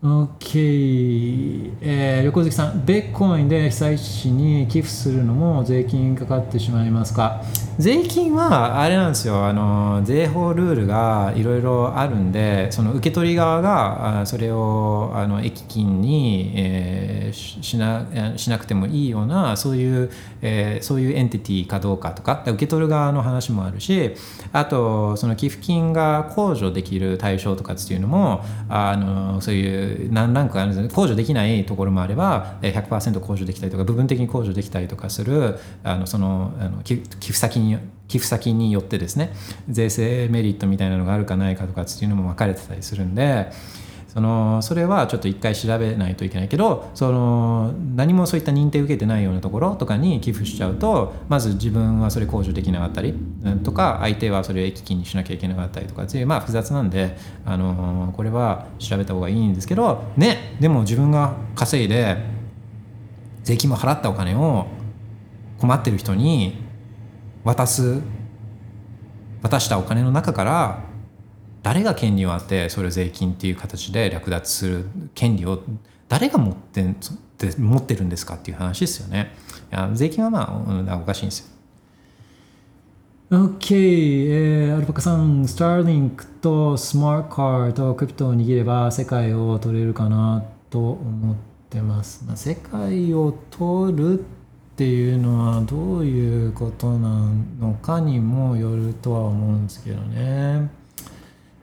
OK、えー、横関さん、ベッコインで被災地に寄付するのも税金かかってしまいますか？税金はあれなんですよ、あの税法ルールがいろいろあるんで、その受け取り側がそれをあの益金に、えーししなしなくてもいいような、そういう、えーそういうエンティティかどうかとか、受け取る側の話もあるし、あと、その寄付金が控除できる対象とかっていうのも、あのそういう何ランクあるんですね控除できないところもあれば100%控除できたりとか部分的に控除できたりとかするあのそのあの寄寄付先に寄付先によってですね税制メリットみたいなのがあるかないかとかっていうのも分かれてたりするんでそのそれはちょっと一回調べないといけないけどその何もそういった認定受けてないようなところとかに寄付しちゃうとまず自分はそれ控除できなかったりとか相手はそれを益金にしなきゃいけなかったりとかっていうまあ複雑なんで、あのこれは調べた方がいいんですけどねでも自分が稼いで税金も払ったお金を困ってる人に渡す渡したお金の中から誰が権利をあってそれを税金っていう形で略奪する権利を誰が持って持ってるんですかっていう話ですよね。税金はまあおかしいんですよ。OK、えーアルパカさん、スターリンクとスマートカーとクリプトを握れば世界を取れるかなと思ってます。まあ、世界を取るっていうのはどういうことなのかにもよるとは思うんですけどね。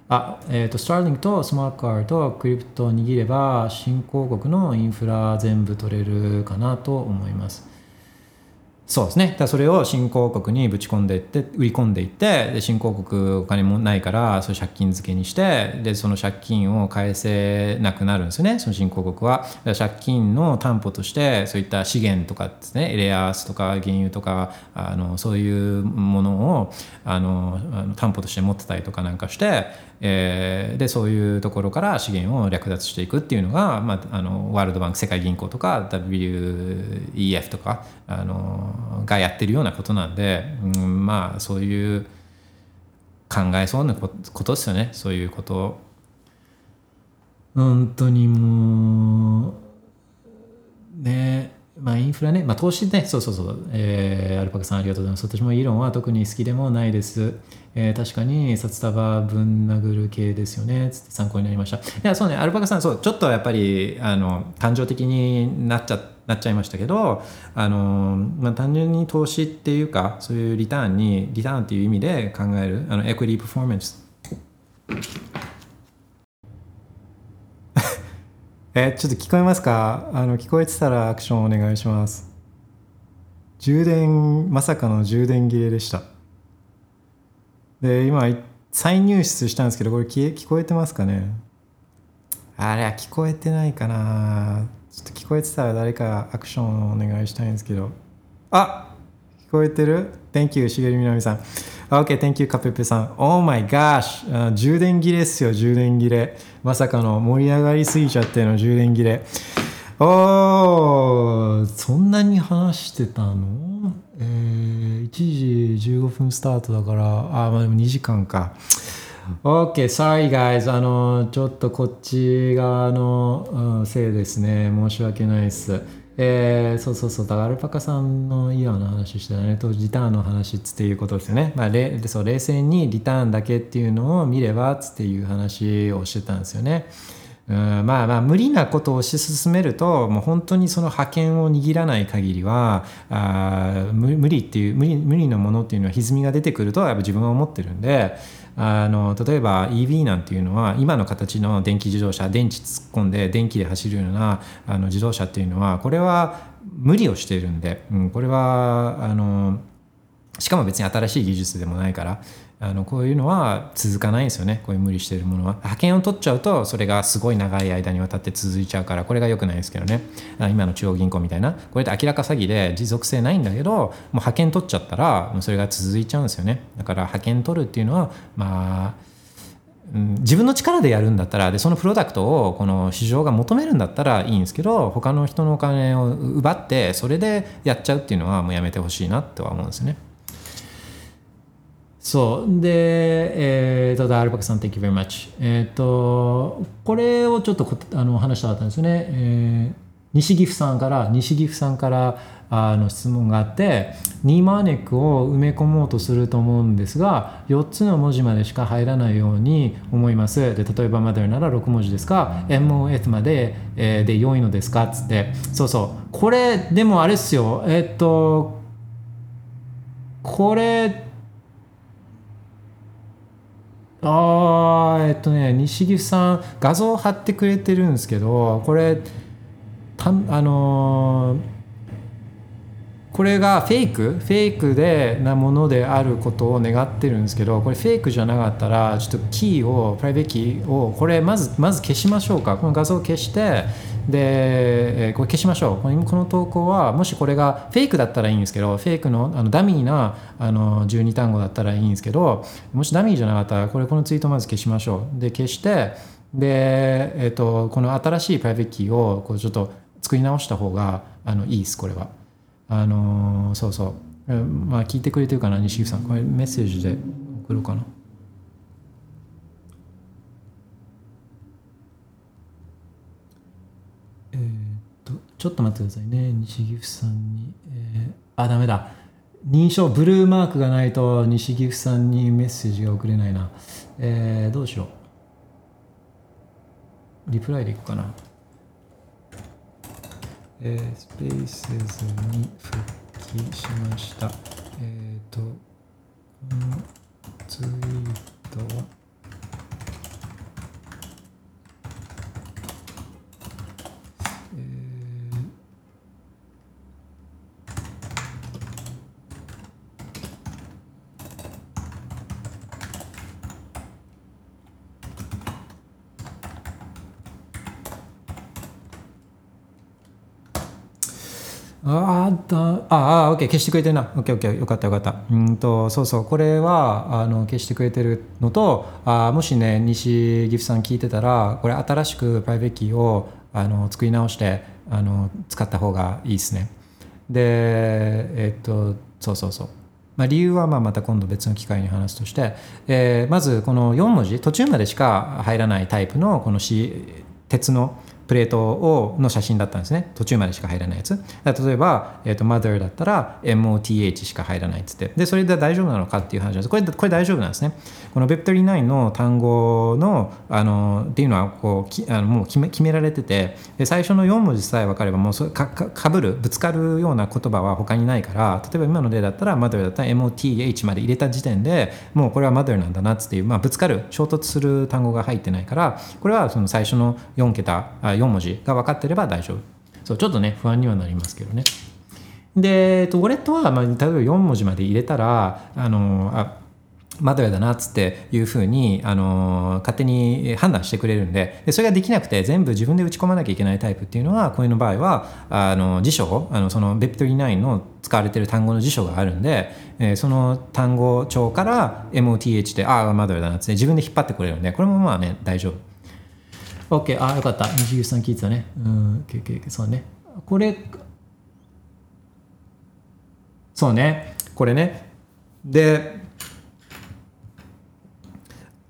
あ、えっ、と、スターリンクとスマートカーとクリプトを握れば新興国のインフラ全部取れるかなと思います。そうですね。だそれを新興国にぶち込んでいって、売り込んでいって、で新興国お金もないから、それ借金付けにして、で、その借金を返せなくなるんですよね、その新興国は。借金の担保として、そういった資源とかですね、レアアースとか原油とか、あのそういうものをあの担保として持ってたりとかなんかして、えーでそういうところから資源を略奪していくっていうのが、まあ、あのワールドバンク世界銀行とか WEF とかあのがやってるようなことなんで、うん、まあそういう考えそうなことですよねそういうこと。本当にもうねまあインフラね、まあ、投資ね、そうそうそう、えーアルパカさんありがとうございます。私もイーロンは特に好きでもないです。えー確かに札束ぶん殴る系ですよね。つって参考になりました。いや、そうね、アルパカさん、そう、ちょっとやっぱり、あの、感情的になっちゃなっちゃいましたけど、あの、まあ、単純に投資っていうか、そういうリターンに、リターンっていう意味で考える、あの、エクイリーパフォーマンスえちょっと聞こえますか？あの聞こえてたらアクションお願いします。充電まさかの充電切れでした。で今再入室したんですけどこれ聞聞こえてますかね？あれは聞こえてないかな。ちょっと聞こえてたら誰かアクションお願いしたいんですけど。あこえてる ?Thank you しげりみなみさん OK thank you カペペさん Oh my gosh. あ充電切れっすよ充電切れまさかの盛り上がりすぎちゃっての充電切れおーそんなに話してたの？えー、1時15分スタートだから。あまあでも2時間か。OK sorry guys. あのちょっとこっち側の、うんせいですね。申し訳ないです。えーそうそうそう。だからアルパカさんのイヤーの話してたね。とリターンの話っつっていうことですよね、まあ、れでそう冷静にリターンだけっていうのを見ればっつっていう話をしてたんですよね。うんまあまあ無理なことを推し進めるともう本当にその覇権を握らない限りはあ無無理っていう無理無理なものっていうのは歪みが出てくるとやっぱ自分は思ってるんであの例えば EV なんていうのは今の形の電気自動車電池突っ込んで電気で走るようなあの自動車っていうのはこれは無理をしているんで、うん、これはあのしかも別に新しい技術でもないからあのこういうのは続かないんですよね。こういう無理してるものは。派遣を取っちゃうとそれがすごい長い間にわたって続いちゃうからこれが良くないですけどね。今の中央銀行みたいな。これって明らか詐欺で持続性ないんだけどもう派遣取っちゃったらもうそれが続いちゃうんですよね。だから派遣取るっていうのはまあ自分の力でやるんだったらでそのプロダクトをこの市場が求めるんだったらいいんですけど他の人のお金を奪ってそれでやっちゃうっていうのはもうやめてほしいなとは思うんですね。そう。で、えー、とダールバクさん Thank you very much えっ、とこれをちょっとあの話したかったんですよね、えー西岐阜さんから西岐阜さんからあの質問があってニーマーネックを埋め込もうとすると思うんですが4つの文字までしか入らないように思います。で例えばマダルなら6文字ですか MOF まで、えーで良いのですかっつって。そうそう。これでもあれっすよ。えっとこれあーえっとね西岐さん画像貼ってくれてるんですけどこれたあのーこれがフェイク？フェイクでなものであることを願ってるんですけどこれフェイクじゃなかったらちょっとキーをプライベートキーをこれまずまず消しましょうか。この画像を消してでえーこれ消しましょう。この投稿はもしこれがフェイクだったらいいんですけどフェイクのあのダミーなあの12単語だったらいいんですけどもしダミーじゃなかったらこれこのツイートまず消しましょう。で消してで、えー、とこの新しいプライベートキーをこうちょっと作り直した方があのいいですこれは。あのそうそう、えまあ聞いてくれてるかな西口さん。これメッセージで送ろうかなえーっとちょっと待ってくださいね。西岐阜さんに、えーあダメだ。認証ブルーマークがないと西岐阜さんにメッセージが送れないな。えーどうしよう。リプライでいくかな。えースペースズに復帰しました。えっ、と、このツイートは、あだああ、オッケー、消してくれてるな。オッケー、オッケー、よかった、よかった。うんと、そうそう、これは、あの、消してくれてるのと、あもしね、西岐阜さん聞いてたら、これ新しくプライベートキーを、あの、作り直して、あの、使った方がいいですね。で、えっと、そうそうそう。まあ、理由はまあまた今度別の機会に話すとして、えーまずこの4文字途中までしか入らないタイプのこの、C、鉄のプレートをの写真だったんですね。途中までしか入らないやつ。例えば、えー、と mother だったら MOTH しか入らないっつって。でそれで大丈夫なのかっていう話なんです。これこれ大丈夫なんですね。この Web39 の単語のあのっていうのはこうきあのもう決め決められてて。で最初の4文字さえ分かればもうそかかかぶるぶつかるような言葉は他にないから例えば今の例だったら mother だったら MOTH まで入れた時点でもうこれは mother なんだなっつっていう、まあ、ぶつかる衝突する単語が入ってないからこれはその最初の4桁あ4文字が分かってれば大丈夫。そうちょっとね不安にはなりますけどね。で、ウォレットは、まあ、例えば4文字まで入れたらあのあマドヤだなっつっていうふうに、あの勝手に判断してくれるんででそれができなくて全部自分で打ち込まなきゃいけないタイプっていうのはこういうの場合はあの辞書をあのその Web39 の使われてる単語の辞書があるんで、えーその単語帳から MOTH でああマドヤだなっつって自分で引っ張ってくれるんでこれもまあね大丈夫。OK あよかった。西口さん聞いてたね。うん。OKOK そうね。これそうね。これね。で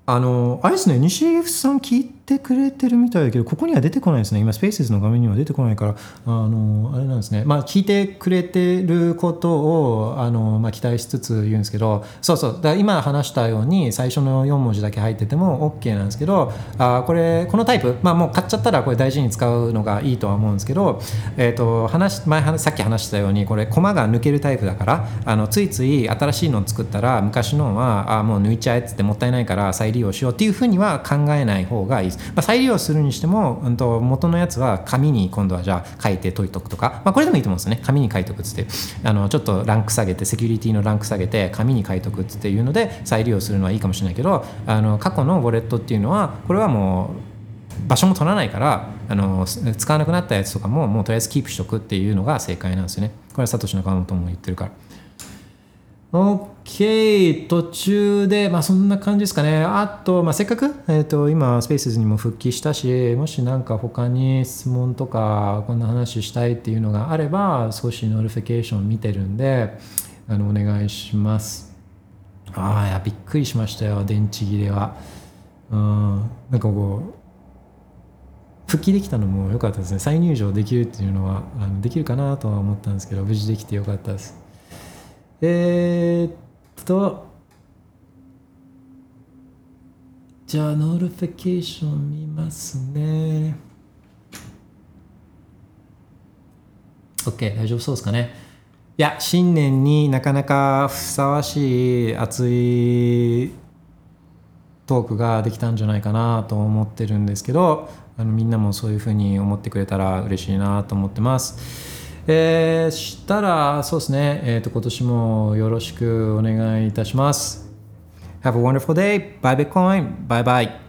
あのあれですね西口さん聞いててくれてるみたいだけどここには出てこないですね。今スペースの画面には出てこないからあのあれなんですね。まあ聞いてくれてることをあの、まあ、期待しつつ言うんですけどそうそう。だ今話したように最初の4文字だけ入ってても OK なんですけどあこれこのタイプまあもう買っちゃったらこれ大事に使うのがいいとは思うんですけど、えー、と話前さっき話したようにこれコマが抜けるタイプだからあのついつい新しいのを作ったら昔のはあもう抜いちゃえっつってもったいないから再利用しようっていうふうには考えない方がいいです、まあ、再利用するにしても、うん、と元のやつは紙に今度はじゃあ書いて解いとくとか、まあ、これでもいいと思うんですよね。紙に書いとくっつって。あのちょっとランク下げてセキュリティのランク下げて紙に書いとくっつっていうので再利用するのはいいかもしれないけどあの過去のウォレットっていうのはこれはもう場所も取らないからあの使わなくなったやつとかももうとりあえずキープしとくっていうのが正解なんですよね。これはサトシナカモトも言ってるから。OK 途中でまあそんな感じですかね。あと、まあ、せっかく、えー、と今スペースにも復帰したしもし何か他に質問とかこんな話したいっていうのがあれば少し notification 見てるんであのお願いします。ああいやびっくりしましたよ電池切れは。うん。なんかこう復帰できたのも良かったですね。再入場できるっていうのはあのできるかなとは思ったんですけど無事できて良かったです。えー、っとじゃあ notification 見ますね。OK 大丈夫そうですかね。いや新年になかなかふさわしい熱いトークができたんじゃないかなと思ってるんですけどあのみんなもそういうふうに思ってくれたら嬉しいなと思ってます。えー、したらそうですね、えー、と今年もよろしくお願いいたします Have a wonderful day. Bye Bitcoin. Bye bye.